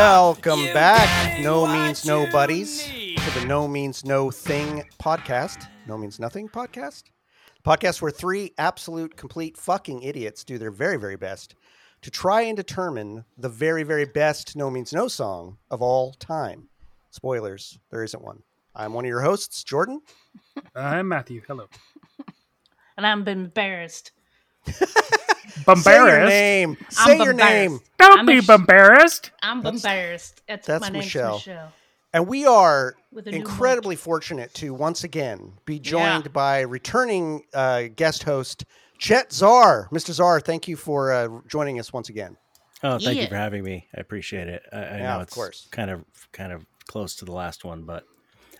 Welcome you back, No Means No Buddies, need. to the No Means No Thing podcast. No Means Nothing podcast. Podcast where three absolute, complete fucking idiots do their very, very best to try and determine the very, very best No Means No song of all time. Spoilers, there isn't one. I'm one of your hosts, Jordan. I'm Matthew. Hello. and I'm embarrassed. Say your name. I'm Say your name. Don't I'm be sh- embarrassed. I'm embarrassed. That's, that's my name's Michelle. Michelle. And we are With a incredibly fortunate to once again be joined Yeah. by returning uh, guest host Chet Zar. Mr. Zar, thank you for uh, joining us once again. Oh, thank Yeah. you for having me. I appreciate it. I, I Yeah, know of it's course. kind of kind of close to the last one, but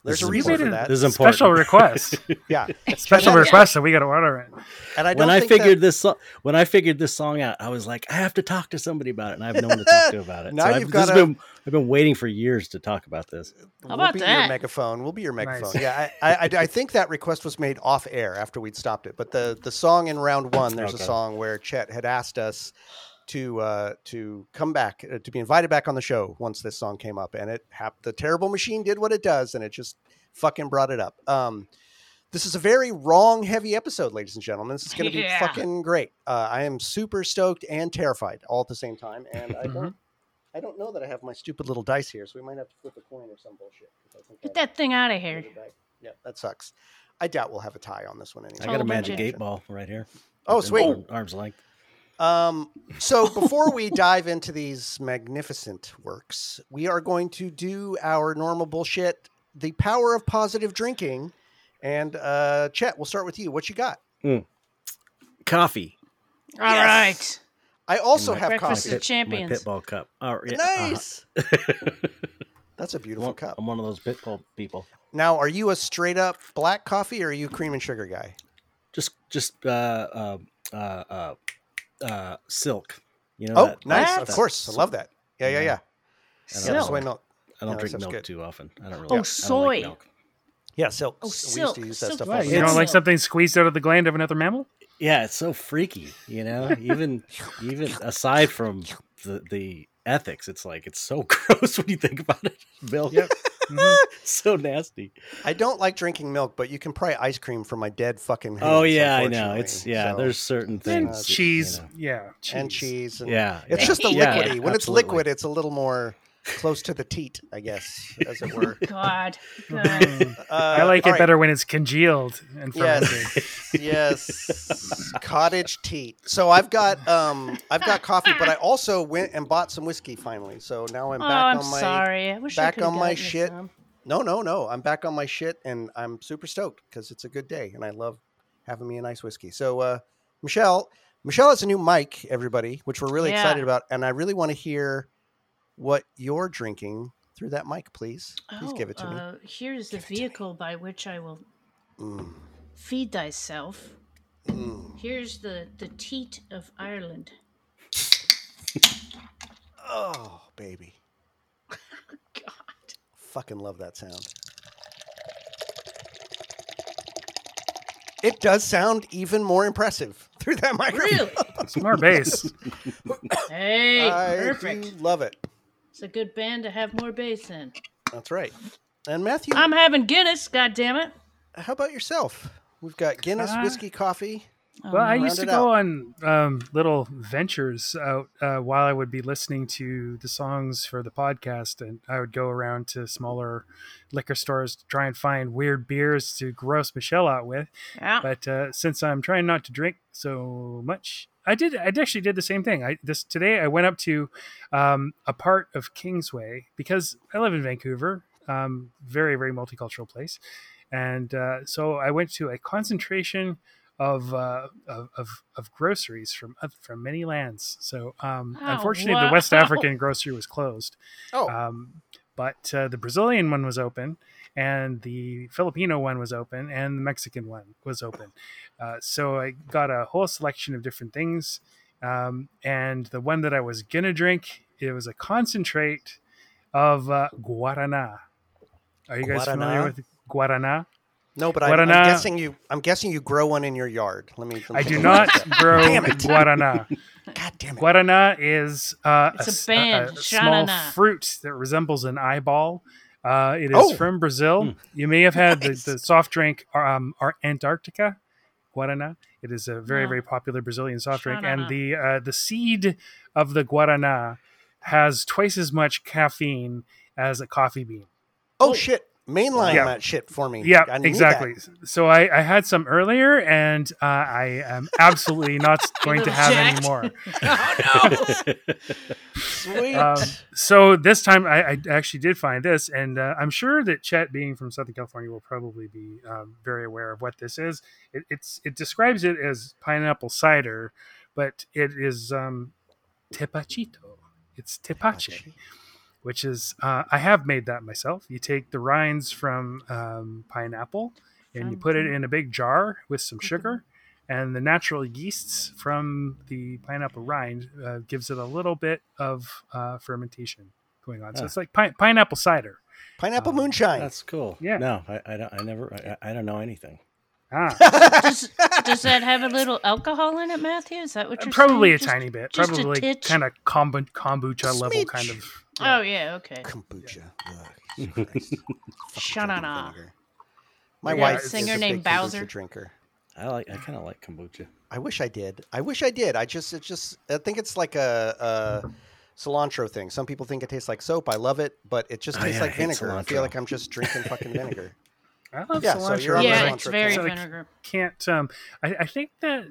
There's this a is reason for that. This is important. Special request. Yeah, Special Yeah. request, so we got to order it. and I don't when I figured that, this so- when I figured this song out, I was like, I have to talk to somebody about it, and I have no one to talk to about it. Now so you've I've, this has gotta- been I've been waiting for years to talk about this. we'll about be your megaphone. We'll be your megaphone. Nice. Yeah, I, I, I think that request was made off air after we'd stopped it. But the the song in round one, there's a song where Chet had asked us to uh, to come back uh, to be invited back on the show once this song came up, and it hap- the terrible machine did what it does, and it just fucking brought it up. Um, this is a very wrong heavy episode, ladies and gentlemen. This is going to be Yeah. fucking great. Uh, I am super stoked and terrified all at the same time, and I don't. I don't know that I have my stupid little dice here, so we might have to flip a coin or some bullshit. I think Get I- that thing out of here. yeah, that sucks. I doubt we'll have a tie on this one anyway. I got a magic magic. eight ball right here. Oh, sweet. arm's length. Um, so before we dive into these magnificent works, we are going to do our normal bullshit, the power of positive drinking. And uh Chet, we'll start with you. What you got? Coffee. All right. I also my have Breakfast coffee. of champions. My pit ball cup. Oh, yeah, uh-huh. Nice. That's a I'm beautiful one- cup. I'm one of those pit bull people. Now, are you a straight up black coffee or are you cream and sugar guy? Just just uh uh uh uh, silk. You know. Oh, that- nice. that- Of that- course. I love that. Yeah, yeah, Yeah. yeah. I don't, Silk. soy milk. I don't Yeah, drink milk good. too often. I don't really. Oh, I don't like soy. milk. Yeah, silk. Oh, we used silk. to use that Silk stuff. is all What, the you don't like something squeezed out of the gland of another mammal? Yeah, it's so freaky, you know. even even aside from the the ethics, it's like it's so gross when you think about it. Milk, Yep. Mhm. so nasty. I don't like drinking milk, but you can pry ice cream from my dead fucking hands. oh yeah, I know. It's yeah. So- there's certain And things. that, you cheese. know. Yeah. Cheese. and cheese. And Yeah, It's yeah. just the Yeah, liquidy. when it's liquid, it's a little more close to the teat, I guess, as it were. God. God. Mm. Uh, I like it right. better when it's congealed and fermented. Yes, yes, cottage teat. So I've got um I've got coffee, but I also went and bought some whiskey finally. So now I'm oh, back I'm on my sorry. I wish I back could've on my shit. some. no no no I'm back on my shit and I'm super stoked because it's a good day and I love having me a nice whiskey. So uh, Michelle Michelle has a new mic, everybody, which we're really Yeah. excited about, and I really want to hear what you're drinking through that mic, please. Please Oh, give it to me. uh, Here's the Give it to me. vehicle by which I will Mm, feed thyself. mm. Here's the, the teat of Ireland. Oh, baby. God. Fucking love that sound. It does sound even more impressive through that microphone. Really? It's more bass. Hey, I perfect. do love it. It's a good band to have more bass in. That's right. And Matthew, I'm having Guinness, God damn it! how about yourself? We've got Guinness, Uh, whiskey, coffee. Oh, Well, I used to Round it go on um, little ventures out uh, while I would be listening to the songs for the podcast, and I would go around to smaller liquor stores to try and find weird beers to gross Michelle out with. Yeah. But uh, since I'm trying not to drink so much, I did. I actually did the same thing. I this today I went up to um, a part of Kingsway because I live in Vancouver, um, very very multicultural place, and uh, so I went to a concentration of uh, of, of groceries from oth- from many lands. So um, Oh, unfortunately, the West. African grocery was closed. Oh, Um, but uh, the Brazilian one was open, and the Filipino one was open, and the Mexican one was open. Uh, so I got a whole selection of different things. Um, and the one that I was gonna drink, it was a concentrate of uh, guarana. Are you guys Guarana? familiar with guarana? No, but I, I'm guessing you. I'm guessing you grow one in your yard. Let me. let me I do not grow guarana. God damn it! Guarana is uh, It's a s- band, small fruit that resembles an eyeball. Uh, it is Oh. from Brazil. Hmm. You may have had Nice. the, the soft drink um, our Antarctica Guarana. It is a very No. very popular Brazilian soft drink, Shanana. and the uh, the seed of the Guarana has twice as much caffeine as a coffee bean. Oh shit! Mainline Yeah. that shit for me. Yeah, I exactly. that. So I, I had some earlier, and uh, I am absolutely not going to have jacked. any more. oh no! Sweet. Um, so this time I, I actually did find this, and uh, I'm sure that Chet, being from Southern California, will probably be um, very aware of what this is. It, it's it describes it as pineapple cider, but it is um, tepachito. It's tepache, which is uh, I have made that myself. You take the rinds from um, pineapple and you put it in a big jar with some sugar. And the natural yeasts from the pineapple rind uh, gives it a little bit of uh, fermentation going on. So Ah. it's like pi- pineapple cider. Pineapple um, moonshine. That's cool. Yeah. No, I, I don't. I never. I, I don't know anything. Ah, does, does that have a little alcohol in it, Matthew? Is that what you're probably saying? a Just- tiny bit. Probably kind of kombu- kombucha level Smidge. kind of. Oh yeah, okay. Kombucha. Ugh, Jesus Christ. Shanana. My Yeah, wife it's- is Singer a named big Bowser? drinker. I like. I kind of like kombucha. I wish I did. I wish I did. I just, it's just, I think it's like a, a cilantro thing. Some people think it tastes like soap. I love it, but it just Oh, tastes yeah, like hate vinegar. I feel like I'm just drinking fucking vinegar. I love Yeah, so cilantro. you're on Yeah, cilantro it's very So, like, vinegar. can't um I, I think that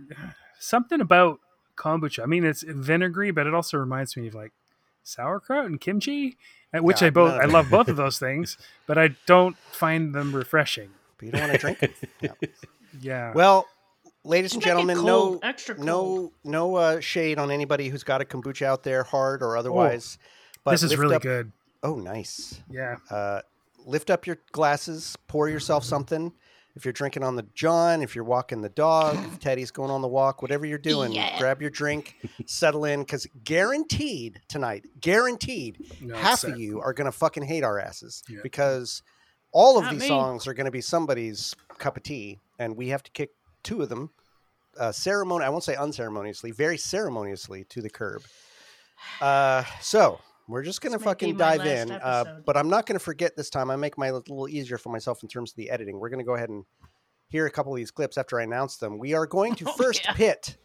something about kombucha i mean it's vinegary but it also reminds me of like sauerkraut and kimchi uh, which Yeah, i both none i love both of those things but i don't find them refreshing But you don't want to drink it. Yeah. yeah Well, ladies and Just make it gentlemen, cold, no, extra cold. no, no uh, shade on anybody who's got a kombucha out there, hard or otherwise. but this is really up- good Oh, nice. yeah Uh, lift up your glasses, pour yourself something. If you're drinking on the John, if you're walking the dog, if Teddy's going on the walk, whatever you're doing, Yeah. grab your drink, settle in, because guaranteed tonight, guaranteed, No, half it's, of you are going to fucking hate our asses Yeah. because all of Not these me. songs are going to be somebody's cup of tea, and we have to kick two of them, uh, ceremony. I won't say unceremoniously, very ceremoniously to the curb. Uh, so we're just gonna This may be fucking dive in, uh, but I'm not gonna forget this time. I make my a little easier for myself in terms of the editing. We're gonna go ahead and hear a couple of these clips after I announce them. We are going to Oh, first yeah. pit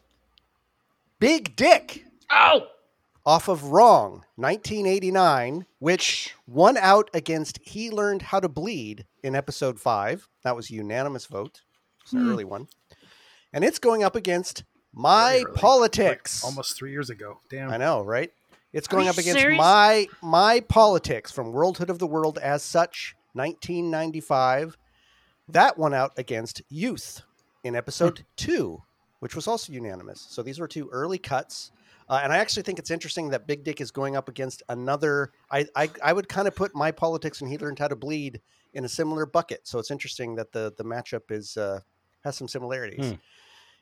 Big Dick Oh, off of Wrong, 1989, which won out against He Learned How to Bleed in episode five. That was a unanimous vote. It's an Hmm. early one. And it's going up against My Politics. Like almost three years ago damn I know, right? It's going up against serious? my my politics from Worldhood of the World as such, 1995. That one out against Youth in episode Hmm. two, which was also unanimous. So these were two early cuts. Uh, and I actually think it's interesting that Big Dick is going up against another. I I, I would kind of put my politics and He Learned How to Bleed in a similar bucket. So it's interesting that the the matchup is uh, has some similarities. Hmm.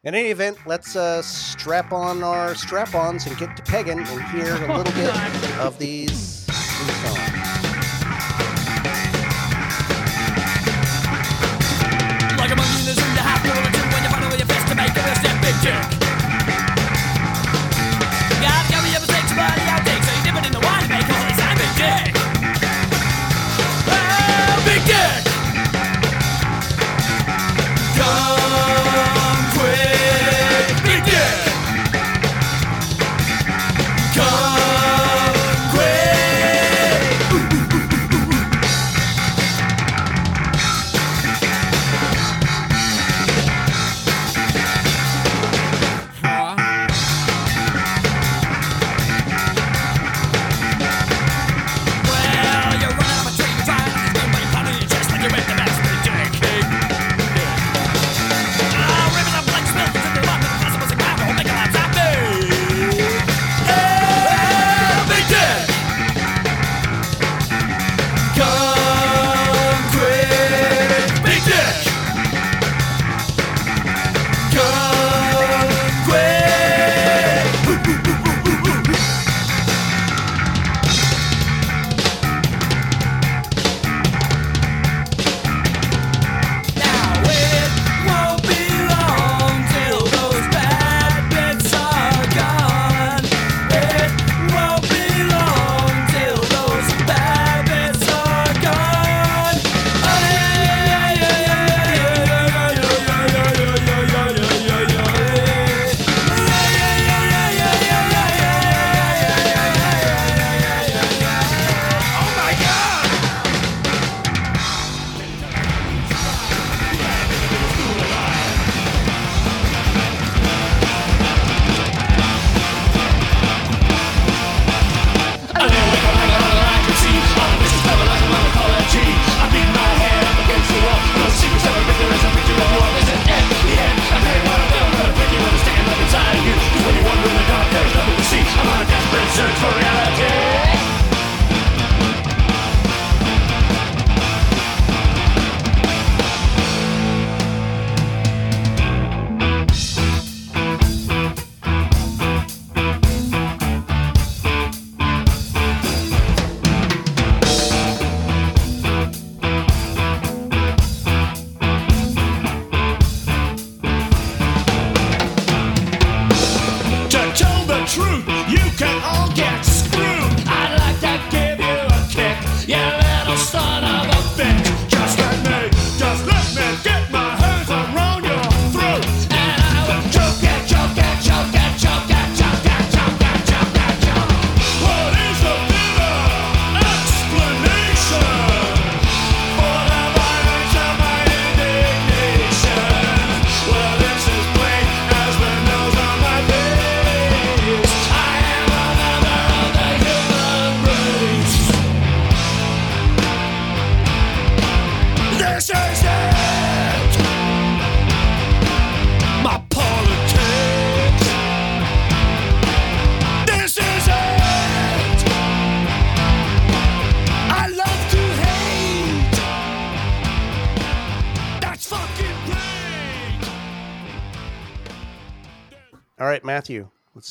In any event, let's uh, strap on our strap-ons and get to pegging and hear a little bit of these, these songs.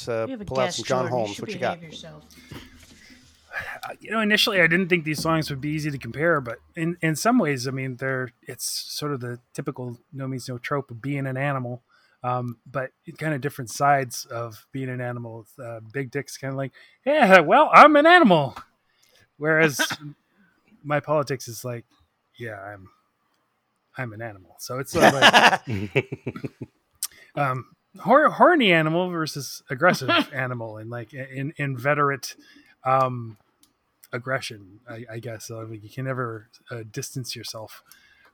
Let's uh, You have a pull out some John Jordan. You Holmes. should What you behave got? Yourself. Uh, you know, initially I didn't think these songs would be easy to compare, but in, in some ways, I mean, they're it's sort of the typical no means no trope of being an animal, um, but kind of different sides of being an animal. Uh, Big Dick's kind of like, yeah, well, I'm an animal, whereas my politics is like, yeah, I'm I'm an animal. So it's sort of like um, hor- horny animal versus aggressive animal, and like in inveterate um, aggression. I, I guess so. Like you can never uh, distance yourself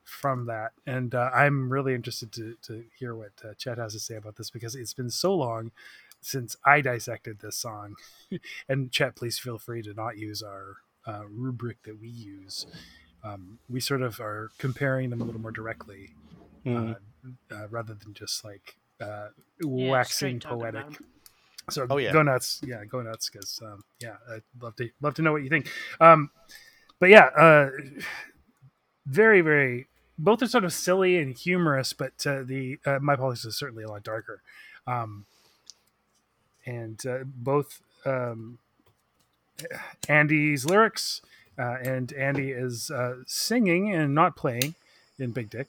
from that. And uh, I'm really interested to to hear what uh, Chet has to say about this because it's been so long since I dissected this song. and Chet, please feel free to not use our uh, rubric that we use. Um, we sort of are comparing them a little more directly uh, rather than just like uh, Yeah, waxing straight poetic. So Oh, yeah. go nuts, yeah, go nuts, because um, yeah, I'd love to love to know what you think. Um, but yeah, uh, very very, both are sort of silly and humorous, but uh, the uh, my politics is certainly a lot darker, um, and uh, both um, Andy's lyrics uh, and Andy is uh, singing and not playing in Big Dick.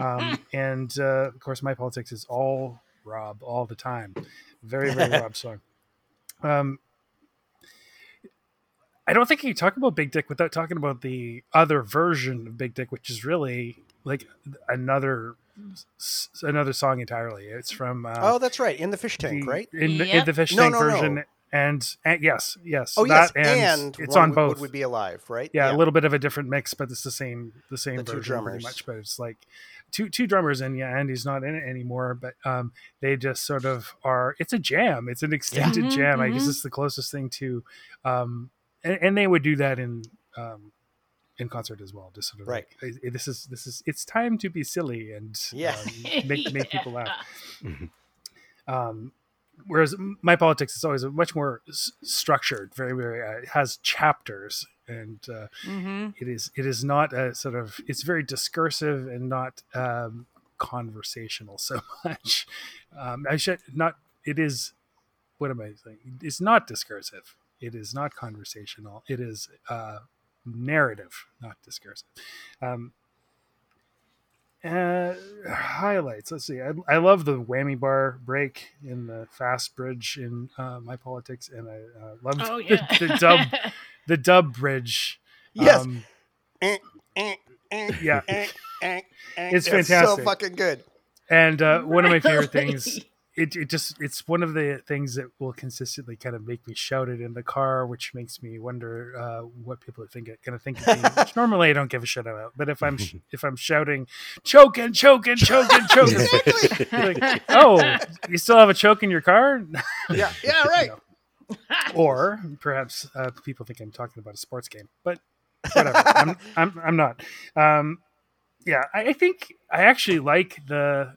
Um, and uh, of course, my politics is all Rob all the time. Very, very Rob song. Um, I don't think you talk about Big Dick without talking about the other version of Big Dick, which is really like another s- another song entirely. It's from uh, oh, that's right. In the fish tank, the- right? In, the in the fish No, tank no, no. version, and, and yes, yes. Oh, yes. that And, it's one on would- both. Would we be alive, right? yeah, a little bit of a different mix, but it's the same the same The two version drummers. pretty much. But it's like two two drummers, and yeah, Andy's not in it anymore. But um, they just sort of are. It's a jam. It's an extended Mhm, jam. I guess mhm. it's the closest thing to, um, and, and they would do that in um, in concert as well. Just sort of Right. like, this is this is it's time to be silly and Yeah. um, make make people laugh. Mhm. Um, whereas my politics is always much more s- structured, very very uh, has chapters, and uh, Mhm. it is it is not a sort of it's very discursive and not um, conversational so much. Um, I should not. It is. What am I saying? It's not discursive. It is not conversational. It is uh, narrative, not discursive. Um, uh, highlights. Let's see. I, I love the whammy bar break in the fast bridge in uh, my politics, and I uh, love Oh the, the dub the dub bridge. Yes. Um, Eh, eh, eh, yeah, eh, eh. So fucking good. and uh, one of my favorite things. It, it just it's one of the things that will consistently kind of make me shout it in the car, which makes me wonder uh, what people are thinking, going to think of me. Which normally I don't give a shit about, but if I'm if I'm shouting, choking, choking, choking, choking, like, oh, you still have a choke in your car? Yeah, yeah, right. No. Or perhaps uh, people think I'm talking about a sports game, but whatever. I'm, I'm, I'm not. Um, yeah, I, I think I actually like the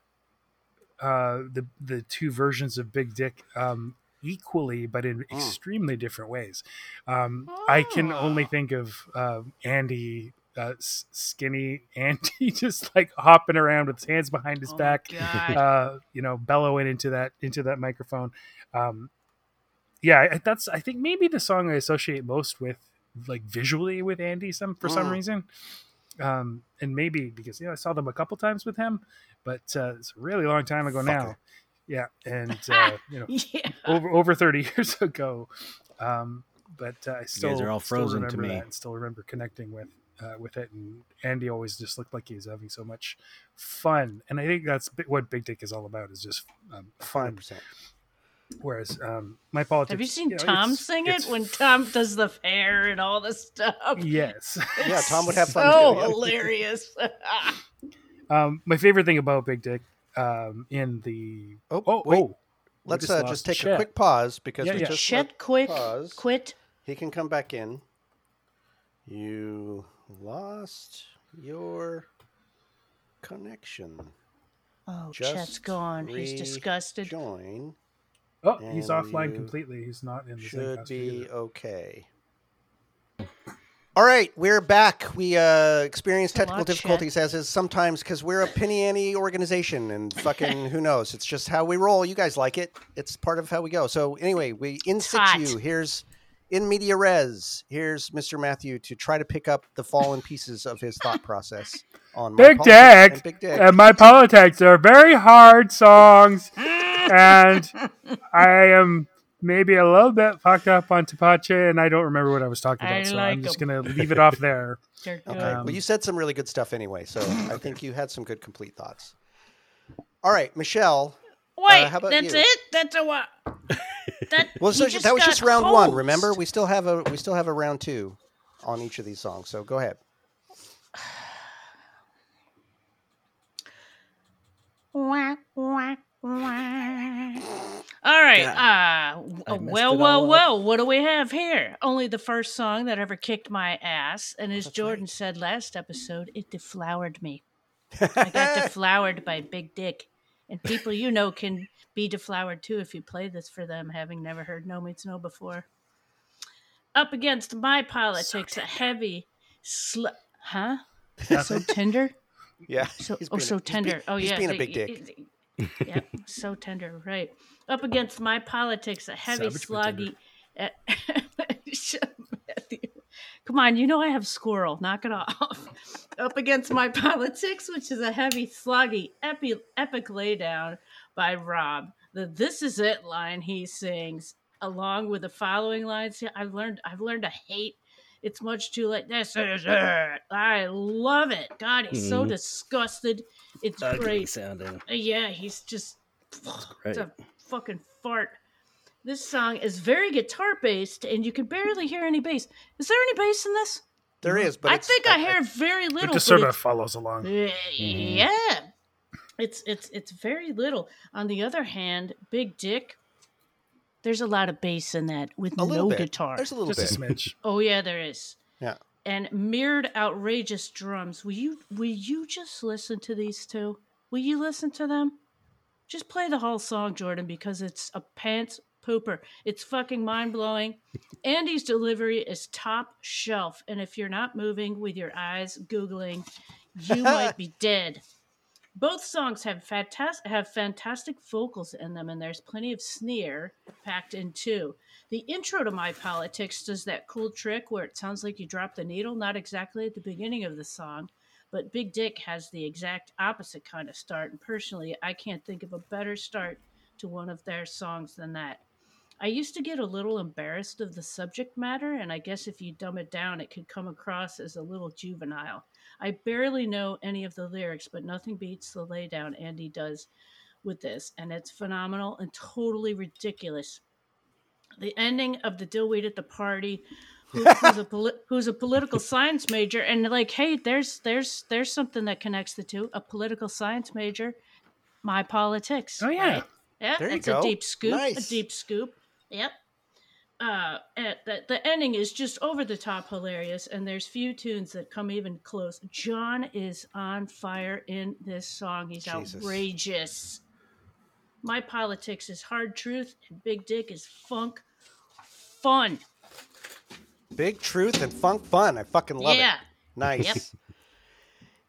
uh, the the two versions of Big Dick um, equally, but in Mm. extremely different ways. Um, I can only Oh. think of uh, Andy. Uh, skinny Andy just like hopping around with his hands behind his Oh, back, uh, you know, bellowing into that into that microphone. Um, yeah, that's I think maybe the song I associate most with, like visually with Andy. Some for some Mm. reason, um, and maybe because you know I saw them a couple times with him, but uh, it's a really long time ago now. Fucker. Yeah, and uh, you know, yeah. over over thirty years ago. Um, but uh, I still are all frozen to remember me. that and still remember connecting with uh, with it. And Andy always just looked like he was having so much fun, and I think that's what Big Dick is all about is just um, fun. 100%. Whereas um, my politics. Have you seen know, Tom it's- sing it when Tom does the hair and all the stuff? Yes. Yeah, Tom would have fun So too, hilarious. um, my favorite thing about Big Dick um, in the Oh, oh wait. oh Let's just uh, just take a quick pause because Yeah, we yeah. just Shit, let- quit, pause. quit. He can come back in. You lost your connection. Oh, Just Chet's gone. He's disgusted. Join Oh, he's offline completely. He's not in the should be either. okay. All right, we're back. We uh, experienced technical difficulties as is sometimes we experience technical It's a lot, Chet. difficulties as is sometimes because we're a penny ante organization and fucking who knows. It's just how we roll. You guys like it. It's part of how we go. So anyway, we in Tot. situ. Here's in media res. Here's Mr. Matthew to try to pick up the fallen pieces of his thought process on Big Politics Dick and Big Dick. and my politics are very hard songs, and I am maybe a little bit fucked up on Tepache, and I don't remember what I was talking about, I so like I'm just gonna leave it off there. Okay. Um, well, you said some really good stuff anyway, so I think you had some good complete thoughts. All right, Michelle. Wait, uh, how about that's you? it? That's a what? That, Well, so that was just round one. Remember, we still have a we still have a round two on each of these songs. So go ahead. Wah, wah, wah. All right. Uh, I well, well, up. well. What do we have here? Only the first song that ever kicked my ass, and as Jordan said last episode, it deflowered me. I got deflowered by Big Dick, and people you know can be deflowered too if you play this for them, having never heard No Means No before. Up against my politics, a heavy, sl- huh? So tender. Yeah. So, he's oh, so he's tender. be- oh, he's yeah. being a big dick. Yeah, so tender. Right. Up against my politics, a heavy, Savage sloggy. Come on, you know I have squirrel. Knock it off. Up against my politics, which is a heavy, sloggy, epi- epic laydown by Rob. The "This Is It" line he sings, along with the following lines. I've learned. I've learned to hate. It's much too late. This is it. I love it. God, he's so Mhm. disgusted. It's Ugly great. sounding. Uh, Yeah, he's just it's a fucking fart. This song is very guitar based, and you can barely hear any bass. Is there any bass in this? There is, but I it's- think I hear very little. It just sort of follows along. Yeah, it's it's it's very little. On the other hand, Big Dick, there's a lot of bass in that with a no bit. guitar. There's a little Just a bit. smidge. Oh yeah, there is. Yeah. And mirrored outrageous drums. Will you will you just listen to these two? Will you listen to them? Just play the whole song, Jordan, because it's a pants pooper. It's fucking mind blowing. Andy's delivery is top shelf, and if you're not moving with your eyes googling, you might be dead. Both songs have fantastic have fantastic vocals in them, and there's plenty of sneer packed in too. The intro to My Politics does that cool trick where it sounds like you drop the needle, not exactly at the beginning of the song, but Big Dick has the exact opposite kind of start. And personally, I can't think of a better start to one of their songs than that. I used to get a little embarrassed of the subject matter, and I guess if you dumb it down, it could come across as a little juvenile. I barely know any of the lyrics, but nothing beats the laydown Andy does with this, and it's phenomenal and totally ridiculous. The ending of the dillweed at the party, who, who's, a poli- who's a political science major, and like, hey, there's there's there's something that connects the two. A political science major, my politics. Oh, yeah. right? yeah, There you it's go. a deep scoop. Nice. A deep scoop. Yep. Uh, and the, the ending is just over the top hilarious, and there's few tunes that come even close. John is on fire in this song. He's Jesus. outrageous. My politics is hard truth, and Big Dick is funk fun. Big truth and funk fun. I fucking love yeah. it. Nice. Yep.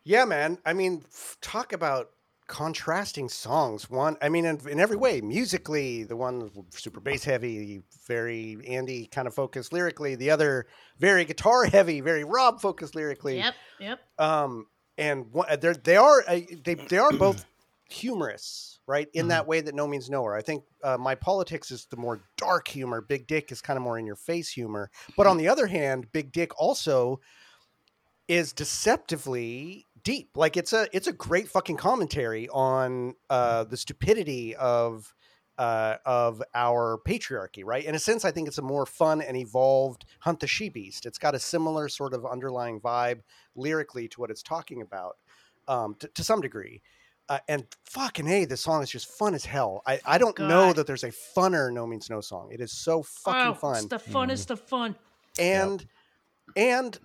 Yeah, man. I mean, f- talk about contrasting songs. One, I mean, in, in every way, musically, the one super bass heavy, very Andy kind of focused lyrically. The other, very guitar heavy, very Rob focused lyrically. Yep. Yep. Um, and what, they're, they are uh, they they are both humorous, right? In that way that no means nowhere. I think uh, my politics is the more dark humor. Big Dick is kind of more in your face humor. But on the other hand, Big Dick also is deceptively deep. Like it's a it's a great fucking commentary on uh, the stupidity of uh, of our patriarchy, right? In a sense, I think it's a more fun and evolved Hunt the She Beast. It's got a similar sort of underlying vibe lyrically to what it's talking about, um, to, to some degree. Uh, and fucking hey, this song is just fun as hell. I, I don't know that there's a funner No Means No song. It is so fucking oh, fun It's the funnest of fun. and and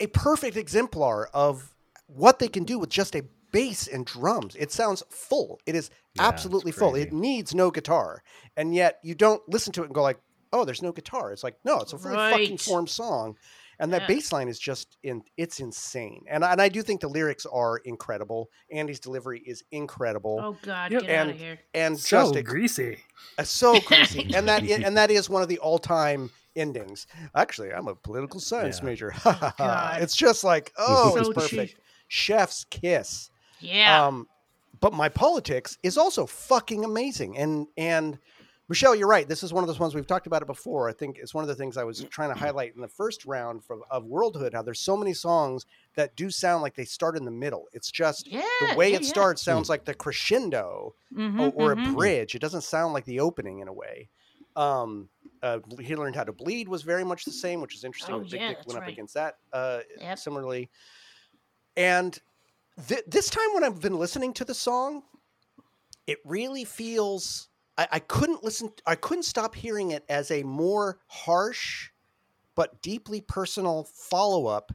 a perfect exemplar of what they can do with just a bass and drums. It sounds full. It is Yeah, absolutely full. It needs no guitar, and yet you don't listen to it and go like, oh, there's no guitar. It's like, no, it's a fully fucking Right. formed song. And that Yeah. bass line is just in it's insane. And I, and I do think the lyrics are incredible. Andy's delivery is incredible. Oh God, Yep. get out And- of here. And So just a- greasy. uh, so crazy. and that and that is one of the all-time endings. Actually, I'm a political science Yeah. major. God. it's just like, oh, it's perfect. cheap. Chef's kiss. Yeah. Um, but my politics is also fucking amazing. And and Michelle, you're right. This is one of those ones we've talked about it before. I think it's one of the things I was trying to highlight in the first round from, of Worldhood. How there's so many songs that do sound like they start in the middle. It's just yeah. the way yeah, it yeah. starts sounds like the crescendo Mhm, or, or a mhm. bridge. It doesn't sound like the opening in a way. Um, uh, he learned how to bleed was very much the same, which is interesting. Oh, Big yeah, Dick went up against that uh, Yep. similarly. And th- this time, when I've been listening to the song, it really feels. I, I couldn't listen. I couldn't stop hearing it as a more harsh, but deeply personal follow up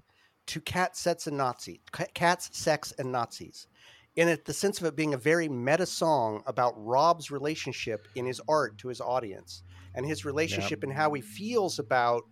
to Cat Sets and Nazi, Cats, Sex, and Nazis. In it, the sense of it being a very meta song about Rob's relationship in his art to his audience and his relationship and how he feels about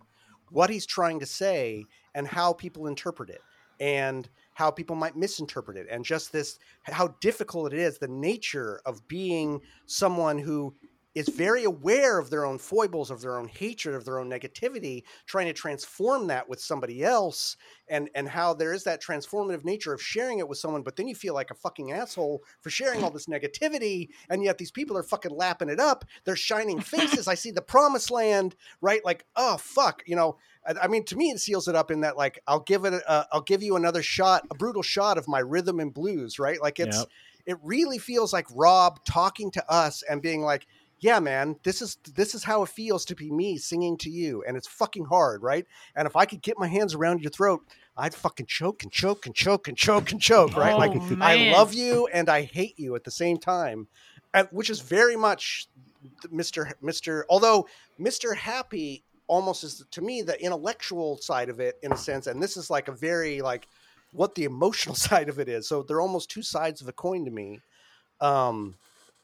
what he's trying to say and how people interpret it and how people might misinterpret it and just this how difficult it is the nature of being someone who is very aware of their own foibles of their own hatred of their own negativity trying to transform that with somebody else and and how there is that transformative nature of sharing it with someone but then you feel like a fucking asshole for sharing all this negativity and yet these people are fucking lapping it up. They're shining faces. I see the promised land right? Like oh fuck you know? I, I mean to me it seals it up in that like i'll give it a, uh, i'll give you another shot a brutal shot of my rhythm and blues right? Like it's Yep. it really feels like rob talking to us and being like yeah man this is this is how it feels to be me singing to you and it's fucking hard right? And if i could get my hands around your throat i'd fucking choke and choke and choke and choke and choke right? Oh, like i love you and i hate you at the same time and, which is very much mr mr although mr happy almost is to me the intellectual side of it in a sense and this is like a very like what the emotional side of it is. So they're almost two sides of a coin to me. Um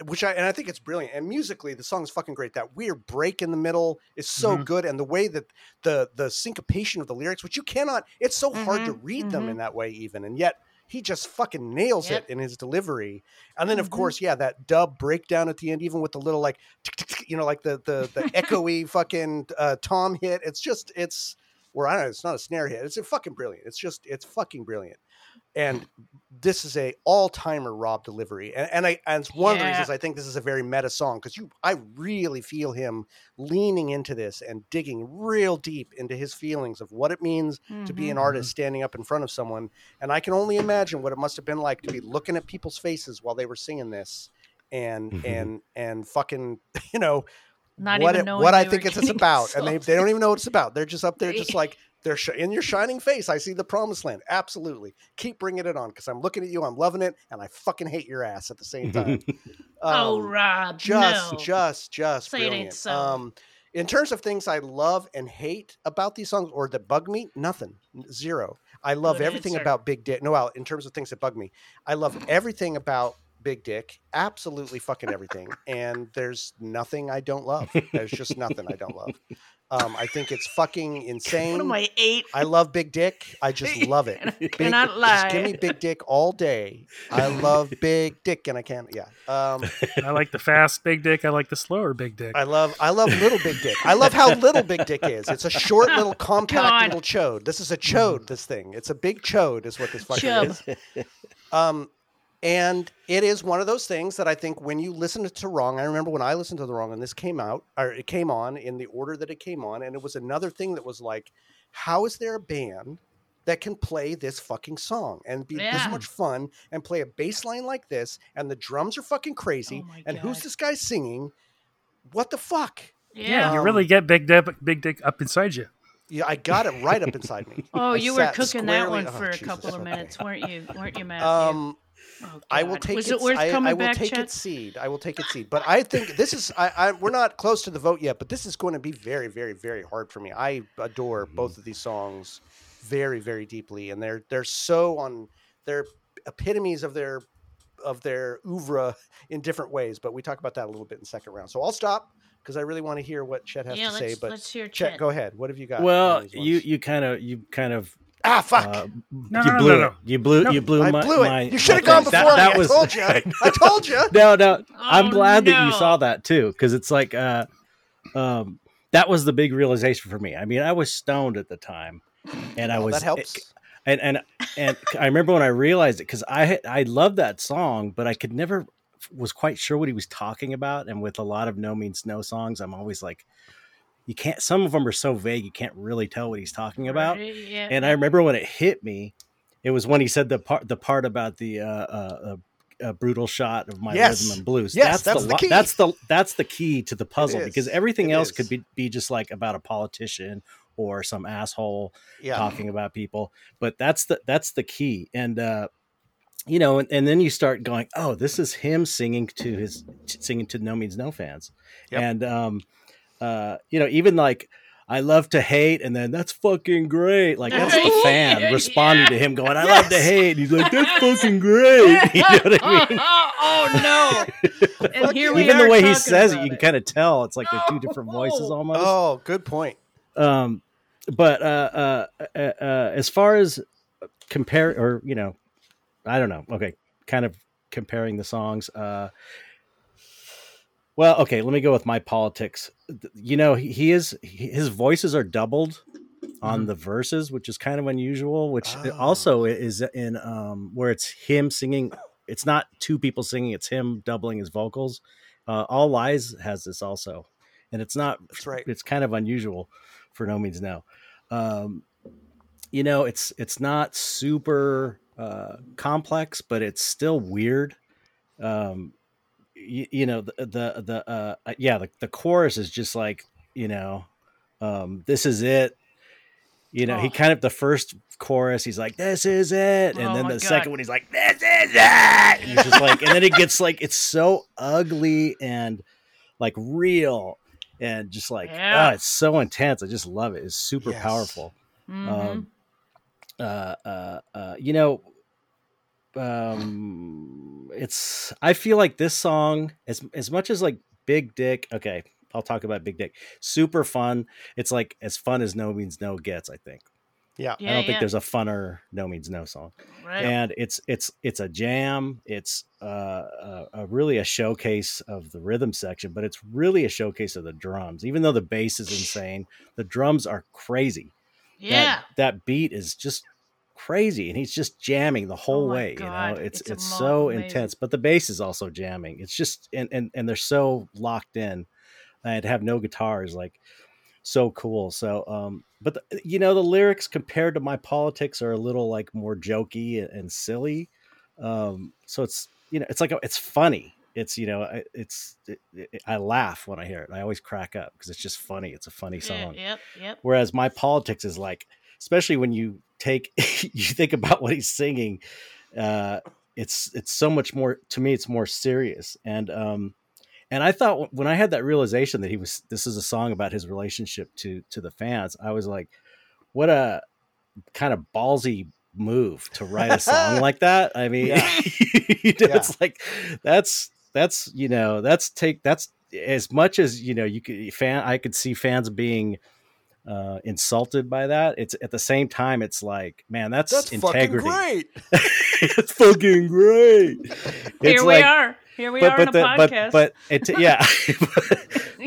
which I and I think it's brilliant. And musically, the song is fucking great. That weird break in the middle is so Mhm. good, and the way that the the syncopation of the lyrics, which you cannot, it's so hard to Mhm, read them mhm. in that way, even, and yet he just fucking nails Yep. it in his delivery. And then, of Mhm. course, yeah, that dub breakdown at the end, even with the little like, you know, like the the the echoey fucking uh, tom hit. It's just it's. Or I don't know, it's not a snare hit. It's a fucking brilliant. It's just it's fucking brilliant. And this is a all timer Rob delivery, and and I and it's one of the reasons I think this is a very meta song because you I really feel him leaning into this and digging real deep into his feelings of what it means to be an Mhm. artist standing up in front of someone, and I can only imagine what it must have been like to be looking at people's faces while they were singing this, and Mhm. and and fucking you know Not what even it, what I think it's, it's about, and they they don't even know what it's about. They're just up there, just like they're sh- in your shining face. I see the promised land. Absolutely, keep bringing it on because I'm looking at you. I'm loving it, and I fucking hate your ass at the same time. oh, Um, Rob, just no. just just Say it ain't brilliant. so. Um, in terms of things I love and hate about these songs or that bug me, nothing, zero. I love Good everything answer. about Big Dick. No, well, in terms of things that bug me, I love everything about Big Dick. Absolutely fucking everything. and there's nothing I don't love. There's just nothing I don't love. Um, I think it's fucking What insane. am I eight? I love Big Dick. I just love it. I Big, cannot lie. Just give me Big Dick all day. I love Big Dick, and I can't. Yeah. Um, I like the fast big dick. I like the slower big dick. I love I love little big dick. I love how little big dick is. It's a short little compact God. little chode. This is a chode, this thing. It's a big chode is what this fucking Chub. is. Um and it is one of those things that I think when you listen to wrong, I remember when I listened to the wrong and this came out or it came on in the order that it came on and it was another thing that was like how is there a band that can play this fucking song and be this much fun and play a bass line like this and the drums are fucking crazy Oh my and who's this guy singing? What the fuck? Yeah. you Um, really get big dick, big dick up inside you. Yeah, I got it right up inside me. Oh, I you were cooking that one one oh, for a Jesus, couple of okay. minutes, weren't you? Weren't you, Matthew? Um, Oh, I will take Was its, it worth I, coming I will back, take Chet? its seed. I will take its seed. But I think this is I, I we're not close to the vote yet, but this is going to be very, very, very hard for me. I adore mm-hmm. both of these songs very, very deeply, and they're they're so on they're epitomes of their of their oeuvre in different ways. But we talk about that a little bit in second round. So I'll stop. because I really want to hear what Chet has yeah, to let's say. But let's hear Chet, Chet. go ahead. What have you got? Well, you you kind of you kind of ah fuck. uh, No, you no, no, blew no, it. no. You blew No. you blew I my blew it. my- you should have gone before That, me. that was I told you. I told you. no, no. I'm Oh, glad that you saw that too, because it's like, uh, um, that was the big realization for me. I mean, I was stoned at the time, and I Well, was that helps. and and and I remember when I realized it because I had, I loved that song, but I could never was quite sure what he was talking about. And with a lot of No Means No songs, I'm always like, you can't. Some of them are so vague, you can't really tell what he's talking about. Right, yeah. And I remember when it hit me, it was when he said the part the part about the uh, uh, uh, brutal shot of my Yes. rhythm and blues. Yes, that's the, the key. that's the that's the key to the puzzle because everything It else is. could be be just like about a politician or some asshole Yeah. talking about people. But that's the that's the key. And uh, you know, and, and then you start going, oh, this is him singing to his singing to No Means No fans, Yep. and um, uh, you know, even like. I love to hate, and then that's fucking great. Like that's the fan Yeah. responding to him, going, "I love to hate." And he's like, "That's fucking great." You know what I mean? oh no! And here we Even are the way he says it, you can kind of tell it's like they're two different voices almost. Oh, good point. Um, but uh, uh, uh, uh, as far as compare, or you know, I don't know. Okay, kind of comparing the songs. Uh, well, okay, let me go with my politics. You know, he, is his voices are doubled on the verses, which is kind of unusual. Which Oh. also is in um, where it's him singing. It's not two people singing; it's him doubling his vocals. Uh, All Lies has this also, and it's not. That's right. It's kind of unusual for No Means No. Um, you know, it's it's not super uh, complex, but it's still weird. Um, you, you know, the the, the uh, yeah, the, the chorus is just like you know, um, this is it. You know, he Oh. kind of the first chorus, he's like, "This is it," and Oh then the God. second one, he's like, "This is it." And he's just like, and then it gets like it's so ugly and like real and just like Yeah. ah, it's so intense. I just love it. It's super Yes. powerful. Mhm. Um, uh, uh, uh, you know, um, it's. I feel like this song, as as much as like Big Dick. Okay, I'll talk about Big Dick. Super fun. It's like as fun as No Means No gets. I think. Yeah. yeah, I don't think there's a funner No Means No song right. and it's it's it's a jam it's uh, a, a really a showcase of the rhythm section but it's really a showcase of the drums even though the bass is insane the drums are crazy yeah. that, that beat is just crazy and he's just jamming the whole Oh way God, you know it's it's it's, so amazing. intense but the bass is also jamming it's just and and, and they're so locked in and have no guitars like so cool so um but the, you know the lyrics compared to my politics are a little like more jokey and, and silly um so it's you know it's like a, it's funny it's you know I- it's it, it, i laugh when i hear it i always crack up because it's just funny it's a funny song Yep, yep. whereas my politics is like especially when you take you think about what he's singing uh it's it's so much more to me it's more serious and um and i thought when i had that realization that he was this is a song about his relationship to to the fans i was like what a kind of ballsy move to write a song like that i mean Yeah. you know, Yeah. it's like that's that's you know that's take that's as much as you know you could fan i could see fans being uh insulted by that it's at the same time it's like man that's, That's fucking great. it's fucking great Here we like are. Here we but are but on the, a but podcast. but it yeah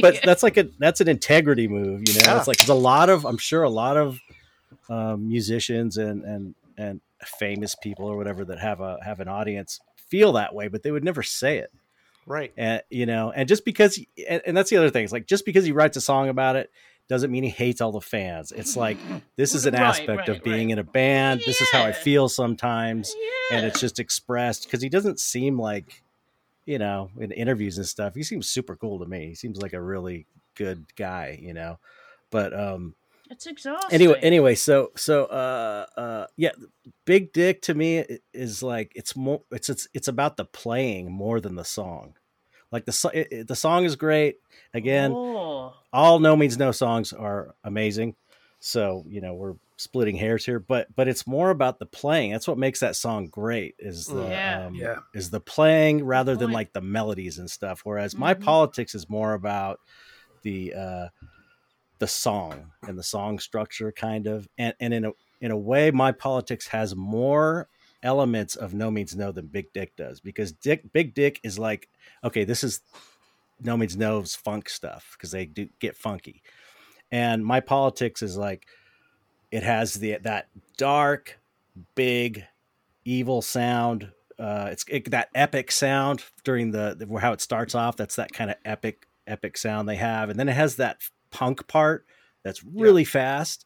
but Yeah. that's like a that's an integrity move you know Yeah. it's like there's a lot of i'm sure a lot of um, musicians and and and famous people or whatever that have a have an audience feel that way but they would never say it Right. and you know and just because and, and that's the other thing it's like just because he writes a song about it doesn't mean he hates all the fans. It's like this is an Right, aspect right, of being right. in a band. This is how i feel sometimes. Yeah. and it's just expressed because he doesn't seem like you know in interviews and stuff he seems super cool to me. He seems like a really good guy you know? But um it's exhausting. anyway anyway so so uh uh yeah big dick to me is like it's more it's it's it's about the playing more than the song. Like the it- the song is great. Again Oh, all no means no songs are amazing so you know we're splitting hairs here but but it's more about the playing that's what makes that song great is the Yeah. um, Yeah. is the playing rather than point. like the melodies and stuff whereas my Mhm. politics is more about the uh, the song and the song structure, kind of, and and in a in a way, my politics has more elements of No Means No than Big Dick does because Dick Big Dick is like, okay, this is No Means No's funk stuff because they do get funky, and my politics is like, it has the that dark, big, evil sound. Uh, it's it, that epic sound during the, the how it starts off. That's that kind of epic epic sound they have, and then it has that punk part that's really fast,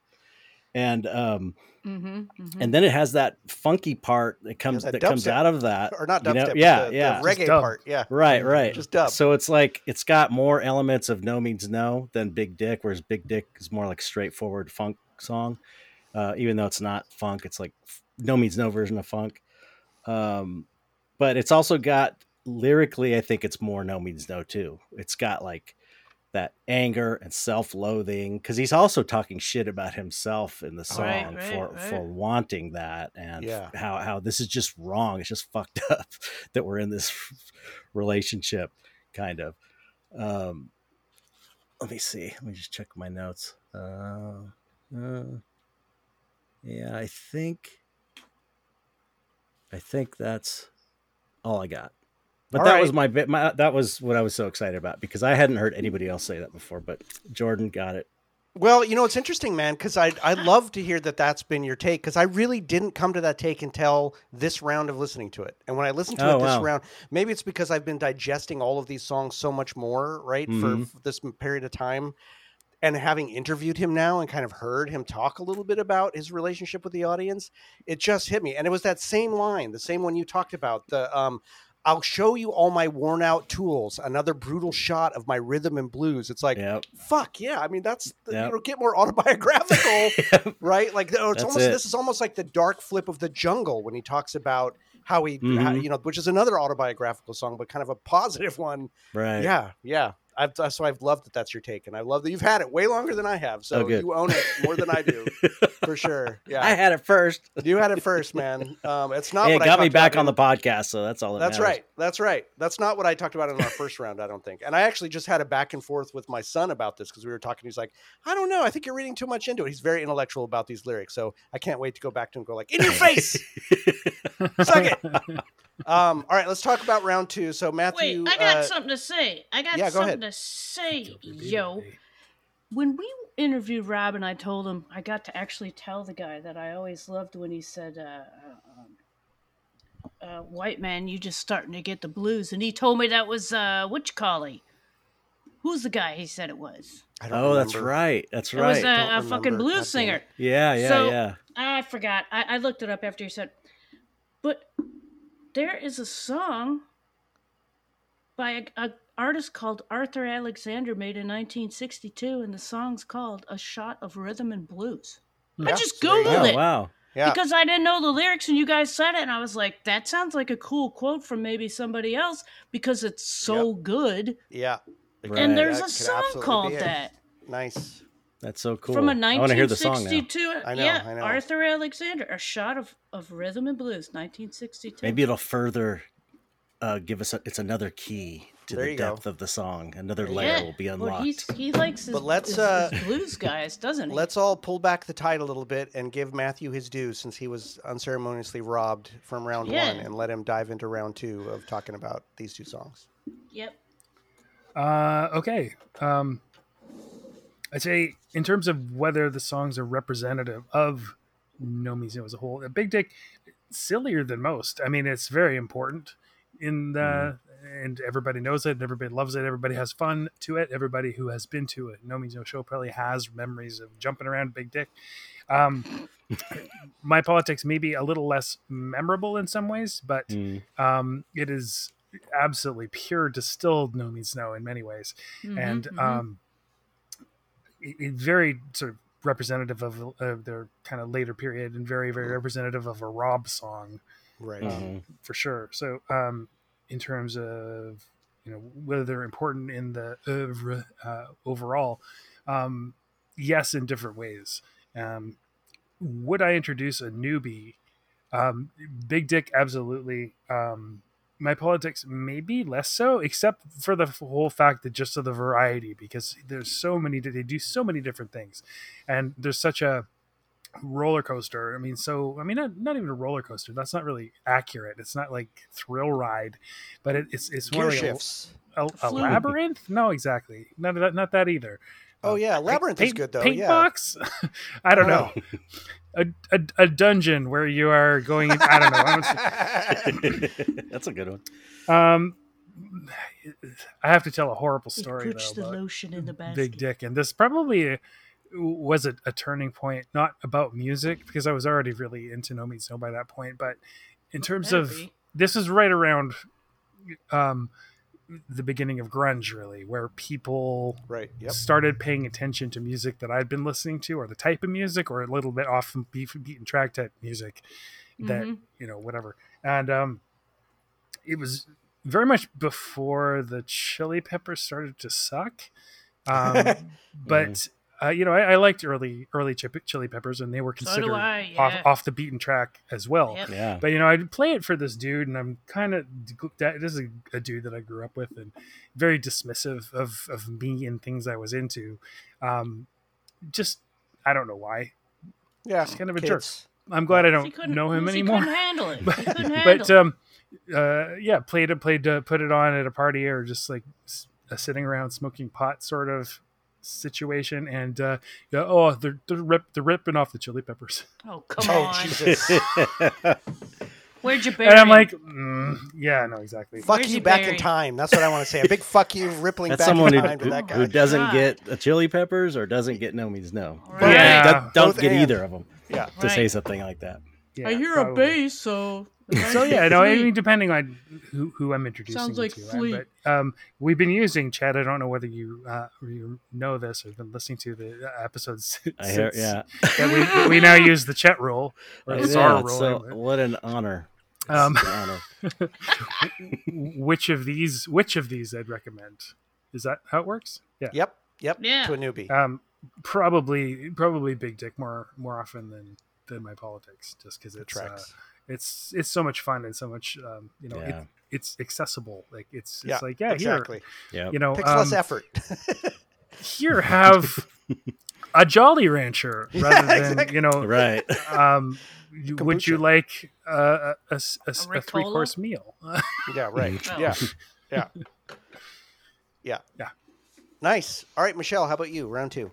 and um, Mm-hmm, and then it has that funky part that comes that that comes dubstep. out of that or not you know? dubstep. yeah the, yeah the reggae part. Yeah, right right Just dub. so it's like it's got more elements of no means no than big dick whereas big dick is more like straightforward funk song uh, even though it's not funk it's like no means no version of funk um, but it's also got lyrically i think it's more no means no too it's got like that anger and self-loathing because he's also talking shit about himself in the song Right, right, for right. for wanting that and Yeah. how how this is just wrong it's just fucked up that we're in this relationship kind of um let me see let me just check my notes uh, uh yeah i think i think that's all i got but All that right. was my bit my that was what i was so excited about because i hadn't heard anybody else say that before but jordan got it Well, you know, it's interesting, man, because I I love to hear that that's been your take because I really didn't come to that take until this round of listening to it. And when I listened to Oh, it this wow. round, maybe it's because I've been digesting all of these songs so much more, right, Mhm. for this period of time. And having interviewed him now and kind of heard him talk a little bit about his relationship with the audience, it just hit me. And it was that same line, the same one you talked about. The um, I'll show you all my worn out tools. Another brutal shot of my rhythm and blues. It's like, yep fuck yeah. I mean, that's Yep. you know, get more autobiographical, right? Like, oh, it's That's almost it. this is almost like the dark flip of the jungle when he talks about how he, how, Mhm. you know, which is another autobiographical song, but kind of a positive one. right Yeah, yeah. I've, that's why I've loved that. That's your take, and I love that you've had it way longer than I have. So Oh, you own it more than I do, for sure. Yeah, i had it first you had it first, man. Um, it's not. Hey, it what I got me talked about back on in- the podcast so that's all that that's matters. right. That's right. That's not what I talked about in our first round, I don't think. And I actually just had a back and forth with my son about this because we were talking. He's like, I don't know. I think you're reading too much into it. He's very intellectual about these lyrics. So I can't wait to go back to him and go like, in your face. Suck it. Um, all right, let's talk about round two. So Matthew, Wait, I got uh, something to say. I got yeah, go something ahead. to say, Jump your baby yo. When we interviewed Rob and I told him, I got to actually tell the guy that I always loved when he said, uh, uh, um, uh, "White man, you just starting to get the blues," and he told me that was uh, what you call he? Who's the guy? He said it was. I don't Oh, that's right. That's right. It was a, a fucking blues God singer. yeah, yeah, So- yeah. I forgot. I, I looked it up after you said, but there is a song by a, a artist called Arthur Alexander made in 1962, and the song's called "A Shot of Rhythm and Blues." I just so there googled Oh, it wow. Yeah. because I didn't know the lyrics, and you guys said it, and I was like, "That sounds like a cool quote from maybe somebody else because it's so good." yeah. Right. And there's That a song called that Nice. That's so cool. from a I want to hear the song now. 1962. I know, yeah, I know. Arthur Alexander, "A Shot of, of Rhythm and Blues," 1962. Maybe it'll further uh, give us a, it's another key to There the you go. depth of the song. Another layer will be unlocked. Well, he's, he likes his, But let's, his- uh, his blues guys, doesn't he? Let's all pull back the tide a little bit and give Matthew his due since he was unceremoniously robbed from round Yeah. one and let him dive into round two of talking about these two songs. Yep. Uh, okay. Um, I'd say in terms of whether the songs are representative of No Means No as a whole, a Big Dick sillier than most. I mean, it's very important in the and everybody knows it, and everybody loves it, everybody has fun to it. Everybody who has been to it, No Means No show probably has memories of jumping around Big Dick. Um, my politics may be a little less memorable in some ways, but Mm. um, it is absolutely pure distilled no means no in many ways and Mhm, mhm. um it, it very sort of representative of, of their kind of later period and very very representative of a rob song. Right. Mhm. for sure. So um in terms of you know whether they're important in the oeuvre, uh, overall um yes in different ways. Um would i introduce a newbie? Um big dick absolutely. Um my politics maybe less so except for the whole fact that just of the variety because there's so many they do so many different things. And there's such a roller coaster. I mean so i mean not, not even a roller coaster. That's not really accurate. It's not like thrill ride but it, it's it's more Gear like a, shifts. a, a Fluid. labyrinth? No exactly. Not that not that either Oh Uh, yeah, paint- labyrinth is good though. paint yeah. box i don't Oh. know a, a, a dungeon where you are going in, i don't know I don't- That's a good one. Um, I have to tell a horrible story puts though the lotion in the basket. Big Dick, and this probably was a, a turning point, not about music because I was already really into No Means No by that point, but in terms Better of be. this is right around um the beginning of grunge really where people Right. Yep. started paying attention to music that I'd been listening to or the type of music or a little bit off the beat, beaten track type music that Mhm. you know whatever and um it was very much before the chili peppers started to suck um but uh, you know I, I liked early early chip- chili peppers and they were considered do I. off, Yeah. off the beaten track as well Yep. Yeah. but you know i'd play it for this dude and i'm kind of this is a, a dude that i grew up with and very dismissive of of me and things i was into um just i don't know why Yeah. He's kind of a jerk. i'm glad i don't couldn't- know him he anymore couldn't handle it. He couldn't handle but um uh yeah played it played to put it on at a party or just like s- a sitting around smoking pot sort of situation and uh yeah oh they're they're, rip, they're ripping off the chili peppers oh come Oh on! Jesus! Where'd you bury and i'm like mm, yeah no exactly fuck Where's you he back in time. That's what I want to say. A big fuck you, rippling That's back someone in who, time to who, that who doesn't God. get the chili peppers or doesn't get no means no. Right. Don't- Yeah. don't- don't Both get and. either of them Yeah. to say something like that. yeah, I hear probably. a bass, so so yeah, no, I mean depending on who, who I'm introducing Sounds you like to, Flea. but um, we've been using Chet. I don't know whether you uh, you know this or been listening to the uh, episodes. I hear, yeah. that we we now use the Chet rule or the know, Zar rule. so, what an honor. Um, an honor. which of these? Which of these I'd recommend? Is that how it works? Yeah. Yep. Yep. Yeah. To a newbie. Um, probably probably Big Dick more more often than than my politics, just because it's uh, Tracks. It's it's so much fun and so much um, you know Yeah. it, it's accessible. Like it's it's Yeah, like yeah exactly. here Yeah. you know Takes um, less effort. here have a Jolly Rancher rather than exactly. you know. Right. Um, you- would you like uh, a, a, s- a s- A a three course meal? yeah. Right. Oh. Yeah. Yeah. Yeah. Yeah. Nice. All right, Michelle. How about you? Round two.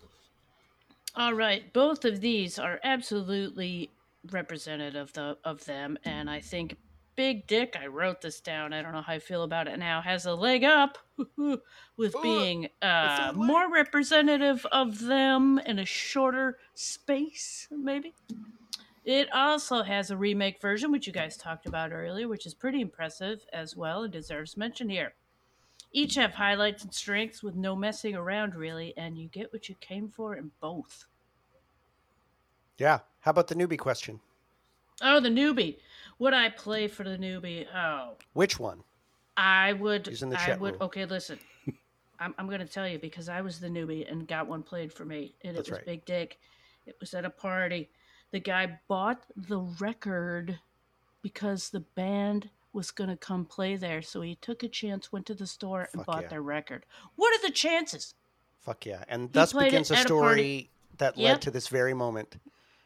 All right, both of these are absolutely representative of the of them, and I think Big Dick. I wrote this down. I don't know how I feel about it now. Has a leg up with being uh, more representative of them in a shorter space, maybe. It also has a remake version, which you guys talked about earlier, which is pretty impressive as well and deserves mention here. Each have highlights and strengths with no messing around, really, and you get what you came for in both. Yeah. How about the newbie question? Oh, the newbie. Would I play for the newbie? Oh, Which one? I would. Using the I Chet would. room. Okay, listen. I'm, I'm going to tell you because I was the newbie and got one played for me, and That's it was right. Big Dick. It was at a party. The guy bought the record because the band was going to come play there, so he took a chance, went to the store, and bought yeah. their record. What are the chances? Fuck yeah. And thus begins a at a story that Yep. led to this very moment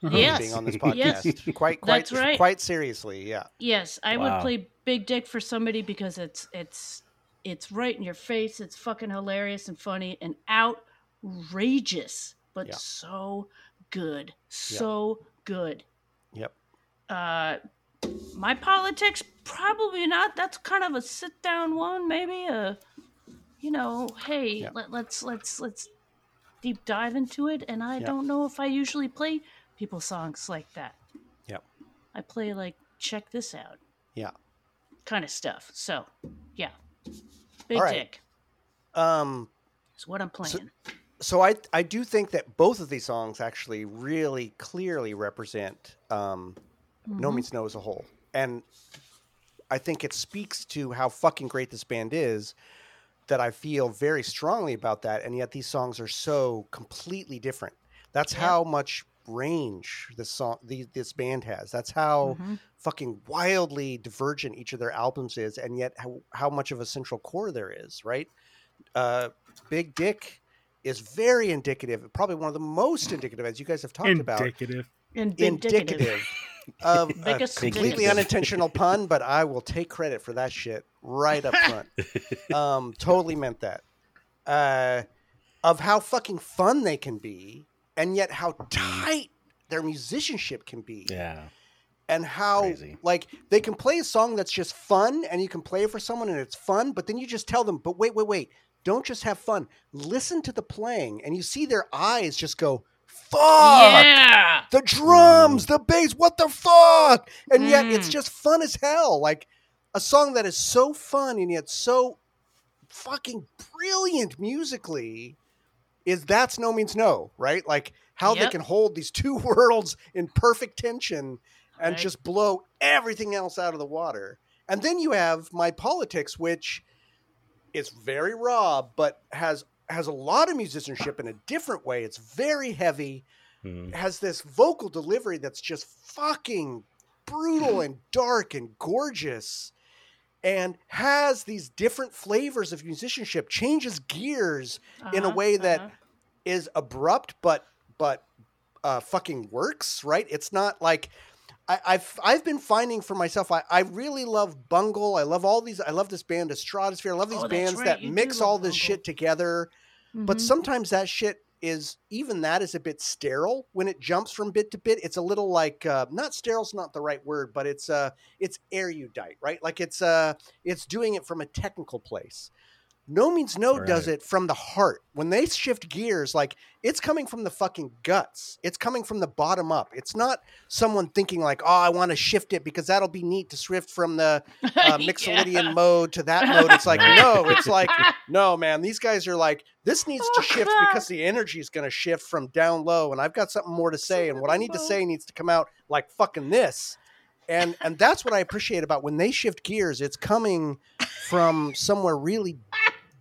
Yes. being on this Yes. podcast. Quite quite That's right. quite seriously. Yeah. Yes, I Wow. would play Big Dick for somebody because it's it's it's right in your face. It's fucking hilarious and funny and outrageous, but Yeah. so good, so good. Yep. Uh, my politics probably not. That's kind of a sit down one, maybe a you know, hey, Yeah. let, let's let's let's deep dive into it. And I Yeah. don't know if I usually play people songs like that. Yep. I play like check this out Yeah. kind of stuff. So, yeah, big All right. dick Um is what I'm playing. so I I do think that both of these songs actually really clearly represent um, No Mhm. Means No as a whole, and I think it speaks to how fucking great this band is. That I feel very strongly about that, and yet these songs are so completely different. That's Yeah. how much range this song the, this band has. That's how Mhm. fucking wildly divergent each of their albums is, and yet how, how much of a central core there is, right? Uh, Big Dick is very indicative, probably one of the most indicative, as you guys have talked about, Indicative. And big indicative of a completely unintentional pun, but I will take credit for that shit right up front. um, totally meant that. Uh, of how fucking fun they can be, and yet how tight their musicianship can be Yeah. and how Crazy. like they can play a song that's just fun and you can play it for someone and it's fun but then you just tell them but wait wait wait don't just have fun listen to the playing and you see their eyes just go fuck Yeah. the drums the bass what the fuck and yet it's Mm. just fun as hell like a song that is so fun and yet so fucking brilliant musically is that's no means no right? Like how they can hold these two worlds in perfect tension and Right. just blow everything else out of the water. And then you have my politics which is very raw but has has a lot of musicianship in a different way. It's very heavy. Mhm. has this vocal delivery that's just fucking brutal and dark and gorgeous and has these different flavors of musicianship changes gears in a Uh-huh, way that uh-huh. is abrupt but but uh, fucking works right it's not like I, I've I've been finding for myself. I, I really love Bungle. I love all these. I love this band, Stratosphere. I love these Oh, bands right, that you mix all this Bungle. shit together but Mhm. sometimes that shit is even that is a bit sterile when it jumps from bit to bit. It's a little like uh, not sterile's not the right word but it's uh it's erudite right? Like it's uh it's doing it from a technical place no means no does it from the heart. When they shift gears like it's coming from the fucking guts. It's coming from the bottom up. It's not someone thinking like oh i want to shift it because that'll be neat to shift from the uh, mixolydian Yeah. mode to that mode. It's like no it's like no, man, these guys are like, this needs to shift because the energy is going to shift from down low, and I've got something more to say, and what I need to say needs to come out like fucking this, and and that's what I appreciate about when they shift gears. It's coming from somewhere really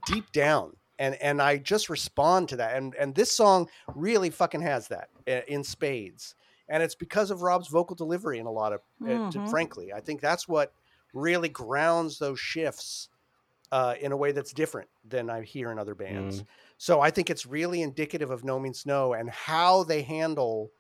deep down, and and I just respond to that, and and this song really fucking has that uh, in spades, and it's because of Rob's vocal delivery in a lot of, to- Mhm. frankly, I think that's what really grounds those shifts uh, in a way that's different than I hear in other bands. So I think it's really indicative of No Means No and how they handle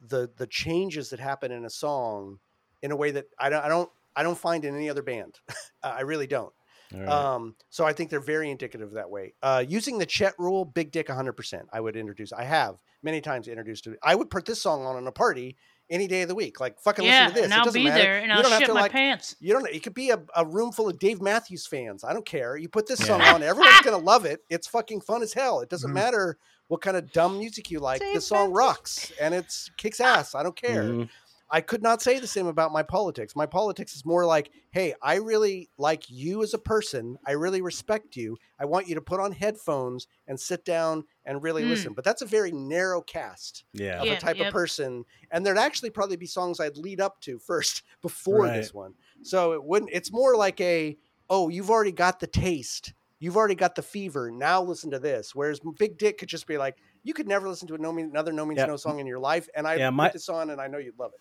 the the changes that happen in a song in a way that I don't I don't I don't find in any other band. I really don't. All right. Um, so I think they're very indicative that way. Uh, using the Chet rule, Big Dick 100%. I would introduce. I have many times introduced it. I would put this song on in a party any day of the week. Like fucking yeah, listen to this. and it I'll doesn't be matter. there, and you I'll don't have shit to my like. pants. You don't. It could be a, a room full of Dave Matthews fans. I don't care. You put this Yeah. song on, everyone's gonna love it. It's fucking fun as hell. It doesn't Mhm. matter what kind of dumb music you like. Dave the song Matthews. rocks and it's kicks ass. I don't care. Mhm. I could not say the same about my politics. My politics is more like, hey, I really like you as a person. I really respect you. I want you to put on headphones and sit down and really Mm. listen. But that's a very narrow cast Yeah. of Yeah, a type yep. of person. And there'd actually probably be songs I'd lead up to first before this one. So it wouldn't, it's more like a, oh, you've already got the taste. You've already got the fever. Now listen to this. Whereas Big Dick could just be like, you could never listen to a no means, another No Means Yeah. No song in your life. And I Yeah, put my- this on and I know you'd love it.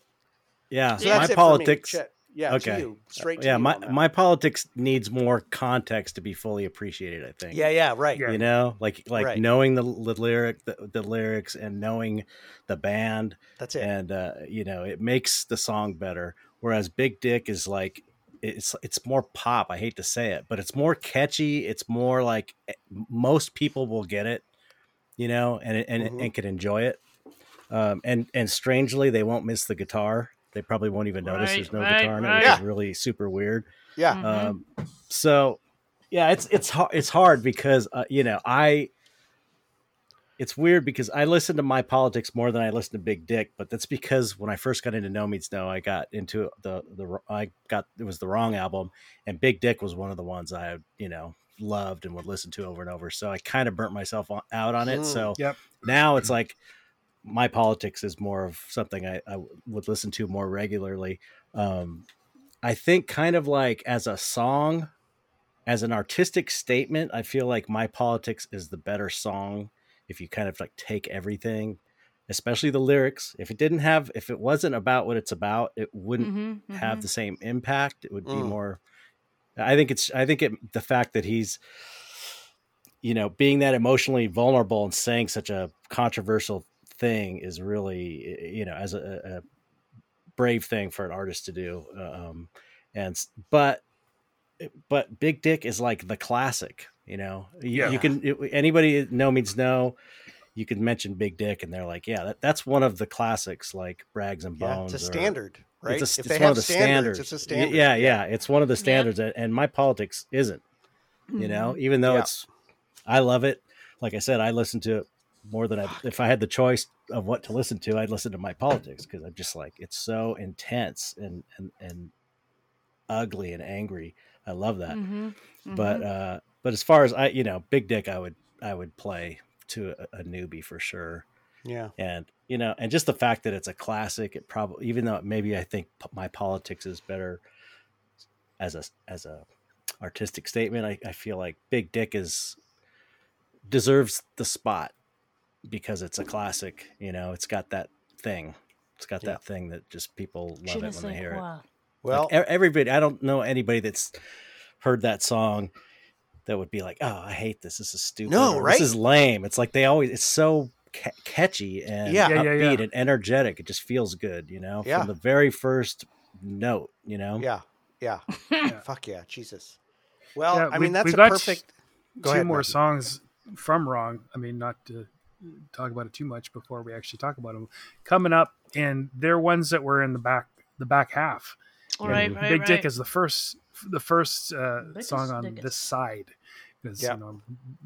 Yeah. So So that's my it politics. For me. Chet. Yeah, Okay. to you. Straight to yeah, you my on that. my politics needs more context to be fully appreciated. I think. Yeah, yeah, right. Yeah. You know, like like Right. knowing the, the lyric, the, the lyrics, and knowing the band, That's it. and uh, you know, it makes the song better. Whereas Big Dick is like it's it's more pop. I hate to say it, but it's more catchy. It's more like eh, most people will get it, you know, and and, Mhm. and can enjoy it. Um, and and strangely, they won't miss the guitar. They probably won't even notice Right, there's no right, guitar in it, right. which Yeah. is really super weird. yeah. Mhm. Um, so yeah, it's it's hard. It's hard because uh, you know I. It's weird because I listen to my politics more than I listen to Big Dick, but that's because when I first got into No Means No, I got into the the I got it was the wrong album, and Big Dick was one of the ones I you know loved and would listen to over and over. So I kind of burnt myself out on it. Mm. So Yep. now it's like my politics is more of something I, I would listen to more regularly. Um, I think kind of like as a song, as an artistic statement, I feel like my politics is the better song if you kind of like take everything. especially the lyrics. If it didn't have, if it wasn't about what it's about, it wouldn't Mhm, have mhm. the same impact. It would be Mm. more. I think it's. I think it. The fact that he's, you know, being that emotionally vulnerable and saying such a controversial thing is really, eh, you know, as a, a brave thing for an artist to do. Uh, um, and but, eh, but Big Dick is like the classic. You know, you, Yeah. you can it, anybody no means no. You can mention Big Dick, and they're like, yeah, that, that's one of the classics, like Rags and Yeah, Bones. it's a or- standard, right? it's, a, if it's one of the standards. it's a standard. Yeah, yeah, it's one of the standards, and- and my politics isn't. You mm-hmm. know, even though Yeah. it's, I love it. Like I said, I listen to it more than I. If I had the choice of what to listen to, I'd listen to my politics because I'm just like it's so intense and and and ugly and angry. I love that. Mhm, But mhm. uh, but as far as I, you know, Big Dick, I would I would play to a, a newbie for sure Yeah. and you know and just the fact that it's a classic it probably even though maybe i think p- my politics is better as a as a artistic statement i, I feel like big dick is deserves the spot because it's a classic you know it's got that thing it's got Yeah. that thing that just people love ne it when they sais hear it quoi. Well, like, everybody i don't know anybody that's heard that song that would be like oh i hate this this is stupid No, or, right? this is lame it's like they always it's so ca- catchy and Yeah. Yeah, yeah, upbeat yeah. and energetic it just feels good you know Yeah. from the very first note you know yeah, yeah, Yeah. Fuck yeah, Jesus. Well, Yeah, I we- mean that's we a got perfect. Go two ahead, more Matthew. songs from Wrong. I mean, not to talk about it too much before we actually talk about them coming up, and they're ones that were in the back the back half. All right, right, Big right. Dick is the first the first uh, Biggest, song on biggest. this side. Because Yeah. you know,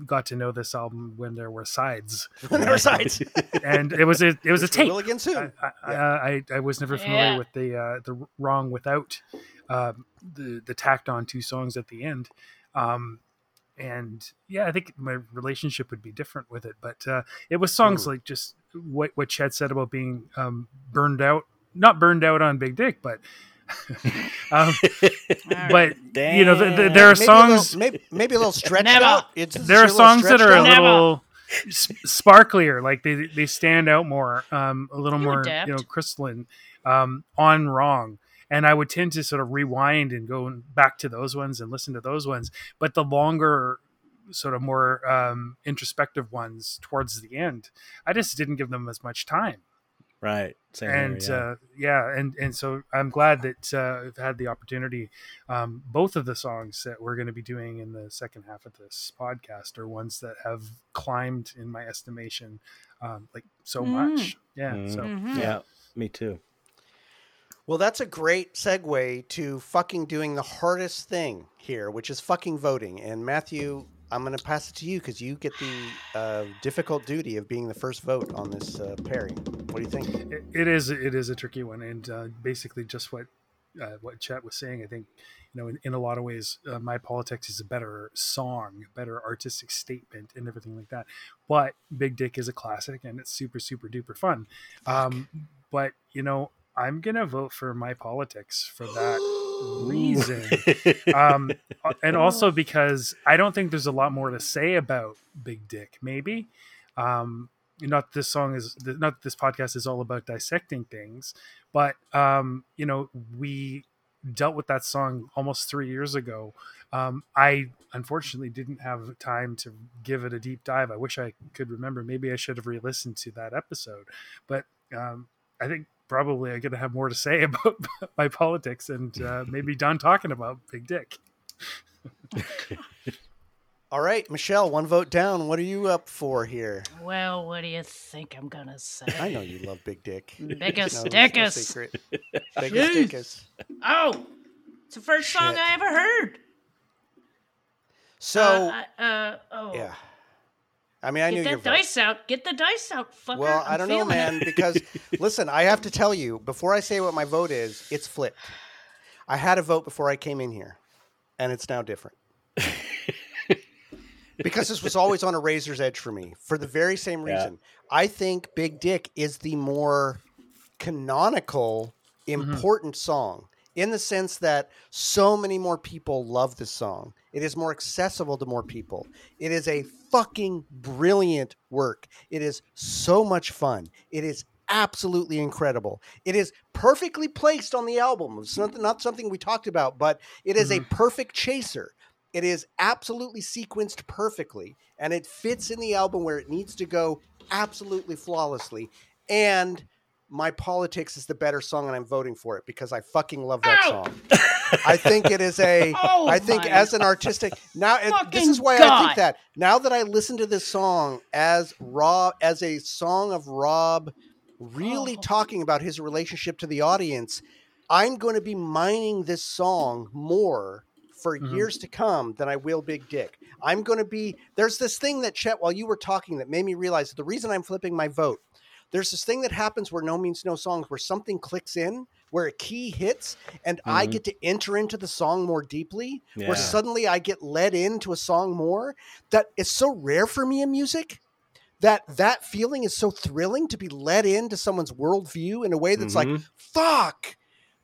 got to know this album when there were sides, When There are sides. and it was a it was a Which we tape. Will again soon. I, I, I, I was never familiar Yeah. with the uh, the wrong without um, the the tacked on two songs at the end, um, and yeah, I think my relationship would be different with it. But uh, it was songs like just what what Chet said about being um, burned out, not burned out on Big Dick, but um, but you know, the, the, there are maybe songs. a little, maybe, maybe a little stretched Never. out. It's there are it's a little songs that are a out. Never. little s- sparklier like they they stand out more um a little You more adapt. you know crystalline um on wrong and i would tend to sort of rewind and go back to those ones and listen to those ones but the longer sort of more um introspective ones towards the end i just didn't give them as much time right Same and here, yeah. uh, yeah, and and so I'm glad that uh, I've had the opportunity. Um, both of the songs that we're going to be doing in the second half of this podcast are ones that have climbed in my estimation, um, like so Mm. much. Yeah, Mm. so Mhm. yeah me too Well, that's a great segue to fucking doing the hardest thing here, which is fucking voting. And Matthew, I'm going to pass it to you because you get the uh, difficult duty of being the first vote on this uh, pairing. What do you think? it, it is it is a tricky one, and uh, basically just what uh, what Chet was saying. I think you know in, in a lot of ways, uh, my politics is a better song, better artistic statement, and everything like that. But Big Dick is a classic, and it's super super duper fun. Um, but you know, I'm gonna vote for my politics for that reason. um, and also because I don't think there's a lot more to say about Big Dick. Maybe, um, not this song is not this podcast is all about dissecting things, but um, you know we dealt with that song almost three years ago. Um, I unfortunately didn't have time to give it a deep dive. I wish I could remember. Maybe I should have re-listened to that episode, but um, I think probably I'm going to have more to say about my politics and uh, maybe done talking about Big Dick. All right, Michelle, one vote down. What are you up for here? Well, what do you think I'm gonna say? I know you love Big Dick. Biggest No, it's no secret. Biggest Jeez. dickus. Oh, it's the first song I ever heard. So, uh, I- uh, oh, yeah. I mean, I knew Get that vote. dice out. Get the dice out, fucker. Well, I'm I don't know, feeling it. man, because listen, I have to tell you before I say what my vote is, it's flipped. I had a vote before I came in here, and it's now different. because this was always on a razor's edge for me for the very same Yeah. reason. I think Big Dick is the more canonical, Mm-hmm. important song in the sense that so many more people love this song It is more accessible to more people. It is a fucking brilliant work. It is so much fun. It is absolutely incredible. It is perfectly placed on the album. It's not, not something we talked about, but it is a mm-hmm. perfect chaser. It is absolutely sequenced perfectly, and it fits in the album where it needs to go absolutely flawlessly. And my politics is the better song, and I'm voting for it because I fucking love that Ow! song. I think it is a. Oh I think as an artistic now, and this is why I think that now that I listen to this song as Rob as a song of Rob, really Oh. talking about his relationship to the audience, I'm going to be mining this song more for Mhm. years to come than I will Big Dick. I'm going to be there's this thing that Chet while you were talking that made me realize the reason I'm flipping my vote. There's this thing that happens where no means no songs where something clicks in, where a key hits, and I Mhm. get to enter into the song more deeply, Yeah. where suddenly I get led into a song more. That is so rare for me in music. That that feeling is so thrilling to be led into someone's worldview in a way that's like, Mhm. fuck.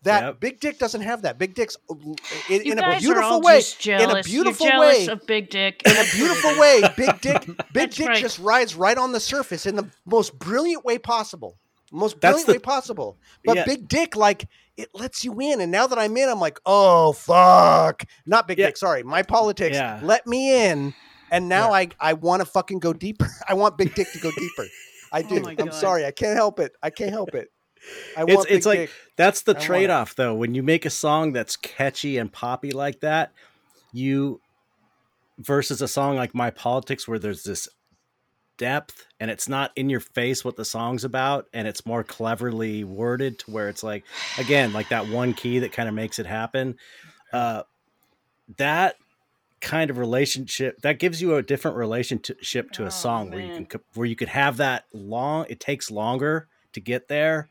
That Yep. Big Dick doesn't have that. Big Dick's uh, in, in a beautiful way. In a beautiful way. of Big Dick. In a beautiful way, Big Dick, Big Dick right. just rides right on the surface in the most brilliant way possible. Most brilliant the- way possible. But Yeah. Big Dick, like, it lets you in. And now that I'm in, I'm like, oh fuck. Not Big Yeah. Dick, sorry. My politics Yeah. let me in. And now I I want to fucking go deeper. I want Big Dick to go deeper. I do. Oh I'm God. sorry. I can't help it. I can't help it. I It's- it's like- Dick. That's the I trade off, though. When you make a song that's catchy and poppy like that, you versus a song like My Politics, where there's this depth and it's not in your face what the song's about, and it's more cleverly worded to where it's like, again, like that one key that kind of makes it happen. Uh, that kind of relationship that gives you a different relationship to Oh, a song where you can where you could have that long it takes longer to get there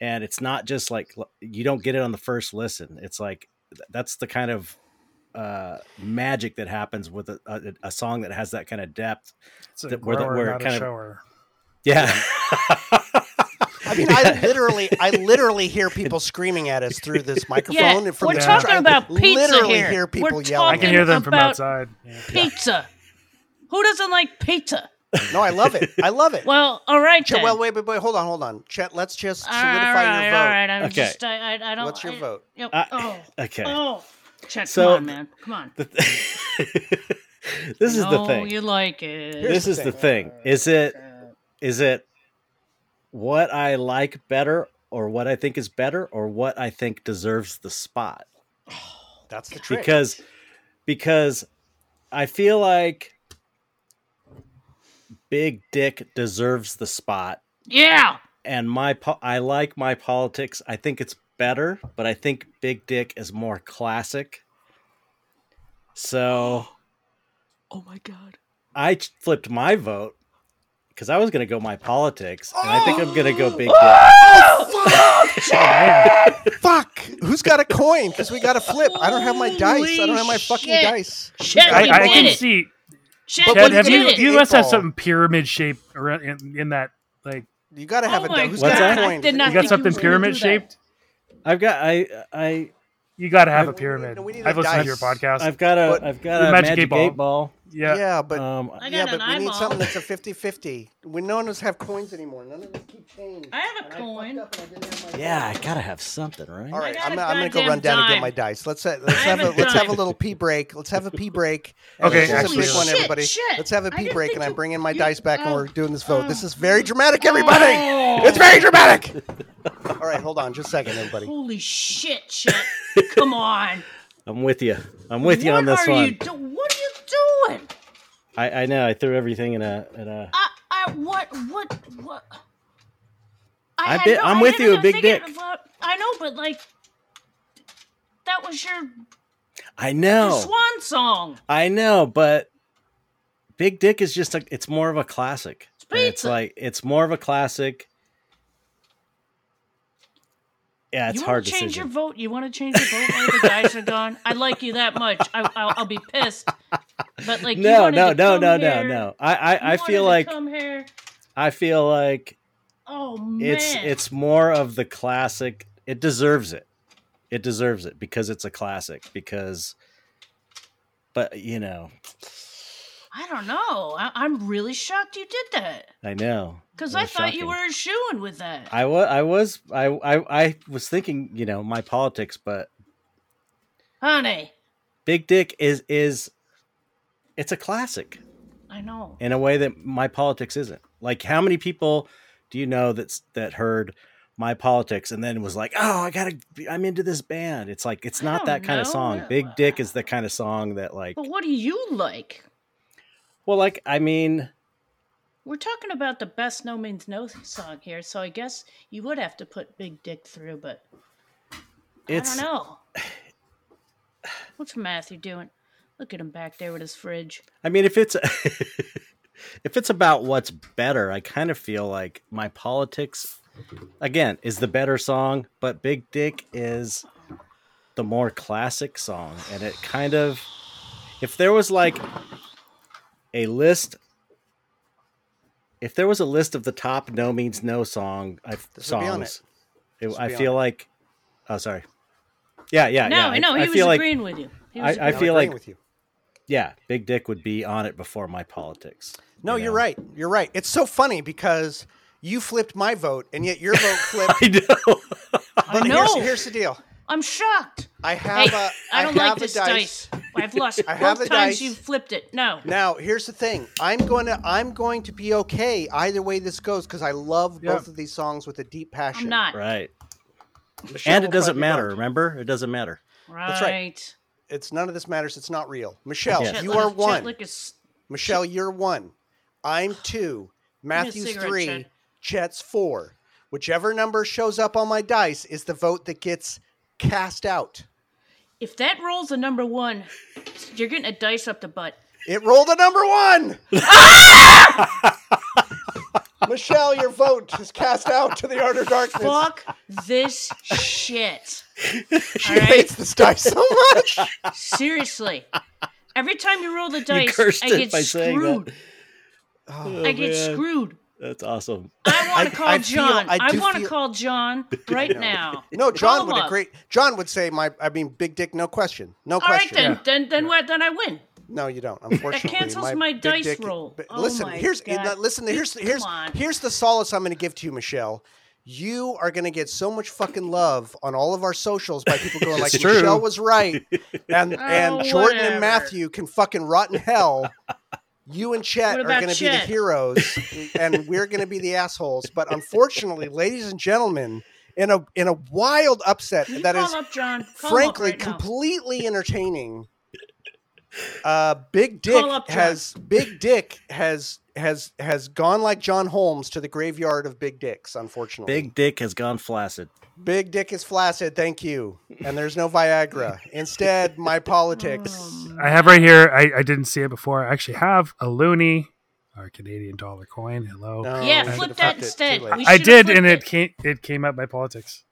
and it's not just like you don't get it on the first listen it's like that's the kind of uh magic that happens with a, a, a song that has that kind of depth It's a That- where the- grower, where it not a kind of- yeah I mean, I literally, I literally hear people screaming at us through this microphone. Yeah, and from we're the talking I about pizza Literally here. hear We're people I can talking hear them from about- outside. Yeah. Pizza. Who doesn't like pizza? No, I love it. I love it. Well, all right Chet, then. well, wait, wait, wait. Hold on, hold on. Chet, let's just all solidify right, your vote. all right. I'm Okay. just, I, I, I don't. What's your I- vote? Yep. I- oh, okay oh. Chet, So- come on, man. Come on. The- this is the No, thing you like it. Here's this the is the thing. thing is it is it what i like better or what i think is better or what i think deserves the spot That's the trick. because because i feel like big dick deserves the spot Yeah. and my po- i like my politics i think it's better but i think big dick is more classic so Oh my god. I flipped my vote because I was going to go my politics, and I think I'm going to go big oh, dick. Fuck. Who's got a coin? Because we got to flip. I don't have my dice. I don't have my Holy fucking shit. dice. Shit, I, we I did can it. see. Shit, But Ted, what are have you you? do, You must have ball? something pyramid shape around in, in that. Like You got to have Oh a my. Who's What's got that? a I coin? did not you got something was gonna pyramid shaped. I've got I I You got to have No, a need- pyramid. no, we need a I've listened to your podcast. I've got a But- have got a magic magic, eight ball. eight ball. Yeah. Yeah, but Um, I yeah, but an we need something that's a 50-50. We none of us have coins anymore. None of us keep change. I have a And coin. fucked up and I didn't have my yeah, I gotta have something, right? All right, I'm, a I'm gonna go run down and get my dice. Let's uh, let's I have have a a let's have a little pee break. Let's have a pee break. Okay, this is a actually- big one, everybody. shit. Let's have a I pee break, think and I'm bringing my you- dice back, and oh, we're doing this vote. oh. This is very dramatic, everybody. Oh. It's very dramatic. All right, hold on, just a second, everybody. Holy shit, Chet. Come on. I'm with you. I'm with you on this one. What are you doing? I, I know I threw everything in a in a. I, I, what, what, what? I had bet- I'm with you, a Big Dick. about- I know, but like, that was your, I your know. swan song. I know, but Big Dick is just a it's more of a classic. It's it's like it's more of a classic. Yeah, it's you hard to change decision. your vote? You want to change your vote while the guys are gone? I like you that much. I, I'll, I'll be pissed. But like, no, no, no, no, no, no. I I, I feel like to come here. I feel like Oh man, it's it's more of the classic. It deserves it. It deserves it because it's a classic. Because but you know, I don't know. I, I'm really shocked you did that I know because I thought you were eschewing with that. I was, I was, I, I, I was thinking, you know, my politics, but Honey, Big Dick is is it's a classic I know. in a way that my politics isn't. Like, how many people do you know that's that heard my politics and then was like, "Oh, I gotta, I'm into this band." It's like it's not that kind of song. Big Dick is the kind of song that, like, But what do you like? well, like, I mean, We're talking about the best No Means No song here, so I guess you would have to put Big Dick through, but it's I don't know. What's Matthew doing? Look at him back there with his fridge. I mean, if it's if it's about what's better, I kind of feel like my politics again is the better song, but Big Dick is the more classic song, and it kind of if there was like a list. If there was a list of the top no means no song I, This would be on songs, it. it- I feel it. like, oh sorry, yeah, yeah, no, yeah. I know he I was feel like agreeing with you. He I- was I agreeing. feel I'm agreeing like- with you. Yeah, Big Dick would be on it before my politics. No, you you're right. You're right. It's so funny because you flipped my vote, and yet your vote flipped. I know. I know. Here's, here's the deal. I'm shocked. I have Hey, a. I don't have like a this dice. dice. I've lost I have both a times dice. you flipped it. No. Now, here's the thing. I'm going to. I'm going to be okay either way this goes because I love Yeah. both of these songs with a deep passion. I'm not. right. Michelle And it doesn't matter, remember? It doesn't matter. Right. That's right. It's none of this matters. It's not real. Michelle. Chet you are one. is- Michelle, you're one. I'm two. Matthew's three. Chet. Chet's four. Whichever number shows up on my dice is the vote that gets cast out. If that rolls a number one, you're getting a dice up the butt. It rolled a number one. Michelle, your vote is cast out to the outer darkness. Fuck this shit. She All right. hates this dice so much. Seriously. Every time you roll the dice, cursed I it get by saying that. screwed. Oh, I get screwed. That's awesome. I want to call I feel- John. I I, want to feel- call John right now. No, John Call would agree. John would say, "My, I mean, big dick, no question, no All right question." then, Yeah. then then what? Then I win. No, you don't. Unfortunately, cancels my big dice dick- roll. but Oh listen, my here's God. listen. Here's here's here's the solace I'm going to give to you, Michelle. You are going to get so much fucking love on all of our socials by people going like, true. "Michelle was right," and and Oh, Jordan whatever. and Matthew can fucking rot in hell. You and Chet are going to be the heroes, and we're going to be the assholes. But unfortunately, ladies and gentlemen, in a in a wild upset Can you that up John? Call him up frankly right completely entertaining. Uh, Big Dick up has Big Dick has has has gone like John Holmes to the graveyard of Big Dicks. Unfortunately, Big Dick has gone flaccid. Big Dick is flaccid. Thank you. And there's no Viagra. Instead, my politics. Um, I have right here. I, I didn't see it before. I actually have a loony, our Canadian dollar coin. Hello. No, Yeah, I flip that flipped it. Too instead. I did, and it. it came. It came up by politics.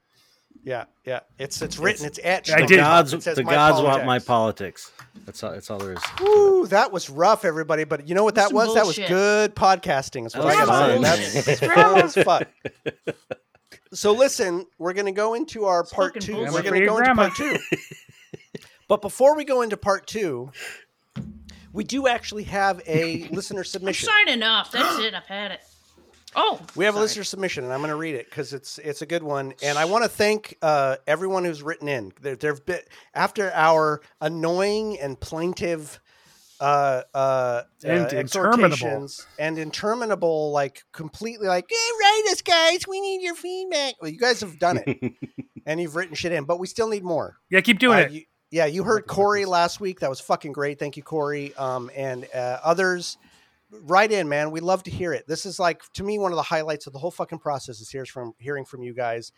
Yeah, yeah. It's it's written. It's etched. I on did. Gods, It says the my gods want my politics. politics. That's all. That's all there is. Ooh, that was rough, everybody. But you know what that Some was? That was good podcasting. Is what That I was gotta fun. say. That's fun as fuck. So listen, we're going to go into our part fucking two. bullshit. We're going to your go into part two. but before we go into part two, we do actually have a listener I'm submission. signing off. That's it. I've had it. Oh, We have a listener submission, and I'm going to read it because it's it's a good one. And I want to thank uh, everyone who's written in. There, there've been after our annoying and plaintive uh, uh, And uh, interminable. and interminable, like completely like, hey, write us, guys. We need your feedback. Well, you guys have done it, and you've written shit in, but we still need more. Yeah, keep doing Uh, it. you- yeah, you heard Corey last week. That was fucking great. Thank you, Corey. Um, and uh, others, write in, man. We love to hear it. This is like to me one of the highlights of the whole fucking process is here's from hearing from you guys.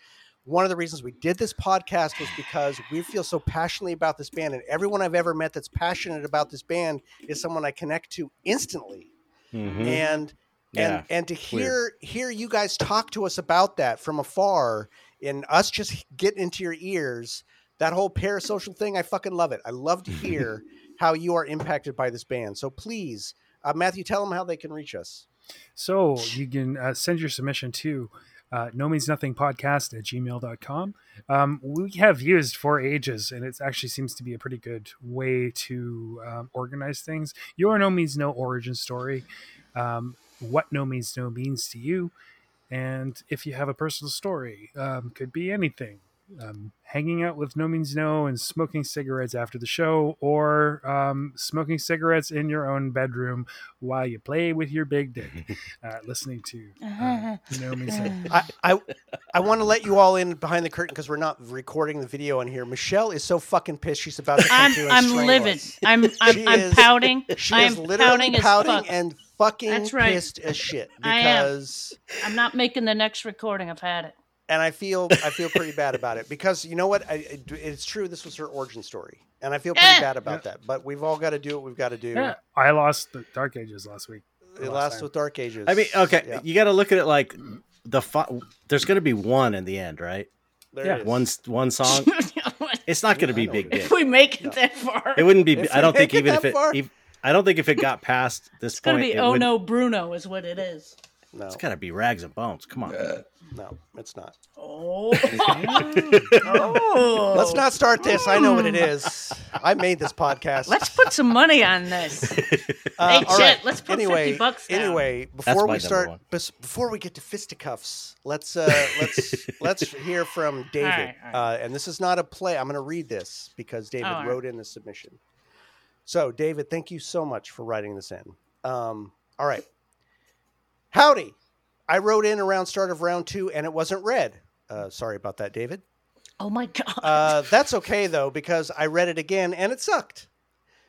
One of the reasons we did this podcast was because we feel so passionately about this band, and everyone I've ever met that's passionate about this band is someone I connect to instantly Mhm. and Yeah, and and to weird. hear hear you guys talk to us about that from afar and us just get into your ears that whole parasocial thing i fucking love it i love to hear how you are impacted by this band so please uh, matthew tell them how they can reach us So you can uh, send your submission to uh, no means nothing podcast at gmail.com. Um, we have used for ages, and it actually seems to be a pretty good way to um, organize things. Your no means no origin story, um, what no means no means to you, and if you have a personal story, um, could be anything. Um, hanging out with no means no and smoking cigarettes after the show, or um, smoking cigarettes in your own bedroom while you play with your big dick, uh, listening to uh, no means no. I, I, I want to let you all in behind the curtain because we're not recording the video on here. Michelle is so fucking pissed. She's about to come I'm through I'm strangle livid. us. I'm I'm, I'm is- pouting. She I is am literally pouting as pouting fuck. and fucking That's right. pissed as shit I am. because I'm not making the next recording. I've had it. And I feel I feel pretty bad about it because you know what I, I- it's true this was her origin story and I feel pretty Yeah. bad about that but we've all got to do what we've got to do. Yeah, I lost the Dark Ages last week. It last lasts with Dark Ages. I mean, okay, Yeah, you got to look at it like the fu- there's going to be one in the end, right? there yeah, it is. One one song. It's not going to I be Big it is. If we make it No. that far, It wouldn't be. If I don't think make it even if it. far. ev- I don't think if it got past this it's gonna be it oh would, no Bruno is what it is. No, It's got to be rags and bones. Come on. no, it's not. Oh, oh. Let's not start this. I know what it is. I made this podcast. Let's put some money on this. Uh, Hey, all Chet, let's put 50 anyway, bucks down. Anyway, before we start, bes- before we get to fisticuffs, let's uh, let's let's hear from David. right, all right. Uh, and this is not a play. I'm going to read this because David All right. wrote in the submission. So, David, thank you so much for writing this in. Um, all right, howdy. I wrote in around start of round two, and it wasn't read. Uh, sorry about that, David. Oh my god. Uh, that's okay though because I read it again and it sucked.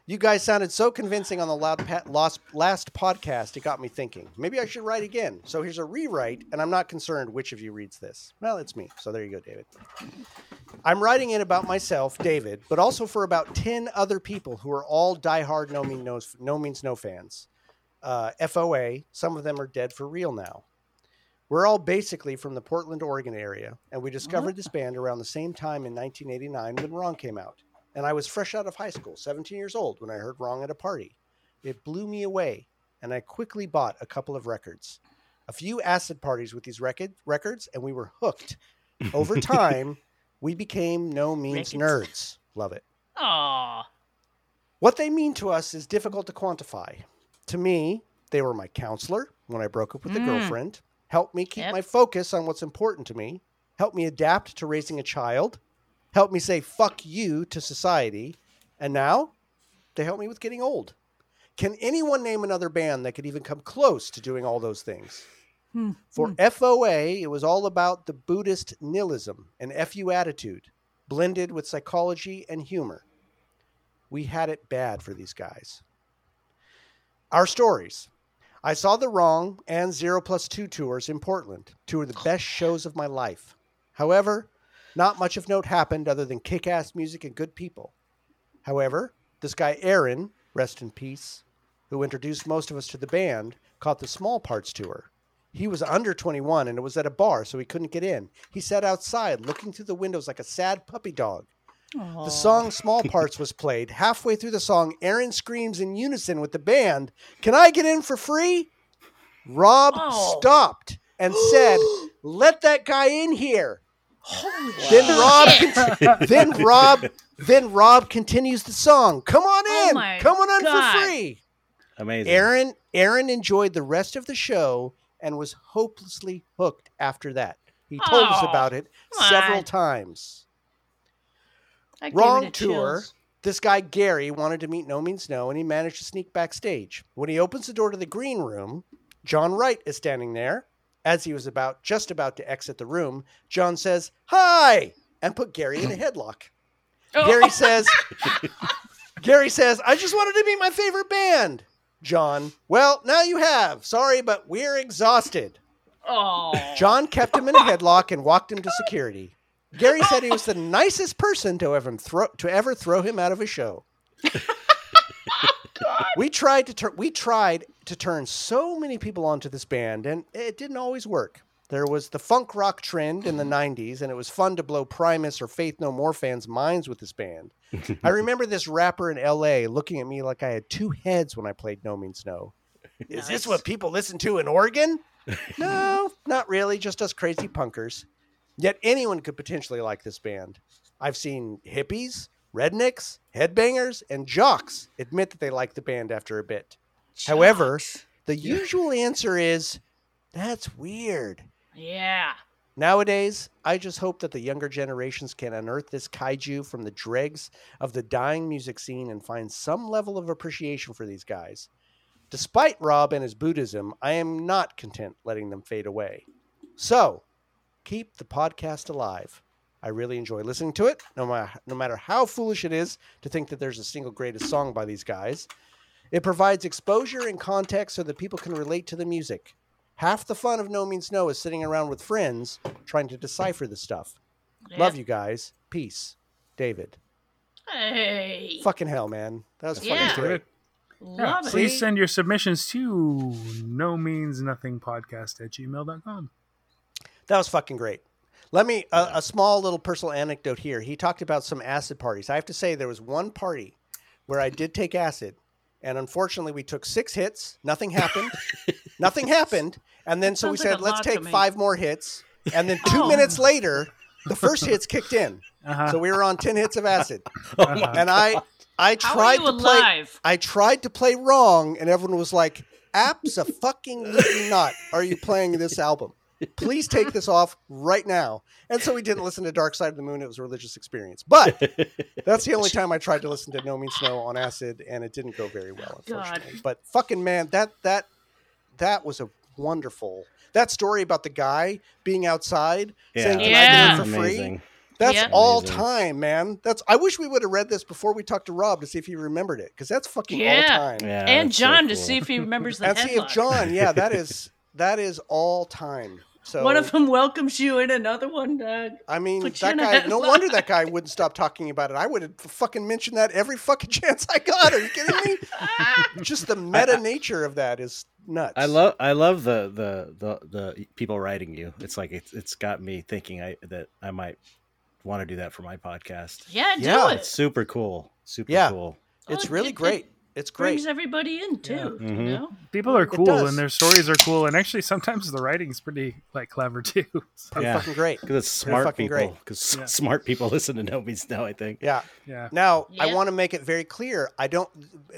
You guys sounded so convincing on the loud pa- last, last podcast. It got me thinking. Maybe I should write again. So here's a rewrite, and I'm not concerned which of you reads this. Well, it's me. So there you go, David. I'm writing in about myself, David, but also for about ten other people who are all diehard No Means No, no Means No fans. Uh, FOA. Some of them are dead for real now. We're all basically from the Portland, Oregon area, and we discovered this band around the same time in 1989 when Wrong came out. And I was fresh out of high school, 17 years old, when I heard Wrong at a party. It blew me away, and I quickly bought a couple of records. A few acid parties with these record, records, and we were hooked. Over time, we became no means nerds. Love it. Aw. What they mean to us is difficult to quantify. To me, they were my counselor when I broke up with a Mm. girlfriend, helped me keep Yep. my focus on what's important to me, helped me adapt to raising a child, helped me say fuck you to society, and now they help me with getting old. Can anyone name another band that could even come close to doing all those things? Hmm. For FOA, it was all about the Buddhist nihilism and FU attitude, blended with psychology and humor. We had it bad for these guys. Our stories. I saw the Wrong and Zero Plus Two tours in Portland, two of the best shows of my life. However, not much of note happened other than kick ass music and good people. However, this guy Aaron, rest in peace, who introduced most of us to the band, caught the Small Parts tour. He was under 21 and it was at a bar, so he couldn't get in. He sat outside looking through the windows like a sad puppy dog. The song Small Parts was played. Halfway through the song, Aaron screams in unison with the band, Can I get in for free? Rob Oh. stopped and said, Let that guy in here. Holy Then Rob, shit. con- then Rob, then Rob continues the song. Come on Oh in, my come on in God. for free. Amazing. Aaron, Aaron enjoyed the rest of the show and was hopelessly hooked after that. He told us Oh, about it several on. times. Wrong tour. chills. This guy Gary wanted to meet No Means No, and he managed to sneak backstage. When he opens the door to the green room, John Wright is standing there. As he was about just about to exit the room, John says, "Hi," and put Gary in a headlock. Oh. Gary says, Gary says, I just wanted to meet my favorite band. John, well, now you have. Sorry, but we're exhausted. Oh. John kept him in a headlock and walked him to security. Gary said he oh. was the nicest person to ever throw to ever throw him out of a show. we tried to turn we tried to turn so many people onto this band and it didn't always work. There was the funk rock trend in the 90s and it was fun to blow Primus or Faith No More fans' minds with this band. I remember this rapper in LA looking at me like I had two heads when I played No Means No. Is this what people listen to in Oregon? No, not really. Just us crazy punkers. Yet anyone could potentially like this band. I've seen hippies, rednecks, headbangers, and jocks admit that they like the band after a bit. However, Jocks. the usual answer is that's weird. yeah. Nowadays, I just hope that the younger generations can unearth this kaiju from the dregs of the dying music scene and find some level of appreciation for these guys. Despite Rob and his Buddhism, I am not content letting them fade away. So, keep the podcast alive. I really enjoy listening to it, no matter, no matter how foolish it is to think that there's a single greatest song by these guys. It provides exposure and context so that people can relate to the music. Half the fun of No Means No is sitting around with friends trying to decipher the stuff. Love you guys. Peace. David. Hey. Fucking hell, man. That was fucking Yeah. great. Yeah, Love it. please send your submissions to no means nothing podcast at gmail.com. That was fucking great. Let me a, a small little personal anecdote here. He talked about some acid parties. I have to say there was one party where I did take acid, and unfortunately we took six hits. Nothing happened. nothing happened. And then so we Sounds like said, a let's lot to take me." five more hits. And then two Oh. minutes later, the first hits kicked in. Uh-huh. So we were on ten hits of acid. Oh Uh-huh. And I I How are tried you to play alive? I tried to play wrong, and everyone was like, "Absolutely not! Are you playing this album? Please take this off right now." And so we didn't listen to Dark Side of the Moon. It was a religious experience, but that's the only time I tried to listen to No Means No on acid, and it didn't go very well, oh, God. unfortunately. But fucking man, that that that was a wonderful. That story about the guy being outside saying, "Can Yeah. I get it for free?" That's Yeah. all Amazing. time, man. That's. I wish we would have read this before we talked to Rob to see if he remembered it, because that's fucking all time. Yeah, and that's so John to see if he remembers the and see if John, yeah, that is that is all time. So One of them welcomes you and another one. Uh, I mean, put that guy. No headline. wonder that guy wouldn't stop talking about it. I would have fucking mentioned that every fucking chance I got. Are you kidding me? Just the meta nature of that is nuts. I love I love the, the the the people writing you. It's like it's it's got me thinking I that I might want to do that for my podcast. yeah, do Yeah, it. It's super cool. Super Yeah. cool. It's Oh, really it- great. it It's great. Brings everybody in too. Yeah. You Mhm. know. People are cool and their stories are cool, and actually sometimes the writing's pretty like clever too. So, Pretty Yeah. fucking great. Because it's smart people. Because Yeah. smart people listen to No Means No. I think. Yeah. yeah, Now, I want to make it very clear. I don't.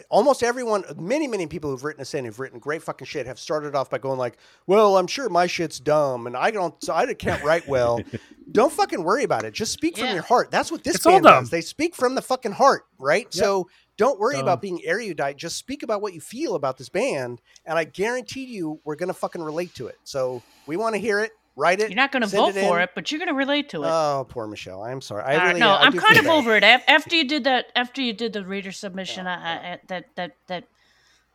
Almost everyone, many, many people who've written us in, who've written great fucking shit, have started off by going like, "Well, I'm sure my shit's dumb, and I don't, so I can't write well." don't fucking worry about it. Just speak from your heart. That's what this It's band does. They speak from the fucking heart, right? Yep. So don't worry Dumb. about being erudite. Just speak about what you feel about this band, and I guarantee you, we're gonna fucking relate to it. So we want to hear it. Write it. You're not going to send vote for it, but you're going to relate to it. Oh, poor Michelle. I'm sorry. I Uh, really. no, I I'm kind of bad. over it. After you did that, after you did the reader submission, I, I, I, that that that,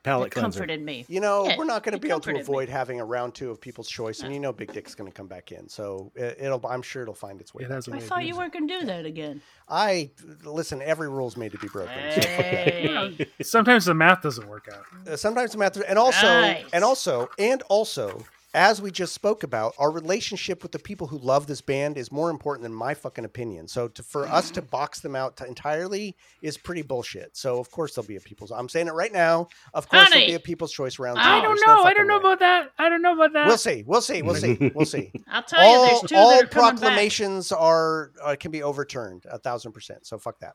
Palate that cleanser. comforted me. You know, Yeah, we're not going to be able to comforted me. avoid having a round two of People's Choice, and you know, Big Dick's going to come back in, so it, it'll. I'm sure it'll find its way. It back has. I thought you weren't going to do that again. I listen. Every rule's made to be broken. so fuck that. Hey. Sometimes the math doesn't work out. Uh, Sometimes the math, and also, Right. and also, and also, as we just spoke about, our relationship with the people who love this band is more important than my fucking opinion. So, to, for us to box them out entirely is pretty bullshit. So, of course, there'll be a people's. I'm saying it right now. Of course, there'll be a People's Choice round. I don't There's no know. I don't know way. about that. I don't know about that. We'll see. We'll see. We'll see. We'll see. I'll tell you, all there's two all that are proclamations are uh, can be overturned a thousand percent. So fuck that.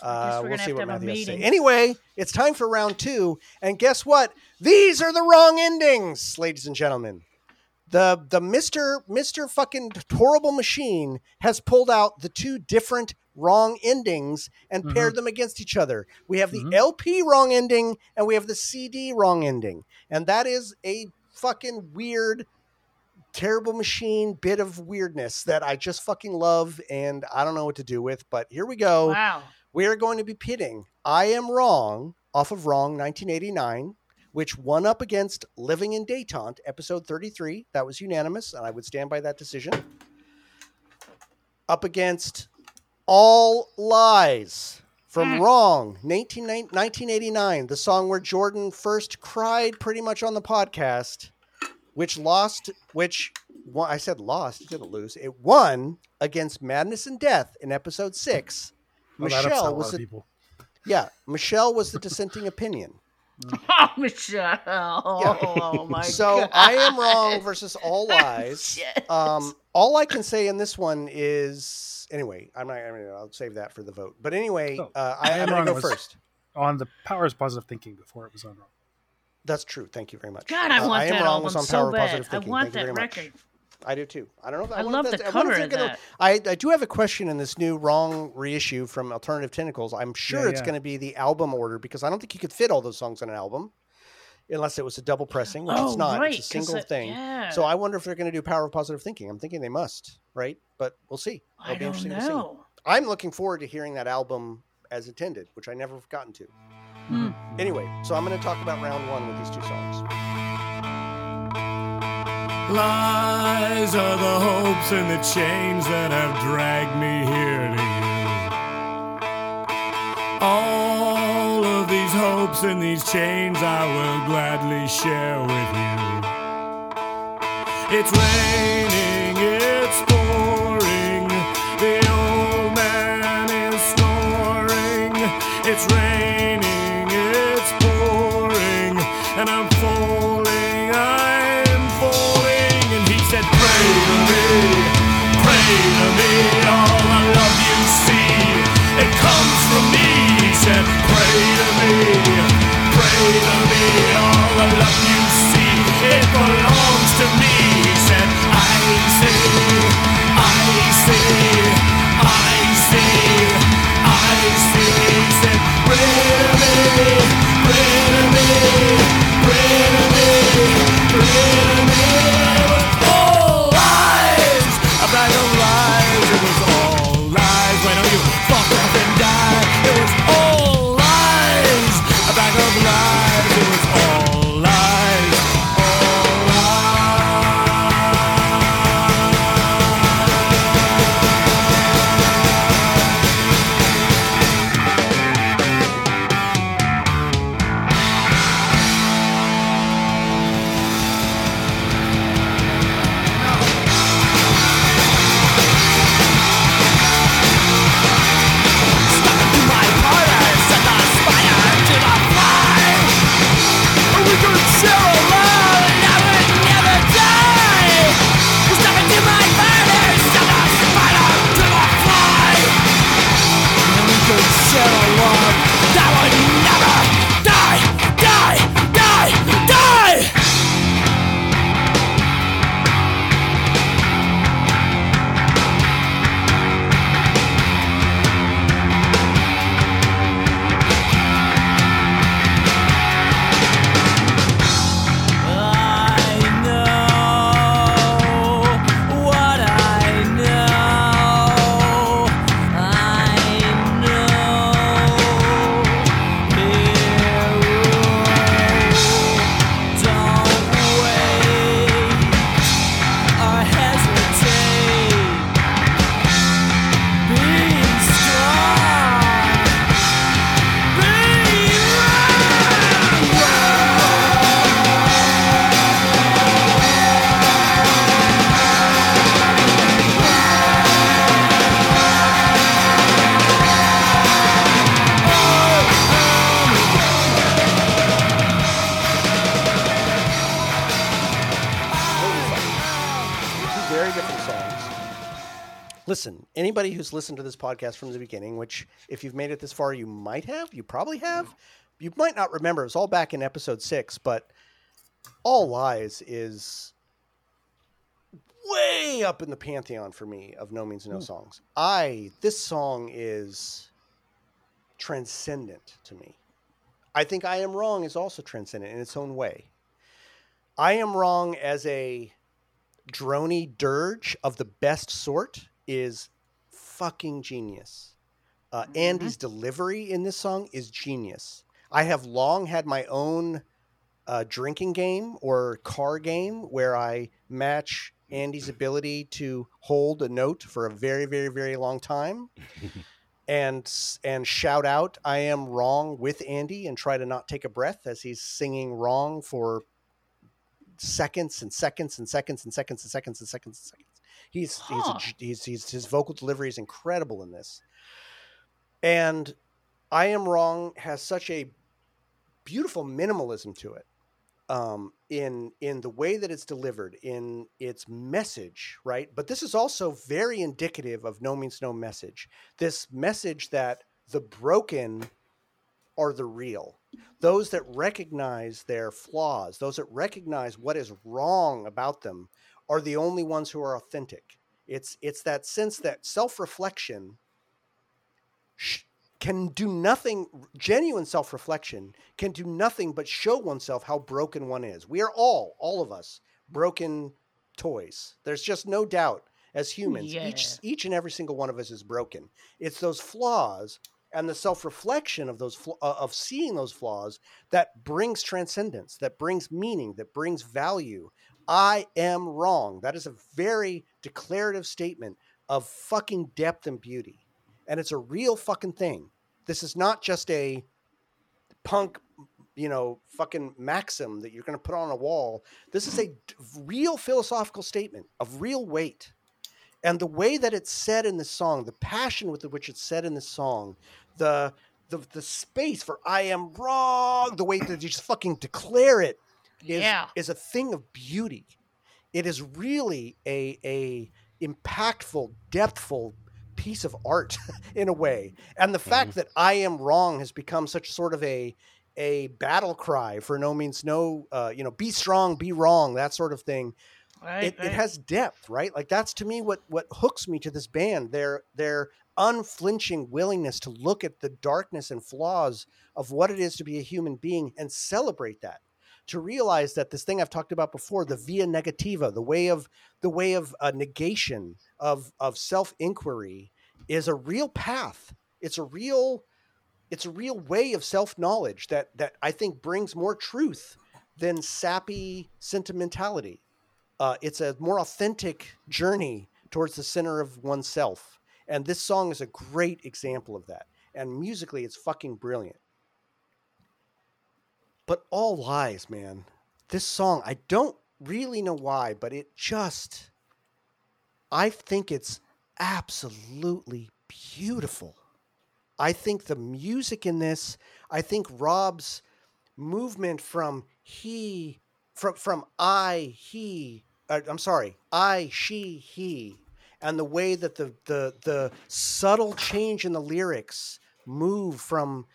Uh, we'll see what Matthew has to say. Anyway, it's time for round two, and guess what? These are the wrong endings, ladies and gentlemen. The the Mister Mister fucking horrible machine has pulled out the two different wrong endings and Mhm. paired them against each other. We have the Mhm. LP wrong ending and we have the CD wrong ending, and that is a fucking weird terrible machine bit of weirdness that I just fucking love and I don't know what to do with. But here we go. Wow. We are going to be pitting I Am Wrong off of Wrong 1989, which won up against Living in Detente, episode 33. That was unanimous, and I would stand by that decision. Up against All Lies from mm. Wrong 19, 1989, the song where Jordan first cried pretty much on the podcast, which lost, which won, I said lost, it didn't lose. It won against Madness and Death in episode six. Well, that upset a Michelle lot was of the, people. yeah, Michelle was the dissenting opinion. Oh, Michelle. Oh, my so God. I am wrong versus all lies. Um, all I can say in this one is anyway. I'm not. I mean, I'll save that for the vote. But anyway, Oh, uh, I, I am wrong gonna go first. On the powers of positive thinking before it was on wrong. That's true. Thank you very much. God, I Uh, want I am that wrong album was on so Power of bad. Positive I Thinking. want Thank you that very much. Record. I do too. I don't know. If, I wonder love if the that's- I cover of gonna- that. I, I do have a question in this new wrong reissue from Alternative Tentacles. I'm sure Yeah, it's yeah. going to be the album order because I don't think you could fit all those songs on an album unless it was a double pressing, which oh, it's not. right. it's a single it- thing. Yeah. So I wonder if they're going to do Power of Positive Thinking. I'm thinking they must, right? But we'll see. It'll I be don't interesting to see. know. I'm looking forward to hearing that album as intended, which I never have gotten to. Hmm. Anyway, so I'm going to talk about round one with these two songs. Lies are the hopes and the chains that have dragged me here to you. All of these hopes and these chains I will gladly share with you. It's raining, it's pouring, anybody who's listened to this podcast from the beginning, which if you've made it this far, you might have, you probably have, you might not remember. It was all back in episode six, but All Lies is way up in the pantheon for me of No Means No hmm. songs. I this song is transcendent to me. I think I Am Wrong is also transcendent in its own way. I Am Wrong as a drony dirge of the best sort is fucking genius. Uh, Andy's delivery in this song is genius. I have long had my own uh, drinking game or car game where I match Andy's ability to hold a note for a very, very, very long time. and and shout out I am wrong with Andy and try to not take a breath as he's singing wrong for seconds and seconds and seconds and seconds and seconds and seconds and seconds. He's he's, a he's he's his vocal delivery is incredible in this. And I am wrong has such a beautiful minimalism to it um, in in the way that it's delivered, in its message, right? But this is also very indicative of no means no message. This message that the broken are the real. Those that recognize their flaws, those that recognize what is wrong about them, are the only ones who are authentic. It's it's that sense that self-reflection sh- can do nothing genuine self-reflection can do nothing but show oneself how broken one is. We are all all of us broken toys. There's just no doubt as humans each each and every single one of us is broken. It's those flaws and the self-reflection of those fl- uh, of seeing those flaws that brings transcendence that brings meaning that brings value i am wrong that is a very declarative statement of fucking depth and beauty and it's a real fucking thing. This is not just a punk, you know, fucking maxim that you're going to put on a wall. This is a real philosophical statement of real weight. And the way that it's said in this song, the passion with which it's said in this song, the the the space for I am wrong, the way that you just fucking declare it is Yeah. is a thing of beauty. It is really a a impactful, depthful piece of art in a way. And the fact that I am wrong has become such sort of a a battle cry for no means no uh, you know, be strong, be wrong, that sort of thing. Right, It, it has depth, right? Like that's to me what what hooks me to this band. Their their unflinching willingness to look at the darkness and flaws of what it is to be a human being and celebrate that to realize that this thing I've talked about before, the via negativa, the way of the way of uh, negation of of self inquiry, is a real path. It's a real it's a real way of self knowledge that that I think brings more truth than sappy sentimentality. Uh, it's a more authentic journey towards the center of oneself, and this song is a great example of that. And musically, it's fucking brilliant but all lies, man. This song, I don't really know why, but it just, I think it's absolutely beautiful. I think the music in this, I think Rob's movement from he, from from I, he, uh, I'm sorry, I, she, he, and the way that the the the subtle change in the lyrics move from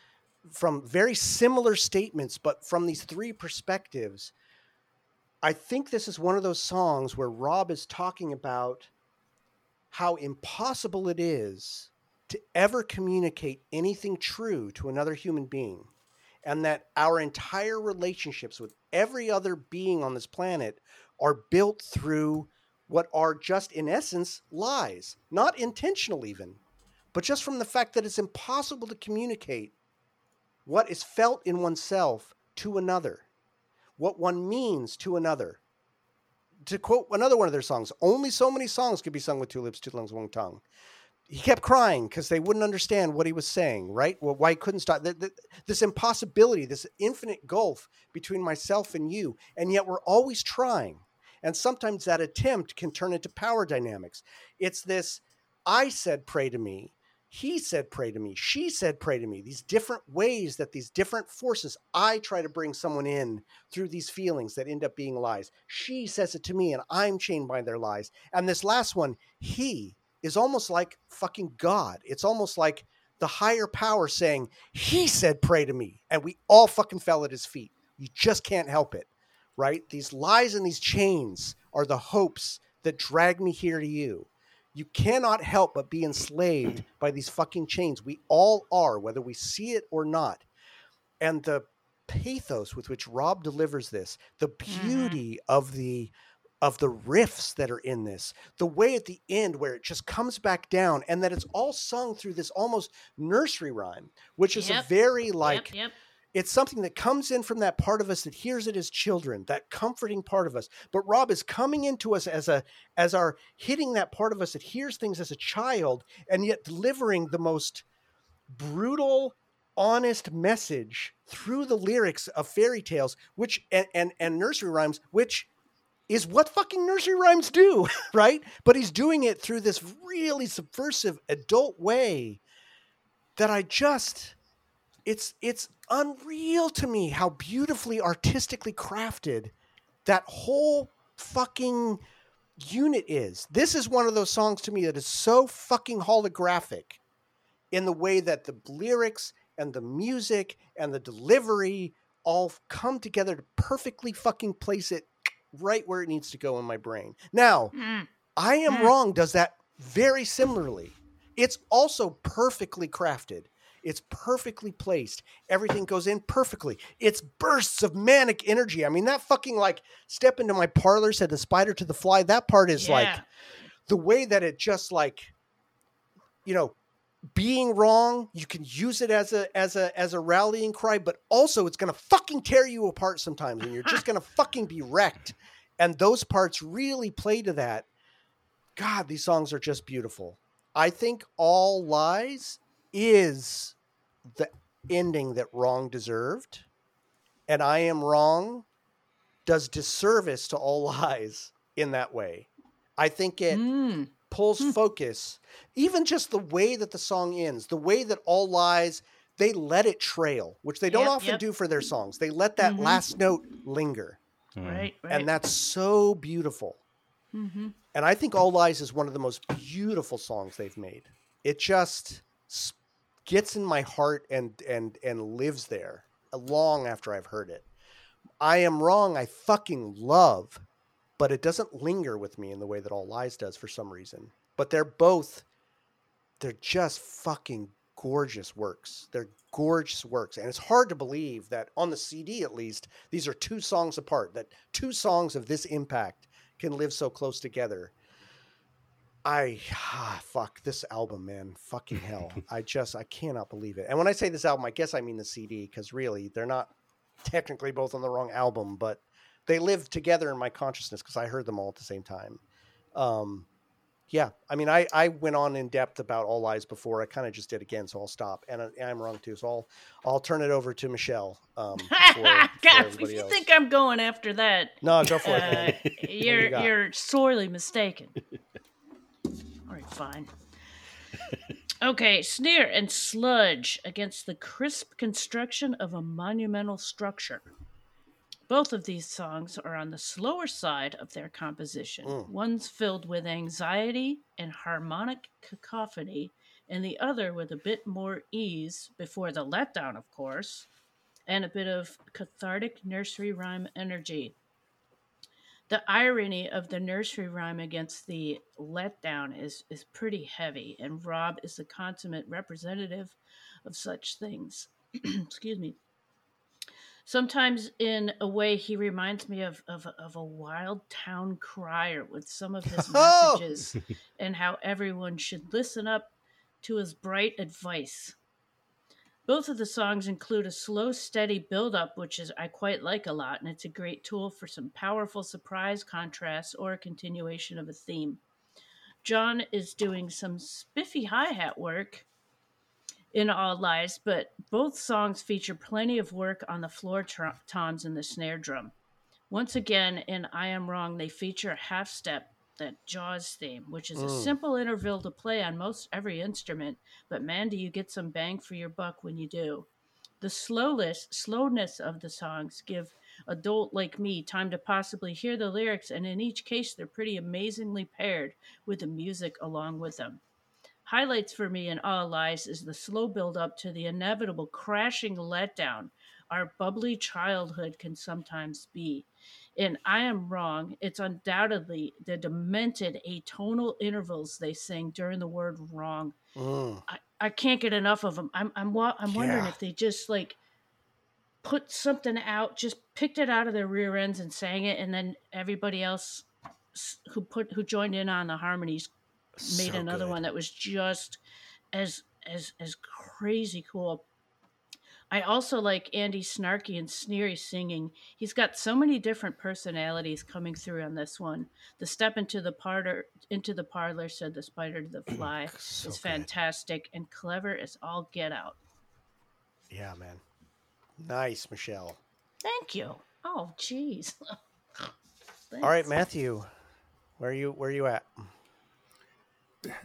from very similar statements, but from these three perspectives. I think this is one of those songs where Rob is talking about how impossible it is to ever communicate anything true to another human being. And that our entire relationships with every other being on this planet are built through what are just, in essence, lies. Not intentional, even, but just from the fact that it's impossible to communicate what is felt in oneself to another, what one means to another. To quote another one of their songs, only so many songs could be sung with two lips, two lungs, one tongue. He kept crying because they wouldn't understand what he was saying, right? Well, why he couldn't stop th- th- this impossibility, this infinite gulf between myself and you, and yet we're always trying. And sometimes that attempt can turn into power dynamics. It's this I said, pray to me, he said pray to me she said pray to me. These different ways that these different forces i try to bring someone in through these feelings that end up being lies. She says it to me and i'm chained by their lies. And this last one he is almost like fucking god. It's almost like the higher power saying he said pray to me and we all fucking fell at his feet. You just can't help it right? These lies and these chains are the hopes that drag me here to you you cannot help but be enslaved by these fucking chains. We all are, whether we see it or not. And the pathos with which Rob delivers this, the mm-hmm. beauty of the of the riffs that are in this, the way at the end where it just comes back down, and that it's all sung through this almost nursery rhyme, which is Yep. a very like yep, yep. It's something that comes in from that part of us that hears it as children that comforting part of us. But rob is coming into us as a as our hitting that part of us that hears things as a child and yet delivering the most brutal honest message through the lyrics of fairy tales which and and, and nursery rhymes which is what fucking nursery rhymes do right? But he's doing it through this really subversive adult way that i just it's it's unreal to me how beautifully artistically crafted that whole fucking unit is. This is one of those songs to me that is so fucking holographic in the way that the lyrics and the music and the delivery all come together to perfectly fucking place it right where it needs to go in my brain. Now, Mm. I am Mm. wrong does that very similarly. It's also perfectly crafted. It's perfectly placed. Everything goes in perfectly. It's bursts of manic energy. I mean, that fucking like step into my parlor said the spider to the fly. That part is like the way that it just like, you know, being wrong, you can use it as a as a as a rallying cry, but also it's gonna fucking tear you apart sometimes, and you're just gonna fucking be wrecked. And those parts really play to that. God, these songs are just beautiful. I think All Lies is the ending that Wrong deserved. And I Am Wrong does disservice to All Lies in that way. I think it Mm. pulls focus. Even just the way that the song ends, the way that All Lies, they let it trail, which they don't Yep, often yep. do for their songs. They let that Mhm. last note linger. Mm. Right, right. And that's so beautiful. hmm And I think All Lies is one of the most beautiful songs they've made. It just s- gets in my heart and and and lives there long after I've heard it. I am wrong. I fucking love, but it doesn't linger with me in the way that All Lies does for some reason. But they're both they're just fucking gorgeous works. They're gorgeous works. And it's hard to believe that on the CD at least, these are two songs apart, that two songs of this impact can live so close together. I ah, fuck this album, man. Fucking hell. I just I cannot believe it. And when I say this album, I guess I mean the CD because really they're not technically both on the wrong album, but they live together in my consciousness because I heard them all at the same time. Um, yeah, I mean, I I went on in depth about All Lies before. I kind of just did again, so I'll stop. And I, I'm wrong too, so I'll I'll turn it over to Michelle. Um, before God, if you else. think I'm going after that, no, go for uh, man. you're you got? you're sorely mistaken. Fine. Okay, sneer and sludge against the crisp construction of a monumental structure. Both of these songs are on the slower side of their composition. Mm. One's filled with anxiety and harmonic cacophony, and the other with a bit more ease before the letdown, of course, and a bit of cathartic nursery rhyme energy. The irony of the nursery rhyme against the letdown is, is pretty heavy, and Rob is the consummate representative of such things. Excuse me. Sometimes, in a way, he reminds me of, of, of a wild town crier with some of his Oh! messages and how everyone should listen up to his bright advice. Both of the songs include a slow, steady build up, which is I quite like a lot, and it's a great tool for some powerful surprise contrasts or a continuation of a theme. John is doing some spiffy hi hat work in All Lies, but both songs feature plenty of work on the floor toms and the snare drum. Once again, in I Am Wrong, they feature a half step, that Jaws theme, which is a Mm. simple interval to play on most every instrument, but man, do you get some bang for your buck when you do. The slowness, slowness of the songs give adult like me time to possibly hear the lyrics, and in each case, they're pretty amazingly paired with the music along with them. Highlights for me in All Lies is the slow build up to the inevitable crashing letdown our bubbly childhood can sometimes be. In I Am Wrong, it's undoubtedly the demented atonal intervals they sing during the word wrong. Mm. I, I can't get enough of them. I'm I'm I'm wondering Yeah. if they just like put something out, just picked it out of their rear ends and sang it, and then everybody else who put who joined in on the harmonies made So another good. one that was just as as as crazy cool. I also like Andy Snarky and Sneery singing. He's got so many different personalities coming through on this one. The step into the parlor into the parlor said the spider to the fly So is good. fantastic and clever as all get out. Yeah, man. Nice, Michelle. Thank you. Oh, jeez. All right, Matthew. Where are you where are you at?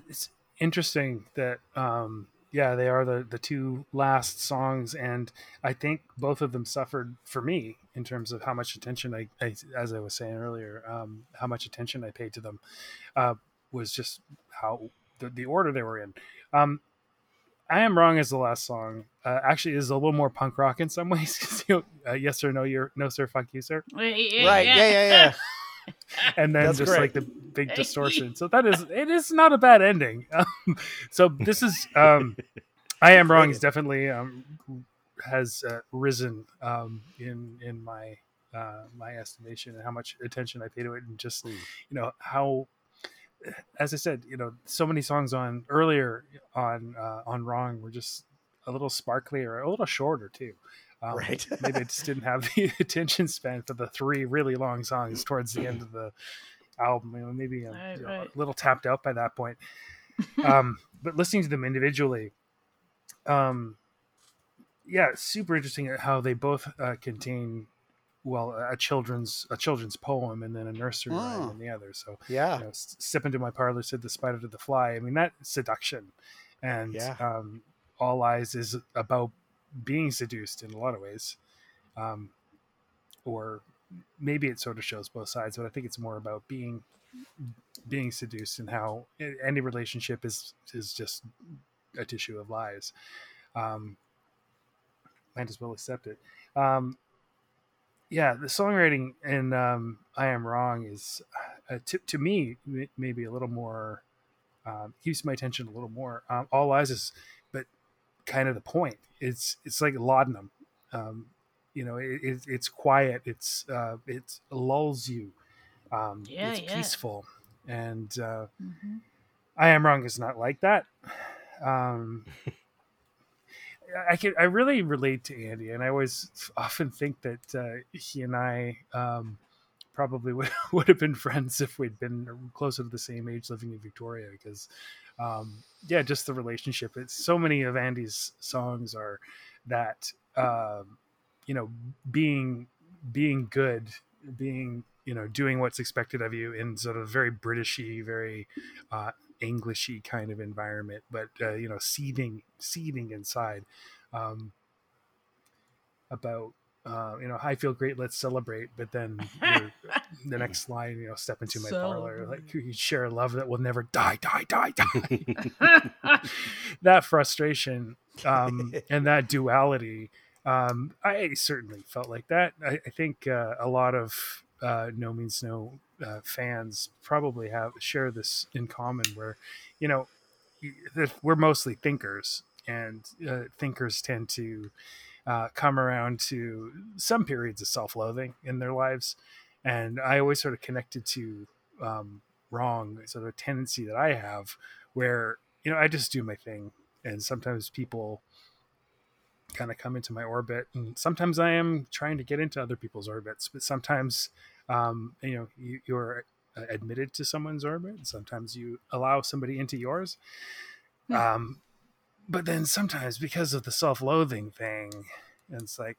it's interesting that um, yeah, they are the the two last songs, and I think both of them suffered for me in terms of how much attention I, I as I was saying earlier, um, how much attention I paid to them uh, was just how the, the order they were in. Um, I am wrong as the last song. Uh, actually, is a little more punk rock in some ways. you know, uh, yes or no, you're no sir, fuck you, sir, Right? Yeah, yeah, yeah. and then That's just correct. like the big distortion. So that is it is not a bad ending. Um, so this is um, I am wrong. Is definitely um, has uh, risen um, in in my uh, my estimation and how much attention I pay to it, and just Hmm. you know how as I said, you know, so many songs on earlier on uh, on Wrong were just a little sparklier, a little shorter too. Um, Right. maybe I just didn't have the attention span for the three really long songs towards the end of the album. You know, maybe I'm Right, you know, right. a little tapped out by that point. um, but listening to them individually, um, yeah, super interesting how they both uh, contain well a children's a children's poem and then a nursery rhyme Mm. in the other. So Yeah. you know, s- step into my parlor, said the spider to the fly. I mean, that seduction and Yeah. um, All Lies is about being seduced in a lot of ways. Um, or maybe it sort of shows both sides, but I think it's more about being being seduced and how any relationship is is just a tissue of lies. Um, might as well accept it. Um, yeah, the songwriting in um, "I Am Wrong" is uh, to to me maybe a little more um, keeps my attention a little more. Um, All Lies is, kind of the point. It's it's like laudanum. Um, you know, it, it, it's quiet. It's uh, it lulls you. Um, Yeah, it's yeah. peaceful, and uh, Mhm. I am wrong is not like that. Um, I can I really relate to Andy, and I always often think that uh, he and I um, probably would would have been friends if we'd been closer to the same age, living in Victoria. Because um, yeah, just the relationship. It's so many of Andy's songs are that um, you know being being good, being you know doing what's expected of you in sort of very Britishy, very uh, Englishy kind of environment, but uh, you know, seething, seething inside. Um, about uh, you know, I feel great. Let's celebrate. But then the next line, you know, step into my parlor, like you share a love that will never die, die, die, die. that frustration um, and that duality. Um, I certainly felt like that. I, I think uh, a lot of uh, No Means No uh, fans probably have share this in common, where you know we're mostly thinkers, and uh, thinkers tend to uh, come around to some periods of self-loathing in their lives, and I always sort of connected to um, wrong sort of tendency that I have, where you know I just do my thing, and sometimes people kind of come into my orbit. And sometimes i am trying to get into other people's orbits but sometimes um, you know you, you're uh, admitted to someone's orbit. And sometimes you allow somebody into yours. Um, but then sometimes because of the self-loathing thing it's like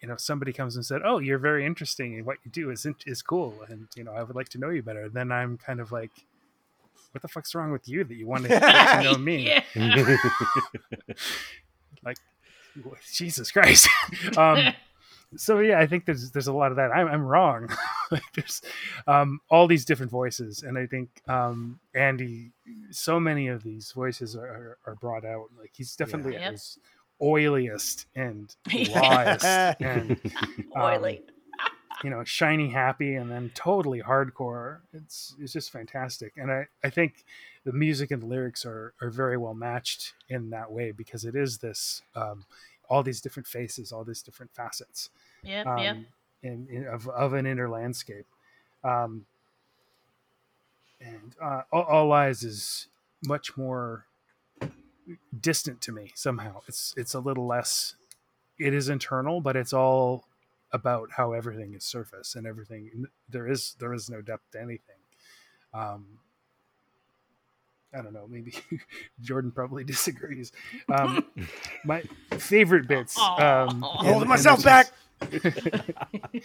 you know somebody comes and said oh you're very interesting and what you do is is cool and you know i would like to know you better then i'm kind of like what the fuck's wrong with you that you want to to know me? Like jesus christ. Um so yeah i think there's there's a lot of that i'm, I'm wrong like there's um all these different voices and i think um andy so many of these voices are, are brought out like he's definitely Yeah. at Yep. his oiliest and Yeah. rawest and um, Oily. you know shiny happy and then totally hardcore it's it's just fantastic and i i think the music and the lyrics are are very well matched in that way because it is this um all these different faces all these different facets Yep, um yep. in, in of, of an inner landscape. Um and uh all, all lies is much more distant to me somehow. It's it's a little less it is internal but it's all about how everything is surface and everything there is there is no depth to anything. Um i don't know maybe jordan probably disagrees um my favorite bits um Aw. and- Holding myself this back. is-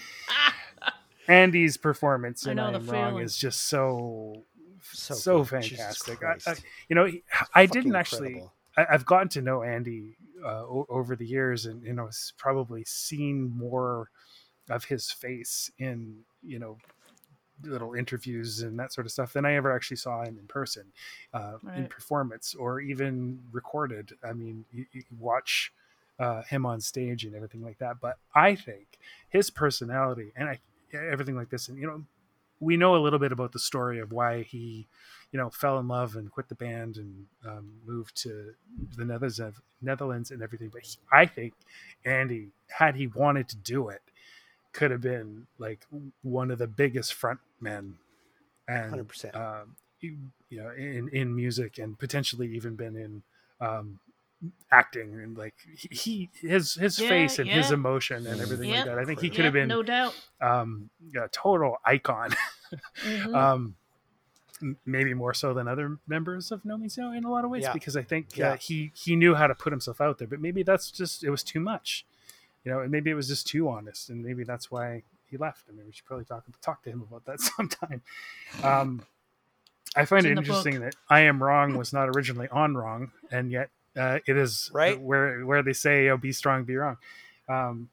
andy's performance in know i the am wrong is just so So so, fantastic I, I, you know i didn't actually incredible. I, I've gotten to know Andy uh, o- over the years, and you know, s- probably seen more of his face in you know little interviews and that sort of stuff than I ever actually saw him in person, uh, in performance or even recorded. I mean, you, you watch uh, him on stage and everything like that. But I think his personality and I everything like this, and you know, we know a little bit about the story of why he, you know, fell in love and quit the band and um, moved to the Netherlands, Netherlands and everything. But he, I think Andy, had he wanted to do it, could have been like one of the biggest front men, and 100%. um, you, you know, in in music and potentially even been in um, acting and like he he- his his Yeah, face and his emotion and everything like that. I think he could Yeah, have been no doubt. um, a total icon. Mhm. um, maybe more so than other members of No Means No in a lot of ways, Yeah. because I think Yeah. uh, he he knew how to put himself out there. But maybe that's just it was too much, you know. And maybe it was just too honest, and maybe that's why he left. I mean, we should probably talk talk to him about that sometime. Um, I find It's it in interesting that "I Am Wrong" was not originally on "Wrong," and yet uh, it is Right. where where they say oh, "Be strong, be wrong." Um,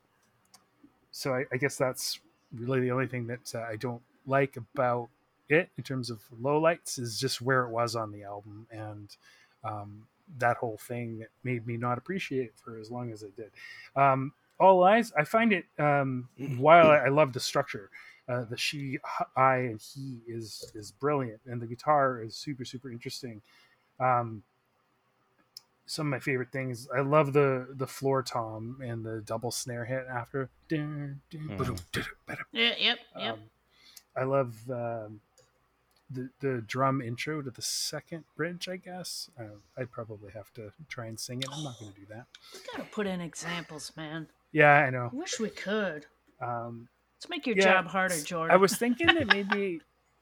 so I, I guess that's really the only thing that uh, I don't like about it in terms of lowlights is just where it was on the album and um, that whole thing that made me not appreciate it for as long as it did. Um, All Lies, I find it um, while I, I love the structure, uh, the she, I, and he is is brilliant, and the guitar is super super interesting. Um, some of my favorite things. I love the the floor tom and the double snare hit after. Mhm. Yeah, yep, yep. Um, I love um, the the drum intro to the second bridge. I guess uh, I'd probably have to try and sing it. I'm not going to do that. we gotta put in examples, man. Yeah, I know. I wish we could. Um, Let's make your Yeah, job harder, Jordan. I was thinking that maybe,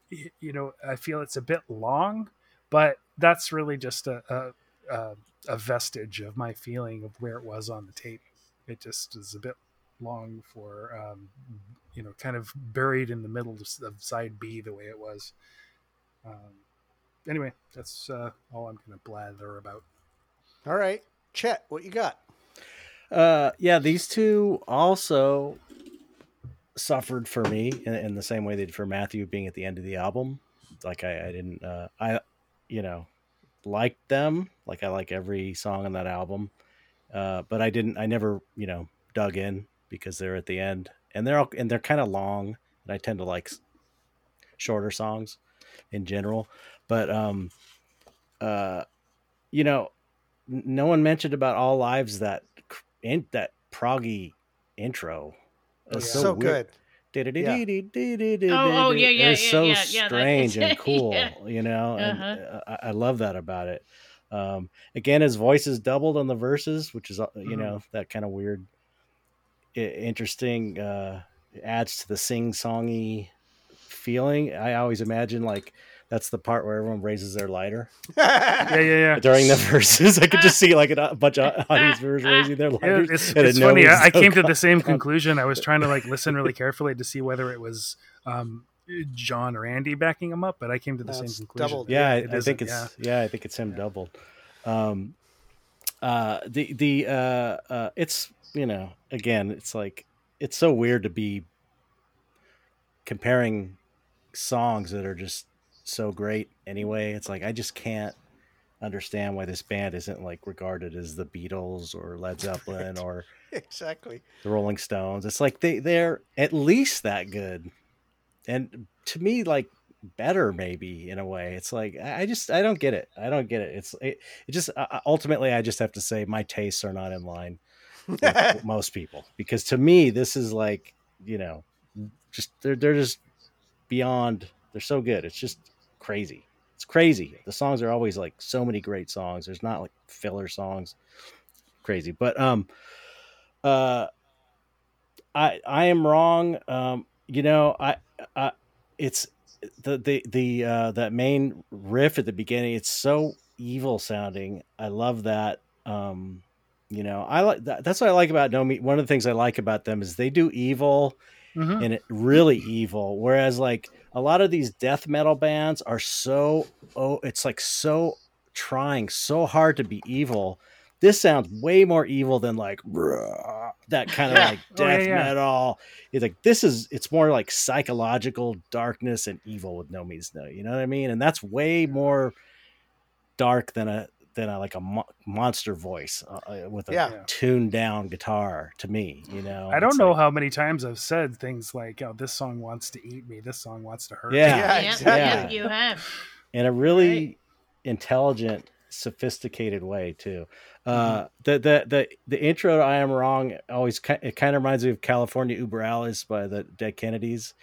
you know, I feel it's a bit long, but that's really just a a, a, a vestige of my feeling of where it was on the tape. It just is a bit long for, um, you know, kind of buried in the middle of of side B the way it was. Um, anyway, that's uh, all I'm going to blather about. All right. Chet, what you got? Uh, yeah, these two also suffered for me in, in the same way they did for Matthew being at the end of the album. Like I, I didn't, uh, I, you know, like them. Like I like every song on that album. Uh, but I didn't, I never, you know, dug in because they're at the end and they're all, and they're kind of long and I tend to like shorter songs in general. But, um, uh, you know, no one mentioned about all lives that in that proggy intro. It's yeah. So, weird. good. Oh, oh, yeah, yeah, It's yeah, so yeah, yeah, strange and cool, yeah. you know. And Uh-huh. uh, I, I love that about it. Um, again, his voice is doubled on the verses, which is uh, you Mhm. know that kind of weird, interesting. Uh, adds to the sing-songy feeling. I always imagine like that's the part where everyone raises their lighter Yeah, yeah, yeah. during the verses. I could just see like a bunch of audience members raising their Yeah, lighters. it's, it's it funny. I, I came to the same God. conclusion. I was trying to like listen really carefully to see whether it was um, John or Andy backing him up, but I came to the No, same conclusion. doubled. yeah, I, It I think it's yeah. I think it's him doubled. Um, uh, the the uh, uh, it's you know again, it's like it's so weird to be comparing songs that are just so great anyway. It's like I just can't understand why this band isn't like regarded as the Beatles or Led Zeppelin or exactly. the Rolling Stones. It's like they they're at least that good, and to me, like better maybe in a way. It's like I I just I don't get it. I don't get it. It's it, it just uh, ultimately I just have to say my tastes are not in line with most people because to me this is like you know just they're they're just beyond. They're so good. It's just crazy. It's crazy. The songs are always like so many great songs. There's not like filler songs. Crazy, but um, uh, I I am wrong. Um, you know, I, I it's the the the uh, that main riff at the beginning. It's so evil sounding. I love that. Um, you know, I like that. That's what I like about No Me. One of the things I like about them is they do evil Mhm. and it really evil. Whereas like a lot of these death metal bands are so oh, it's like so trying so hard to be evil. This sounds way more evil than like that kind of like Oh, yeah, death yeah. metal. It's like this is it's more like psychological darkness and evil with no means no. You know what I mean? And that's way more dark than a than a like a mo- monster voice uh, uh, with a Yeah. tuned down guitar to me. You know, I don't It's know like- how many times I've said things like, "Oh, this song wants to eat me. This song wants to hurt." Yeah. me. Yeah, Yep, exactly. yep, you have. in a really Right. intelligent, sophisticated way too. Mm-hmm. Uh, the the the the intro to "I Am Wrong" always it kind of reminds me of "California Über Alles" by the Dead Kennedys.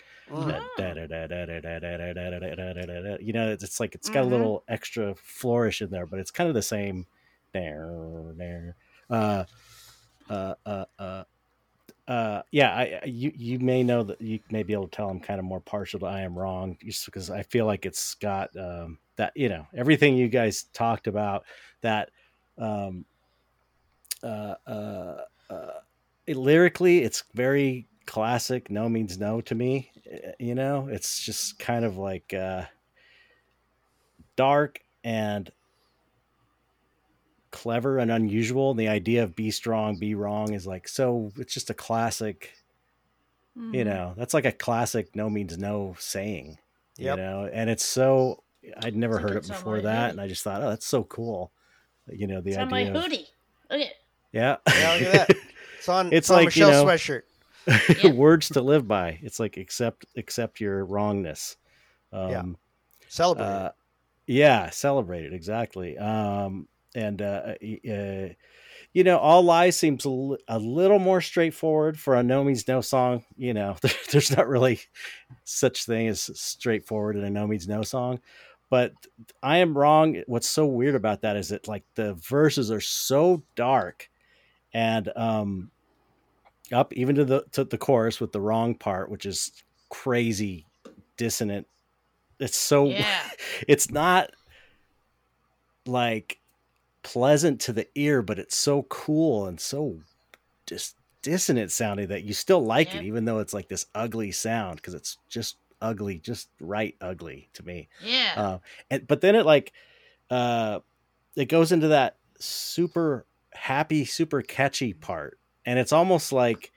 You know, it's like it's got a little extra flourish in there, but it's kind of the same. There, uh, uh, uh, uh, uh, yeah, I, you you may know that you may be able to tell I'm kind of more partial to I am wrong just because I feel like it's got um, that you know everything you guys talked about that um, uh, uh, uh, it, lyrically it's very classic. No means no to me. uh, You know, it's just kind of like uh, dark and clever and unusual. And the idea of be strong, be wrong is like so. It's just a classic. You Mhm. know, that's like a classic no means no saying. Yep. You know, and it's so I'd never It's heard it before my that, hoodie. and I just thought, oh, that's so cool. You know, the It's on my idea. of, hoodie. Look at yeah, Yeah, look at that. It's on. It's It's, on like, you Michelle's know, sweatshirt. Yep. words to live by. It's like accept accept your wrongness. Um, Yeah. Celebrate. it. uh, yeah, celebrate it exactly. Um, and uh, uh, you know, all lies seems a, little more straightforward for a no means no song. You know, there's not really such thing as straightforward in a no means no song. But I am wrong. What's so weird about that is that like the verses are so dark, and um, up even to the to the chorus with the wrong part, which is crazy dissonant. It's so Yeah. it's not like pleasant to the ear, but it's so cool and so just dissonant sounding that you still like Yep. it, even though it's like this ugly sound because it's just ugly, just right ugly to me. Yeah. Uh, and but then it like uh, it goes into that super happy, super catchy part, and it's almost like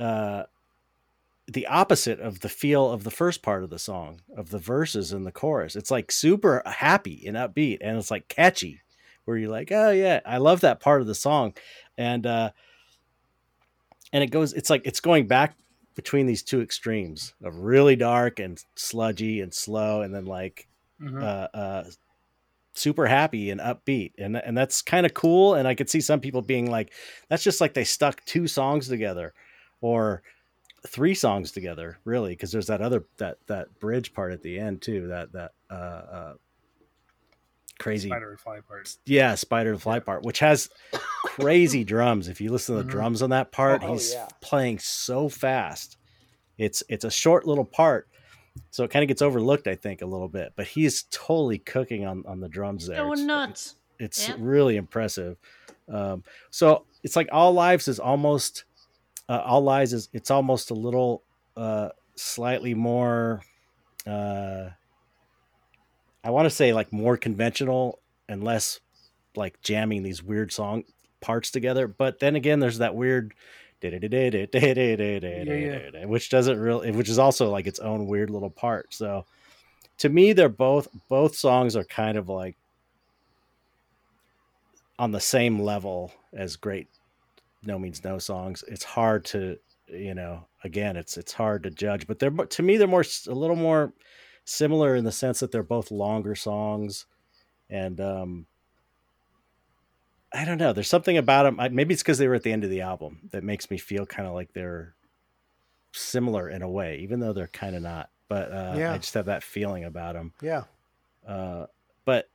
uh, the opposite of the feel of the first part of the song, of the verses and the chorus. It's like super happy and upbeat, and it's like catchy, where you're like, oh yeah, I love that part of the song, and uh, and it goes, it's like it's going back between these two extremes of really dark and sludgy and slow, and then like Mhm. uh, uh, super happy and upbeat, and and that's kind of cool. And I could see some people being like, "That's just like they stuck two songs together, or three songs together, really," because there's that other that that bridge part at the end too. That that uh, uh, crazy, Spider and fly part. yeah, spider and fly part, which has crazy drums. If you listen to the Mhm. drums on that part, Oh, he's yeah. playing so fast. It's it's a short little part, so it kind of gets overlooked, I think, a little bit. But he's totally cooking on on the drums there. Going It's- nuts. It's Yeah. really impressive. Um, so it's like all lives is almost uh, all lives is it's almost a little uh, slightly more. Uh, I want to say like more conventional and less like jamming these weird song parts together. But then again, there's that weird. Which doesn't really, which is also like its own weird little part. So, to me, they're both both songs are kind of like on the same level as great no means no songs. It's hard to you know again it's it's hard to judge but they're to me they're more a little more similar in the sense that they're both longer songs. And um i don't know there's something about them maybe it's because they were at the end of the album that makes me feel kind of like they're similar in a way even though they're kind of not but uh Yeah. i just have that feeling about them yeah. uh, but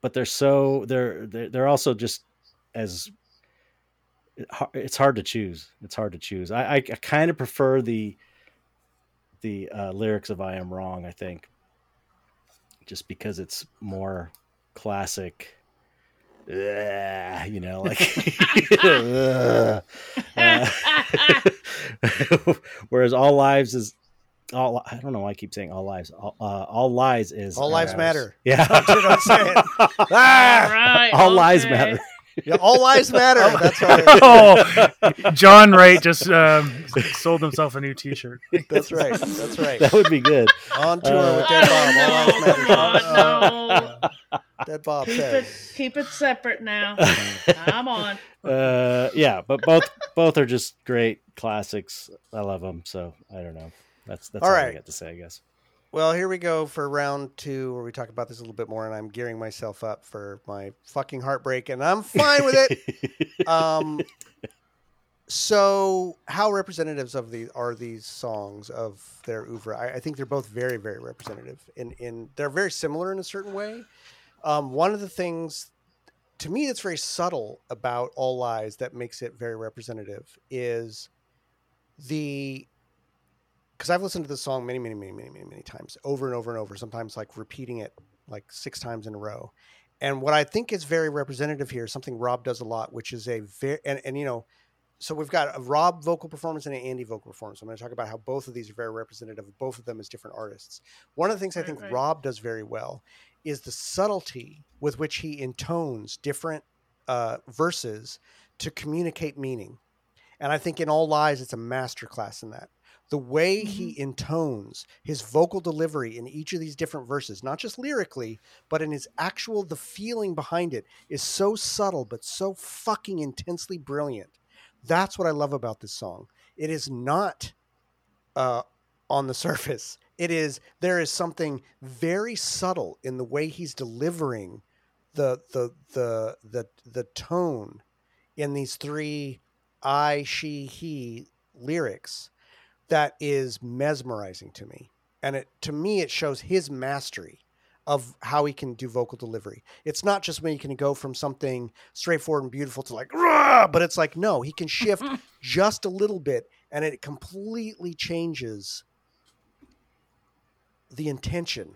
but they're so they're they're, they're also just as it's hard to choose it's hard to choose i i, I kind of prefer the the uh, lyrics of i am wrong i think just because it's more classic you know like. Uh, whereas all lives is all I don't know why I keep saying all lives. All, uh, all lies is All lives uh, matter. Yeah, That's what I'm saying. All ah, right. all lies matter. yeah, all lives matter. That's right. oh, John Wright just um, sold himself a new T-shirt. That's right. That's right. That would be good. On tour Uh, with Dead Bob. All lives matter. God, no. Dead Bob Keep it, keep it separate now. I'm on. Uh, yeah, but both both are just great classics. I love them. So I don't know. That's that's All all, right. I got to say, I guess. Well, here we go for round two, where we talk about this a little bit more, and I'm gearing myself up for my fucking heartbreak, and I'm fine with it. um, so, how representatives of the are these songs of their oeuvre? I, I think they're both very, very representative. In in they're very similar in a certain way. Um, one of the things to me that's very subtle about All Lies that makes it very representative is the because I've listened to this song many, many, many, many, many, many times, over and over and over. Sometimes like repeating it like six times in a row. And what I think is very representative here, something Rob does a lot, which is a very and, and you know, so we've got a Rob vocal performance and an Andy vocal performance. I'm going to talk about how both of these are very representative of both of them as different artists. One of the things I think right. Rob does very well is the subtlety with which he intones different uh, verses to communicate meaning. And I think in All Lies, it's a masterclass in that. The way he intones his vocal delivery in each of these different verses, not just lyrically, but in his actual, the feeling behind it is so subtle, but so fucking intensely brilliant. That's what I love about this song. It is not uh, on the surface. It is there is something very subtle in the way he's delivering the the the the the tone in these three I she he lyrics that is mesmerizing to me. And it to me it shows his mastery of how he can do vocal delivery. It's not just when he can go from something straightforward and beautiful to like, "Rah!" but it's like, no, he can shift just a little bit and it completely changes the intention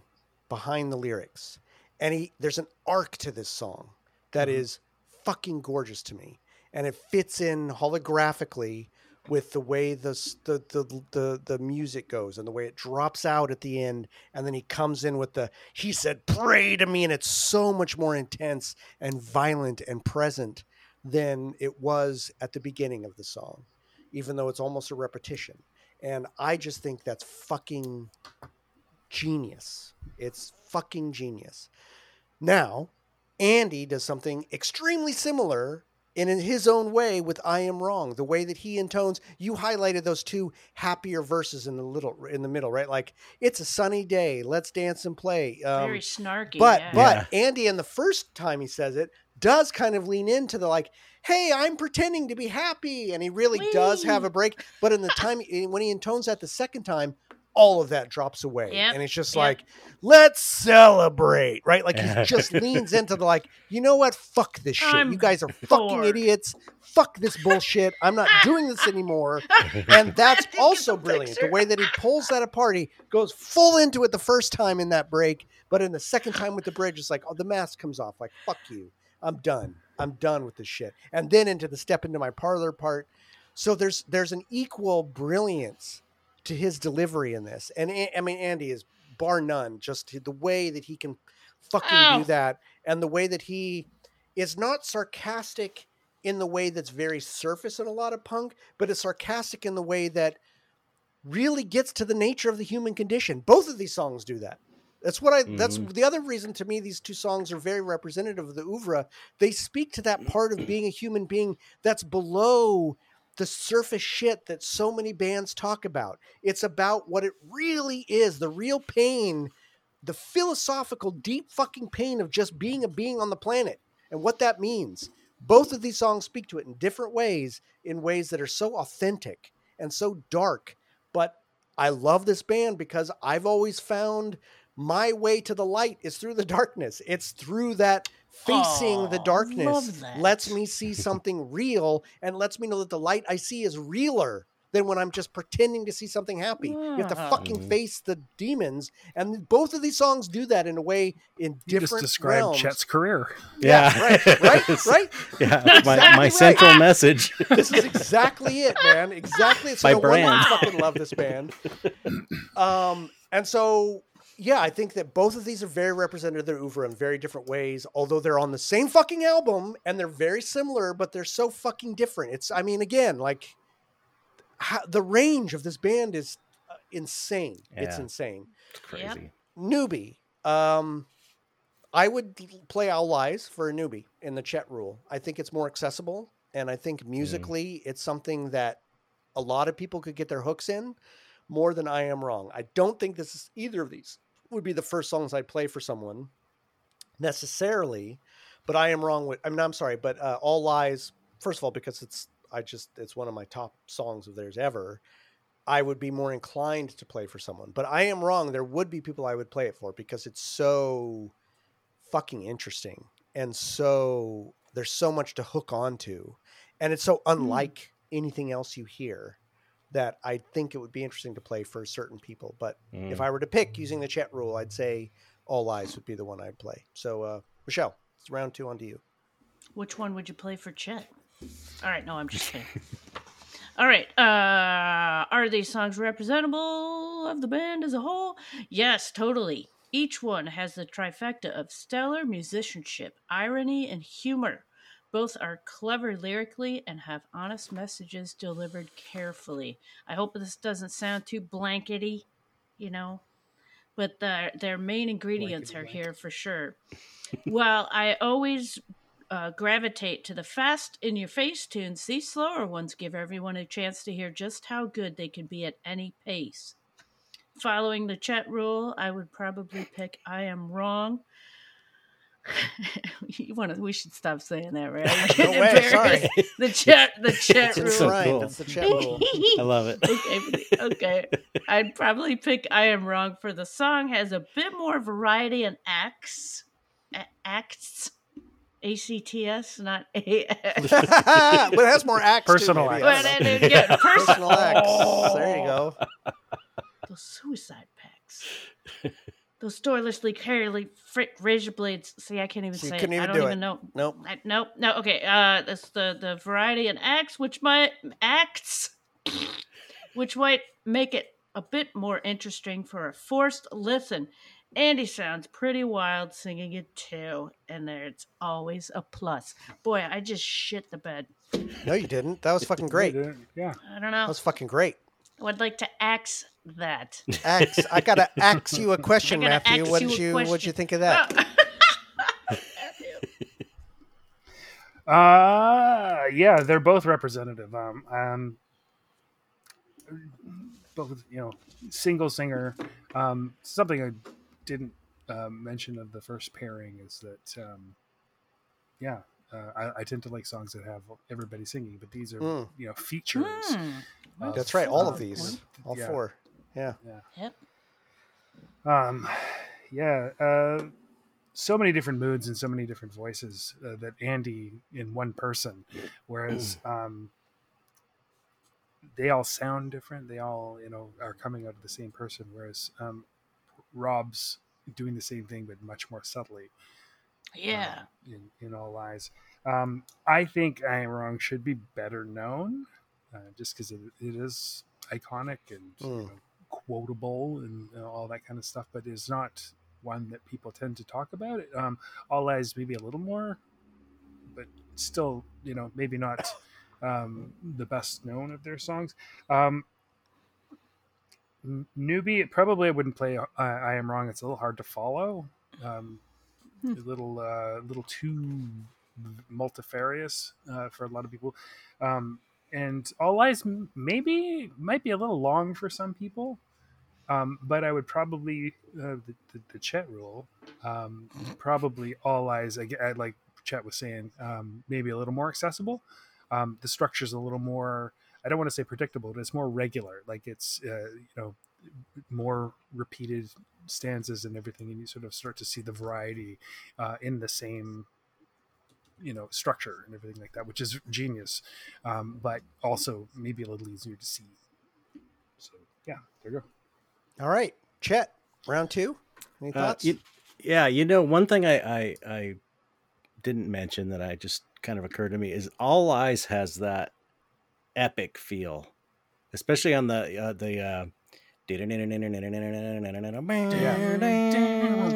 behind the lyrics. And he there's an arc to this song that mm-hmm. is fucking gorgeous to me. And it fits in holographically with the way the, the the the the music goes and the way it drops out at the end and then he comes in with the he said pray to me and it's so much more intense and violent and present than it was at the beginning of the song even though it's almost a repetition and i just think that's fucking genius. It's fucking genius. Now andy does something extremely similar in his own way with I am wrong the way that he intones. You highlighted those two happier verses in the little in the middle right? Like it's a sunny day let's dance and play um, Very snarky. but yeah. but Andy in the first time he says it does kind of lean into the like hey I'm pretending to be happy and he really does have a break. But in the time when he intones that the second time all of that drops away. Yep, and it's just yep. like let's celebrate right? Like he just leans into the like you know what? Fuck this shit. I'm you guys are fucking idiots. Fuck this bullshit. I'm not doing this anymore. And that's also the brilliant. The way that he pulls that apart he goes full into it the first time in that break but in the second time with the bridge it's like oh the mask comes off. Like fuck you. I'm done. I'm done with this shit. And then into the step into my parlor part. So there's there's an equal brilliance to his delivery in this and I mean andy is bar none just the way that he can fucking Ow. do that and the way that he is not sarcastic in the way that's very surface in a lot of punk but is sarcastic in the way that really gets to the nature of the human condition. Both of these songs do that. That's what I. That's mm-hmm. the other reason to me. These two songs are very representative of the oeuvre. They speak to that part of being a human being that's below the surface shit that so many bands talk about. It's about what it really is, the real pain, the philosophical, deep fucking pain of just being a being on the planet and what that means. Both of these songs speak to it in different ways, in ways that are so authentic and so dark. But I love this band because I've always found my way to the light is through the darkness. It's through that facing the darkness lets me see something real and lets me know that the light I see is realer than when I'm just pretending to see something happy. You have to fucking face the demons, and both of these songs do that in a way in You different just described realms. Chet's career. Yeah, right, right, right. Yeah, Exactly my, right. my central message. This is exactly it, man. Exactly. it. So My no brand. I fucking love this band. Um, and so yeah, I think that both of these are very representative of their oeuvre in very different ways. Although they're on the same fucking album and they're very similar, but they're so fucking different. It's, I mean, again, like how, the range of this band is uh, insane. It's insane. It's crazy. Newbie. Um, I would play All Lies for a newbie in the Chet rule. I think it's more accessible, and I think musically, it's something that a lot of people could get their hooks in more than I am wrong. I don't think this is either of these would be the first songs I'd play for someone necessarily, but I am wrong with. I mean, I'm sorry, but uh, All Lies. First of all, because it's I just it's one of my top songs of theirs ever. I would be more inclined to play for someone. But I am wrong. There would be people I would play it for because it's so fucking interesting and so there's so much to hook onto and it's so unlike anything else you hear that I think it would be interesting to play for certain people. But if Mm. I were to pick using the Chet rule, I'd say All Lies would be the one I'd play. So uh, Michelle, it's round two on to you. Which one would you play for Chet? All right, no, I'm just kidding. All right, uh, are these songs representable of the band as a whole? Yes, totally. Each one has the trifecta of stellar musicianship, irony, and humor. Both are clever lyrically and have honest messages delivered carefully. I hope this doesn't sound too blankety, you know, but their their main ingredients are here for sure. While I always uh, gravitate to the fast in your face tunes, these slower ones give everyone a chance to hear just how good they can be at any pace. Following the Chet rule, I would probably pick I Am Wrong. you want to? We should stop saying that, right? No way, sorry. The Chet, the Chet It's rule. so enshrined. cool. That's the Chet rule. I love it. okay, okay. I'd probably pick I Am Wrong for the song has a bit more variety and acts. Acts. ACTS, not A. but it has more acts. too, Personal maybe. acts. I Well, don't I know. didn't get Personal acts. There you go. The suicide packs. Those doorlessly, carryly, frick razor blades. See, I can't even So say couldn't it. I don't do even it. know. Nope. I, no, no. Okay. Uh, that's the the variety and acts, which might acts, which might make it a bit more interesting for a forced listen. Andy sounds pretty wild singing it too, and there's always a plus. Boy, I just shit the bed. No, you didn't. That was fucking great. Yeah. I don't know. That was fucking great. I would like to axe that. Ax, I gotta ask you a question, Matthew. ax What you did a you question. what'd you think of that? Uh, yeah, they're both representative. Um, um, both, you know, single singer. Um, something I didn't uh, mention of the first pairing is that, um, yeah, uh, I, I tend to like songs that have everybody singing, but these are, Mm. you know, features. Of, That's right. All of these, all yeah. four. Yeah. Yep. Um, yeah, uh, so many different moods and so many different voices uh, that Andy in one person, whereas um, they all sound different. They all, you know, are coming out of the same person. Whereas um, Rob's doing the same thing but much more subtly. Yeah. uh, in, in all lies. Um, I think I am wrong should be better known, uh, just because it, it is iconic and you Mm. know, quotable and uh, all that kind of stuff, but is not one that people tend to talk about. It um, all lies maybe a little more, but still, you know, maybe not um, the best known of their songs. Um, newbie probably I wouldn't play. I, I am wrong. It's a little hard to follow. Um, Hmm. a little, uh, little too multifarious uh, for a lot of people. Um, and all m- maybe might be a little long for some people. Um, but I would probably uh, the, the, the Chet rule. Um, probably all lies. I, like Chet was saying. Um, maybe a little more accessible. Um, the structure's a little more. I don't want to say predictable, but it's more regular. Like it's uh, you know more repeated stanzas and everything, and you sort of start to see the variety uh, in the same you know structure and everything like that, which is genius, um, but also maybe a little easier to see. So yeah, there you go. All right, Chet, round two. Any Uh, thoughts? you- yeah, you know, one thing I, I I didn't mention that I just kind of occurred to me is All Lies has that epic feel, especially on the uh, the.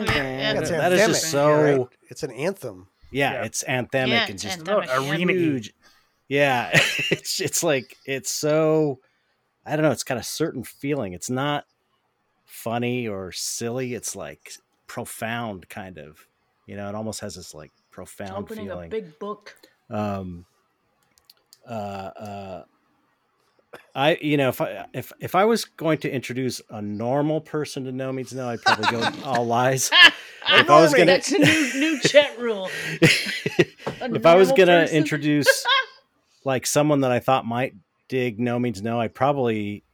Yeah, it's that is just so? It's an anthem. yeah, it's anthemic Yeah, and it's just anthemic, arena huge. Yeah, it's it's like it's so I don't know, it's got a certain feeling. It's not funny or silly, it's like profound kind of. You know, it almost has this like It's profound opening feeling. a big book. um uh uh I you know if I if if I was going to introduce a normal person to know means no, I'd probably go all lies. If I was gonna- That's a new new Chet rule. If I was gonna person? introduce like someone that I thought might dig no means no, I'd probably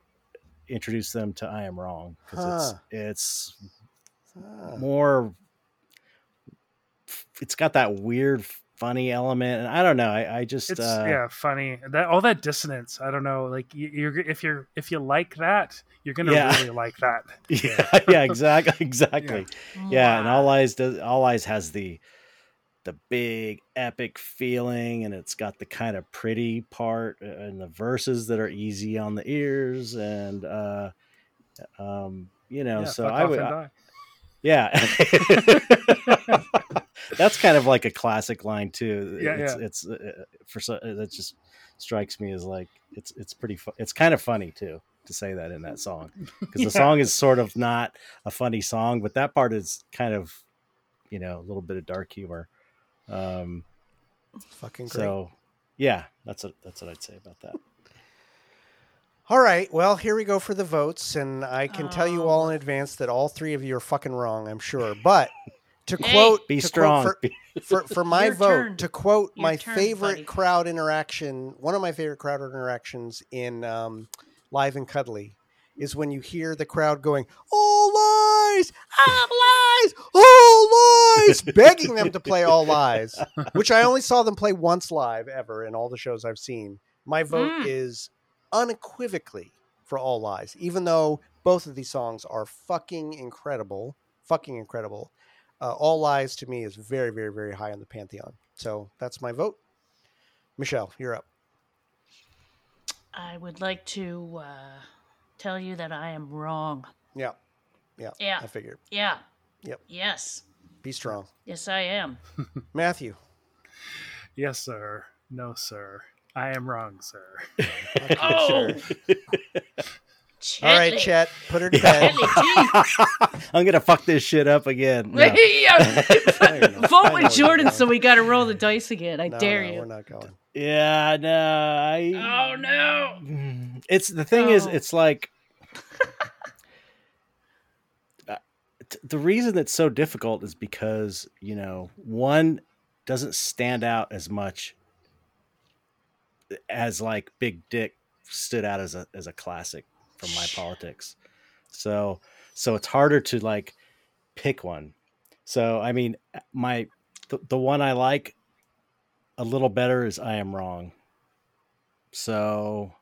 introduce them to I am wrong because Huh. it's it's Ah. more it's got that weird funny element and I don't know I, I just It's uh, yeah, funny that all that dissonance. I don't know, like you, you're if you're if you like that, you're gonna Yeah. really like that. yeah yeah exactly exactly yeah and Wow. all lies does all lies has the the big epic feeling and it's got the kind of pretty part uh, and the verses that are easy on the ears and uh um you know Yeah, so i would and I-. yeah. That's kind of like a classic line too. Yeah, it's yeah. it's uh, for so that just strikes me as like it's it's pretty fu- it's kind of funny too to say that in that song. Because the song is sort of not a funny song but that part is kind of you know a little bit of dark humor. Um Fucking great. so yeah that's what that's what i'd say about that All right. Well, here we go for the votes, and I can tell you all Oh. in advance that all three of you are fucking wrong. I'm sure, but to Hey. quote, be to quote strong for, for, for my Your vote, turn. to quote Your my turn, favorite buddy. crowd interaction, one of my favorite crowd interactions in um, Live and Cuddly is when you hear the crowd going, All lies, all lies, all lies, begging them to play All Lies, which I only saw them play once live ever in all the shows I've seen. My vote Mm. is unequivocally for All Lies, even though both of these songs are fucking incredible, fucking incredible. Uh, All Lies to me is very, very, very high on the pantheon. So that's my vote. Michelle, you're up. I would like to uh, tell you that I am wrong. Yeah, yeah, Yeah. I figured. Yeah. Yep. Yes. Be strong, Yes, I am. Matthew. Yes, sir. No, sir. I am wrong, sir. Okay, Oh, sure. All right, Chet, put her to bed. I'm gonna fuck this shit up again No. Yeah. I know- I Vote with Jordan, so we got to roll the dice again. I No, dare no, you. We're not going. yeah no i Oh no! it's the thing is Oh. it's like uh, the reason it's so difficult is because you know one doesn't stand out as much as like big dick stood out as a as a classic from my politics. So so it's harder to like pick one. So i mean my the, the one i like a little better is i am wrong. So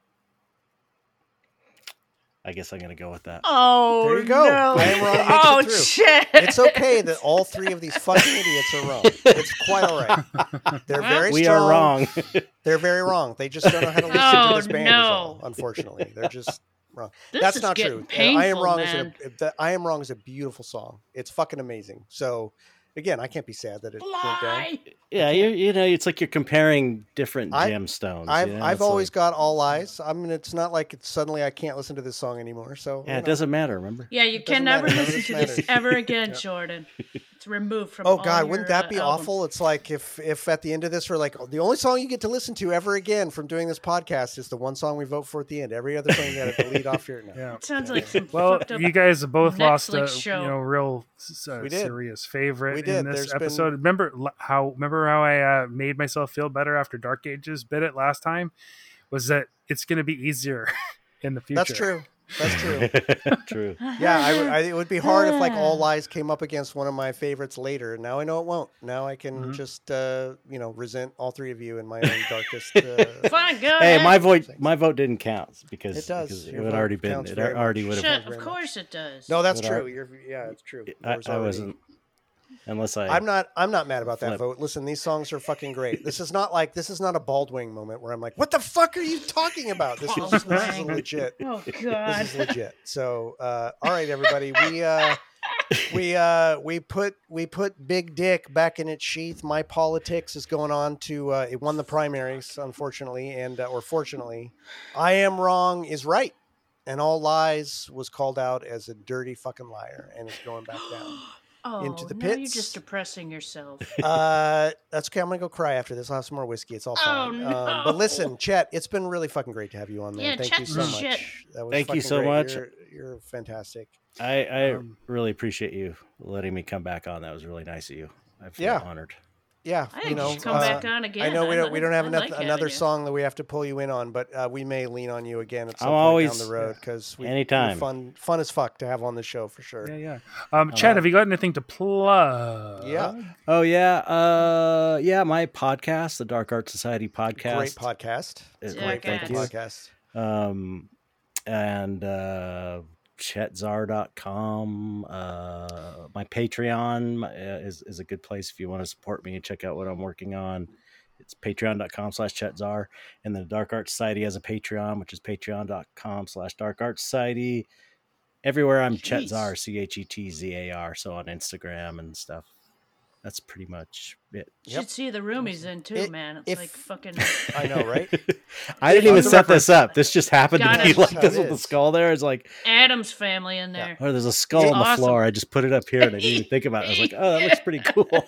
I guess I'm gonna go with that. Oh, There you go. No. I wrong makes it Oh through. shit! It's okay that all three of these fucking idiots are wrong. It's quite all right. They're very we strong. are wrong. They're very wrong. They just don't know how to listen Oh, to this band. Is all, no. unfortunately, they're just wrong. This That's is not true. Painful, I am wrong. Man. Is a, I am wrong is a beautiful song. It's fucking amazing. So again, I can't be sad that it went down. Yeah, you you know, it's like you're comparing different I- gemstones. I've you know? I've always like- got all lies. I mean, it's not like it's suddenly I can't listen to this song anymore. So yeah, you it know. doesn't matter. Remember? Yeah, you It can never matter. Listen to this ever again, Jordan. It's removed from. Oh all God, your, wouldn't that uh, be albums. awful? It's like if if at the end of this we're like the only song you get to listen to ever again from doing this podcast is the one song we vote for at the end. Every other song you got to delete off your. No. Yeah. It sounds like some Well, fucked up. you guys have both lost a show. you know real uh, serious favorite We did. in this There's been- episode. Remember how remember how I uh, made myself feel better after Dark Ages bit it last time? Was that it's going to be easier in the future? That's true. That's true. True. Yeah, I, I, it would be hard if like all lies came up against one of my favorites later. Now I know it won't. Now I can Mhm. just uh, you know resent all three of you in my own darkest. Uh, Fine, go Hey, ahead. my vote my vote didn't count because It does. because it would vote already been it already would have Shut- Shut, very of much. course it does. no, that's But I- true. You're yeah, it's true. I, I wasn't unless I I'm not. I'm not mad about that Flip. vote. Listen, these songs are fucking great. This is not like this is not a Baldwin moment where I'm like, "What the fuck are you talking about?" This is, this is legit. oh god, This is legit. So, uh, all right, everybody, we uh, we uh, we put we put Big Dick back in its sheath. My politics is going on to uh, it won the primaries, unfortunately, and uh, or fortunately, I am wrong is right, and all lies was called out as a dirty fucking liar, and it's going back down. Oh, into the now you're just depressing yourself. Uh, that's okay. I'm gonna go cry after this. I'll have some more whiskey. It's all Oh, fine. no. um, but listen, Chet, it's been really fucking great to have you on, there. Yeah, Thank you so the much. shit. That was Thank you so great. much. You're, you're fantastic. I, I Um, really appreciate you letting me come back on. That was really nice of you. I feel Yeah. honored. Yeah, I you know, come uh, back on again. I know we don't we don't have enough, like another song that we have to pull you in on, but uh, we may lean on you again at some I'm point always- down the road because we Anytime. you're fun fun as fuck to have on the show for sure. Yeah, yeah. Um, Chet, have you got anything to plug? Yeah. Oh yeah, uh, yeah. My podcast, the Dark Art Society podcast, Great podcast. is Yeah, great. Jackass. Thank you. Podcast. Um, and uh, chetzar.com. Uh, my Patreon uh, is is a good place if you want to support me and check out what I'm working on. It's patreon.com slash chetzar. And the Dark Art Society has a Patreon, which is patreon.com slash dark art society. Everywhere I'm Jeez. chetzar, C H E T Z A R. So on Instagram and stuff. That's pretty much it. You should see the room he's in too, It- man. It's if- like fucking. I know, right? I didn't even the set this up. This just happened Got to be it. like That's this it with the skull there. It's like, Addams family in there. Or there's a skull It's on the awesome. floor. I just put it up here and I didn't even think about it. I was like, oh, that looks pretty cool.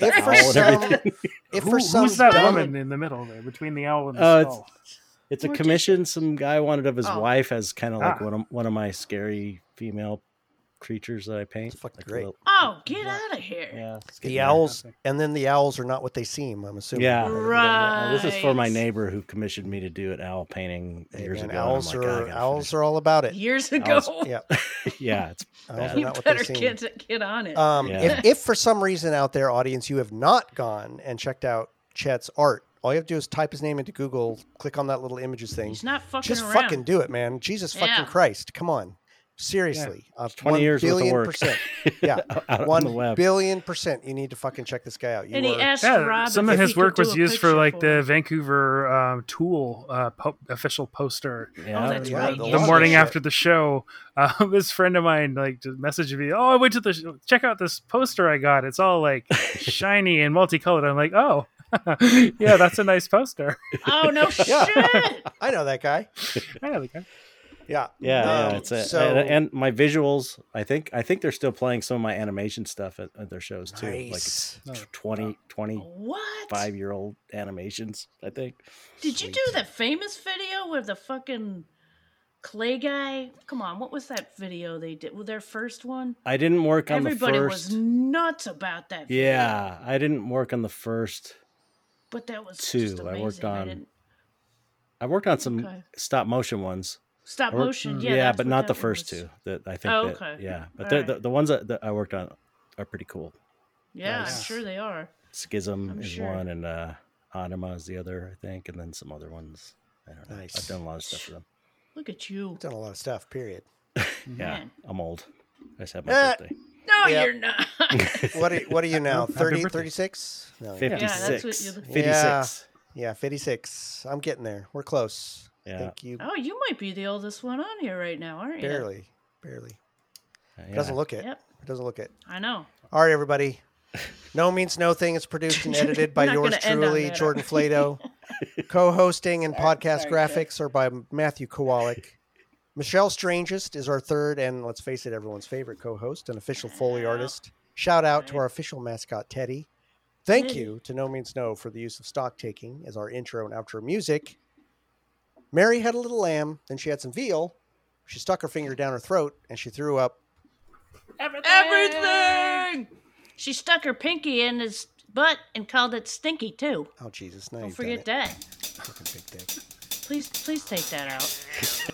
The If for owl and some, everything. if Who- for some who's that dumb- woman in the middle there between the owl and the Oh, it's- skull? It's a We're just- commission some guy wanted of his Oh. wife as kind of like Ah. one of one of my scary female creatures that I paint. It's fucking Like great. little- Oh, get out of here. yeah, The getting there. owls, and then the owls are not what they seem. I'm assuming. Yeah. Right. Uh, this is for my neighbor who commissioned me to do an owl painting Hey, years man, ago. and I'm owls like, "Ah, are gotta owls are all about it. Years ago. Owls- Yeah, yeah, it's owls bad. you not what they better seem. get, get on it. Um, Yeah. if, if for some reason out there, audience, you have not gone and checked out Chet's art, all you have to do is type his name into Google, click on that little images thing. He's not fucking Just around. fucking do it, man. Jesus fucking Yeah. Christ. Come on. Seriously. Uh, 20 one years worth of billion work. percent. Yeah. out on One the web. billion percent. You need to fucking check this guy out. You and he are- asked Yeah, Rob some of his work was used for like for the. Vancouver um, Tool uh, po- official poster. Yeah, that's yeah, right. the The morning shit. after the show, uh, this friend of mine like just messaged me, "Oh, I went to the sh- check out this poster I got. It's all like shiny and multicolored." I'm like, "Oh, yeah, that's a nice poster." Oh no Yeah. shit! I know that guy. I know the guy. Yeah. Yeah, Um, yeah, it's a, so and, and my visuals. I think I think they're still playing some of my animation stuff at, at their shows too. Like it's Nice. tw- 20, 25 What? year old animations. I think. Did you do that famous video with the fucking clay guy? Come on, what was that video they did? With their first one? I didn't work on Everybody the was nuts about that. Video, Yeah, I didn't work on the first. but that was Two. Just I worked on didn't- I worked on some Okay. stop motion ones. Stop worked- motion. yeah, Yeah, but not the first was. two. That I think. Oh, that. Yeah, but the, right. the the ones that, that I worked on are pretty cool. Yeah, I'm sure they are. Schism I'm is sure. one, and uh, Anima is the other, I think, and then some other ones. I don't know. Nice. I've done a lot of stuff for them. Look at you. I've done a lot of stuff, period. Yeah, Man. I'm old. I just had my Eh. birthday. No, Yep. you're not. What are, what are you now? 30, 36? No, yeah. 56. what you- 56. Yeah. yeah, 56. I'm getting there. We're close. I Yeah. think you oh, you might be the oldest one on here right now, aren't you? barely, barely. Uh, yeah. Doesn't look it. Yep. It doesn't look it. I know. All right, everybody. No Means Nothing. It's produced and edited by yours gonna end on truly, Jordan are Flato. Co-hosting and podcast sorry, graphics are by Matthew Kowalik. Michelle Strangest is our third and let's face it, everyone's favorite co-host and official Foley Yeah. artist. Shout out to our official mascot Teddy. Thank Teddy. you to No Means No for the use of stock taking as our intro and outro music. Mary had a little lamb, then she had some veal. She stuck her finger down her throat and she threw up. Everything. She stuck her pinky in his butt and called it stinky too. Oh Jesus! Now Don't you've done forget it. that. Fucking big dick. Please, please take that out.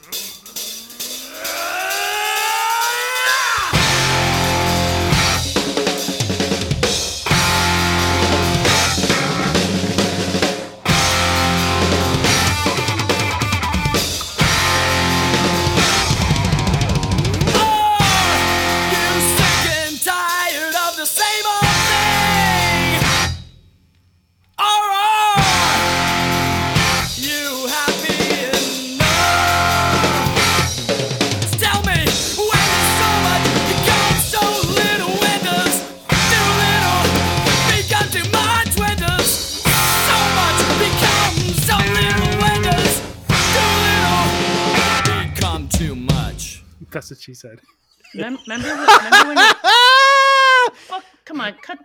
said. Mem- Remember, remember when you, fuck, come on, cut.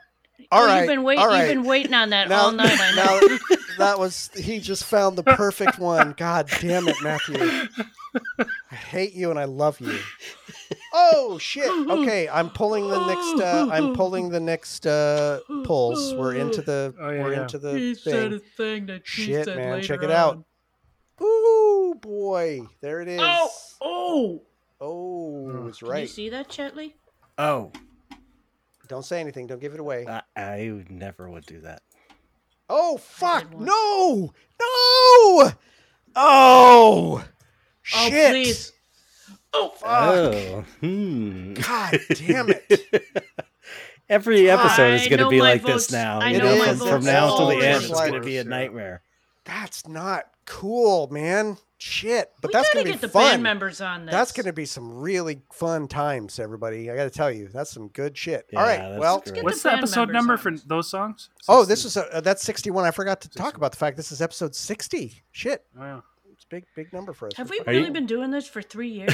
All oh, right, you've been waiting. all right. You've been waiting on that Now, all night. I know. now that was he just found the perfect one. God damn it, Matthew. I hate you and I love you. Oh shit. Okay, I'm pulling the next uh I'm pulling the next uh pulls. We're into the Oh, yeah, we're yeah. into the he said a thing. thing that she Shit, said man, later check it out. on. Ooh boy. There it is. Oh, oh! Oh, it's Can you see that, Chetley? Oh, Don't say anything. Don't give it away. I, I never would do that. Oh fuck! one. No! No! Oh! Oh, Shit! please. Oh, Fuck! Oh, hmm. God damn it! Every episode is I going to know be my like votes- this now. I know know, my from, votes now until the all end, over it's going to be a place, nightmare. That's not cool, man. Shit. But we that's gotta gonna get be the fun. band members on this. That's gonna be some really fun times, everybody. I gotta tell you, that's some good shit. Yeah, All right. that's Well, great. Get What's the the episode number on for those songs? oh, this is a, uh, that's sixty-one. I forgot to talk about the fact this is episode sixty. Shit, Oh, yeah. it's a big, big number for us. Have We're really you- been doing this for three years?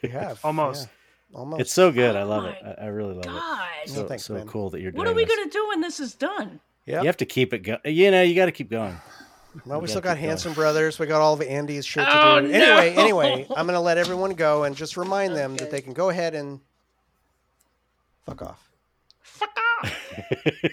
We have Almost. yeah, almost. It's so good. I love Oh it. I, I really love it. God. So, thanks, so man. cool that you're doing What are we gonna do when this is done? Yep. You have to keep it going. You know, you got to keep going. Well, we We still gotta got going. Brothers. We got all of Andy's shit to Oh, do. Anyway, no! anyway, I'm gonna let everyone go and just remind them that they can go ahead and fuck off. Fuck off.